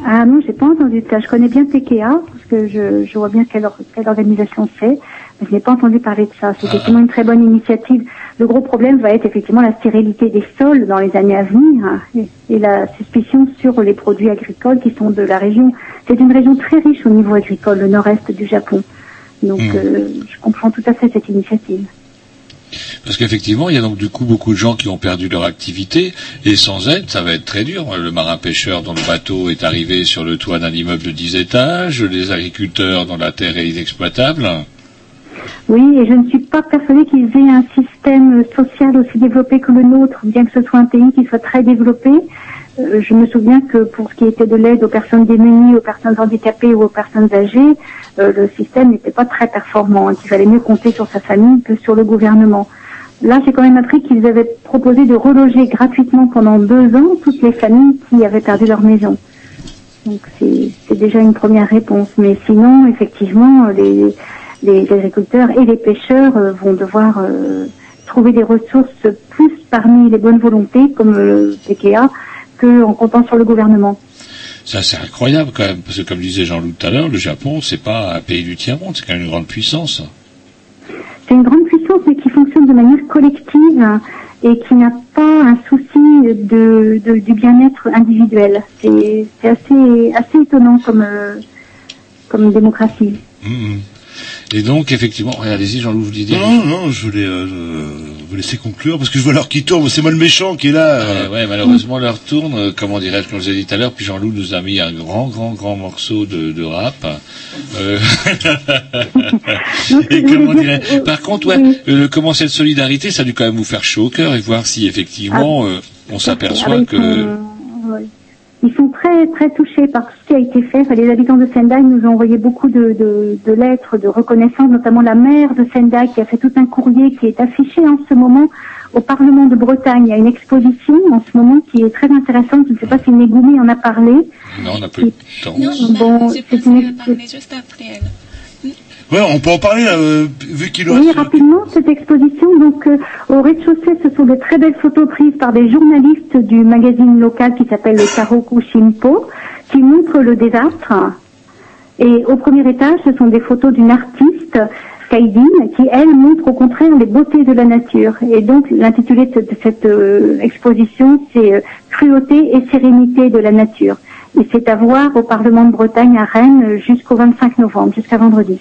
Ah non, j'ai pas entendu ça. Je connais bien PKA, que je, je vois bien quelle, or- quelle organisation c'est. Mais je n'ai pas entendu parler de ça. C'est effectivement une très bonne initiative. Le gros problème va être effectivement la stérilité des sols dans les années à venir et, la suspicion sur les produits agricoles qui sont de la région. C'est une région très riche au niveau agricole, le nord-est du Japon. Donc Hmm. euh, je comprends tout à fait cette initiative. Parce qu'effectivement, il y a donc du coup beaucoup de gens qui ont perdu leur activité et sans aide, ça va être très dur. Le marin pêcheur dont le bateau est arrivé sur le toit d'un immeuble de 10 étages, les agriculteurs dont la terre est inexploitable. Oui, et je ne suis pas persuadée qu'ils aient un système social aussi développé que le nôtre, bien que ce soit un pays qui soit très développé. Euh, je me souviens que pour ce qui était de l'aide aux personnes démunies, aux personnes handicapées ou aux personnes âgées, euh, le système n'était pas très performant, hein, qu'il fallait mieux compter sur sa famille que sur le gouvernement. Là, j'ai quand même appris qu'ils avaient proposé de reloger gratuitement pendant deux ans toutes les familles qui avaient perdu leur maison. Donc c'est déjà une première réponse. Mais sinon, effectivement, les, les agriculteurs et les pêcheurs euh, vont devoir euh, trouver des ressources plus parmi les bonnes volontés, comme euh, le PKA, qu'en comptant sur le gouvernement. Ça, c'est incroyable quand même, parce que comme disait Jean-Loup tout à l'heure, le Japon, c'est pas un pays du tiers-monde, c'est quand même une grande puissance. C'est une grande puissance, mais qui fonctionne de manière collective et qui n'a pas un souci de, de- du bien-être individuel. C'est assez, assez étonnant comme, euh, comme démocratie. Mhm. Et donc, effectivement, allez-y, Jean-Loup, vous disiez. Non, non, non, je voulais euh, vous laisser conclure parce que je vois l'heure qui tourne. C'est moi le méchant qui est là. euh. Ouais, ouais, malheureusement, l'heure tourne, euh, comment dirais-je, comme je l'ai dit tout à l'heure, puis Jean-Loup nous a mis un grand, grand, grand morceau de, de rap. Euh, et comment dirais Par contre, ouais, euh, comment cette solidarité, ça a dû quand même vous faire chaud au cœur et voir si effectivement euh, on s'aperçoit Ah, que... Ils sont très très touchés par tout ce qui a été fait. Enfin, les habitants de Sendai nous ont envoyé beaucoup de, de, de lettres de reconnaissance, notamment la maire de Sendai qui a fait tout un courrier qui est affiché en ce moment au Parlement de Bretagne. Il y a une exposition en ce moment qui est très intéressante. Je ne sais pas si Megumi en a parlé. Non, on n'a pas eu le temps. Bon, c'est une exposition. juste après elle. Ouais, on peut en parler euh, vu qu'il Oui, rapidement, cette exposition, donc euh, au rez-de-chaussée, ce sont de très belles photos prises par des journalistes du magazine local qui s'appelle le Karoku Shinpo, qui montrent le désastre. Et au premier étage, ce sont des photos d'une artiste, Kaidin, qui, elle, montre au contraire les beautés de la nature. Et donc, l'intitulé de, cette euh, exposition, c'est euh, Cruauté et sérénité de la nature. Et c'est à voir au Parlement de Bretagne à Rennes jusqu'au 25 novembre, jusqu'à vendredi.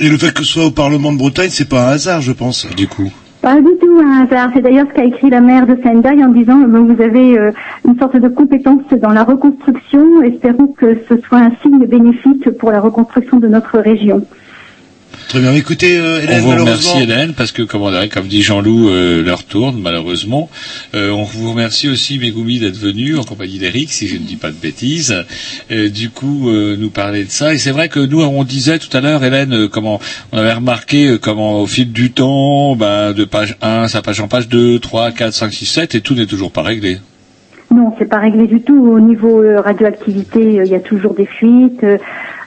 Et le fait que ce soit au Parlement de Bretagne, c'est pas un hasard, je pense. Du coup. Pas du tout un hasard. C'est d'ailleurs ce qu'a écrit la maire de Sendai en disant euh, vous avez euh, une sorte de compétence dans la reconstruction. Espérons que ce soit un signe bénéfique pour la reconstruction de notre région. Très bien. Écoutez, euh, On Hélène, vous malheureusement. remercie Hélène parce que comment dirait, comme dit Jean-Loup, euh, l'heure tourne malheureusement. Euh, on vous remercie aussi Megumi d'être venu en compagnie d'Eric, si je ne dis pas de bêtises. Du coup, euh, nous parler de ça. Et c'est vrai que nous, on disait tout à l'heure, Hélène, euh, comment on avait remarqué euh, comment au fil du temps, ben, de page 1, ça passe en page 2, 3, 4, 5, 6, 7, et tout n'est toujours pas réglé. Non, c'est pas réglé du tout. Au niveau euh, radioactivité, euh, il y a toujours des fuites. Euh,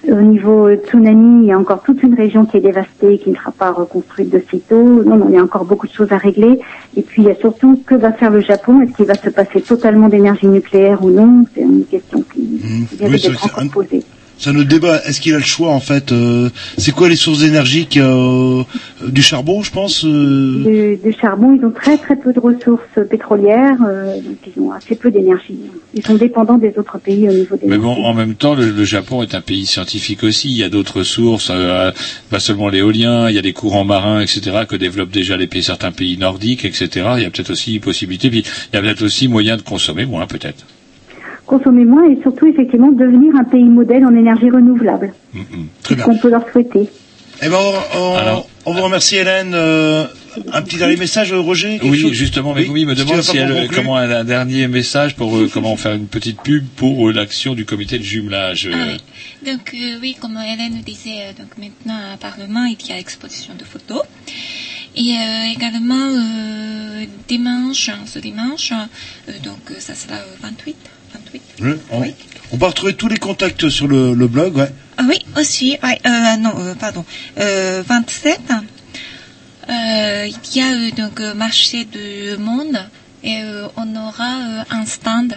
au niveau euh, tsunami, il y a encore toute une région qui est dévastée, qui ne sera pas reconstruite de sitôt. Non, non, il y a encore beaucoup de choses à régler. Et puis, il y a surtout que va faire le Japon? Est-ce qu'il va se passer totalement d'énergie nucléaire ou non? C'est une question qui, qui vient Oui, d'être encore posée. C'est un autre débat. Est-ce qu'il a le choix en fait euh, C'est quoi les sources d'énergie euh, Du charbon, je pense. euh, Du, du charbon, ils ont très très peu de ressources pétrolières, euh, donc ils ont assez peu d'énergie. Ils sont dépendants des autres pays au niveau des Mais bon, en même temps, le, le Japon est un pays scientifique aussi. Il y a d'autres sources, euh, pas seulement l'éolien, il y a des courants marins, etc., que développent déjà les pays, certains pays nordiques, etc. Il y a peut-être aussi possibilité, puis il y a peut-être aussi moyen de consommer moins, peut-être. Consommer moins et surtout effectivement devenir un pays modèle en énergie renouvelable. Très bien. qu'on peut leur souhaiter. Eh ben, on, vous remercie, Hélène. Euh, un petit dernier message, Roger quelque Oui, chose justement, Oui, Megumi me demande si elle, comment un, un dernier message pour euh, comment faire une petite pub pour euh, l'action du comité de jumelage. euh. Donc euh, oui, comme Hélène nous disait, euh, donc maintenant à Parlement, il y a exposition de photos. Et euh, également euh, dimanche, hein, ce dimanche, euh, donc euh, ça sera euh, 28. 28. Oui, on, on va retrouver tous les contacts sur le, le blog, ouais. Ah oui, aussi, ouais, euh, non, euh, pardon, euh, 27. Euh, il y a euh, donc euh, marché du monde et euh, on aura euh, un stand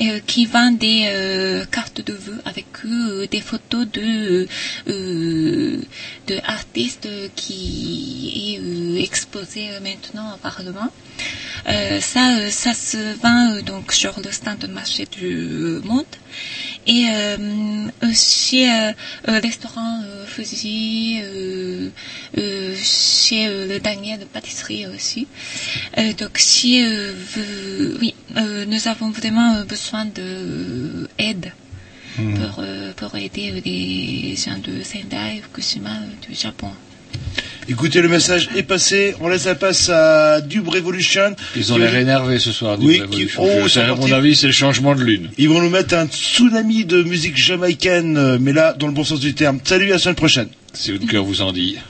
euh, qui vend des euh, cartes de vœux avec euh, des photos de euh, de artistes qui est exposé maintenant au Parlement. Ça, ça se vend donc sur le stand de marché du monde. Et euh, euh, restaurant Fuji, chez le Daniel pâtisserie aussi. Donc vous- oui, euh, nous avons vraiment euh, besoin de euh, aide Mhm. pour, euh, pour aider euh, les gens de Sendai, Fukushima, euh, du Japon. Écoutez, le message est passé. On laisse la place à Dub Revolution. Ils ont l'air énervés ce soir. Oui, qui- oh, à mon avis, c'est le changement de lune. Ils vont nous mettre un tsunami de musique jamaïcaine, euh, mais là, dans le bon sens du terme. Salut, à la semaine prochaine. Si votre cœur vous en dit.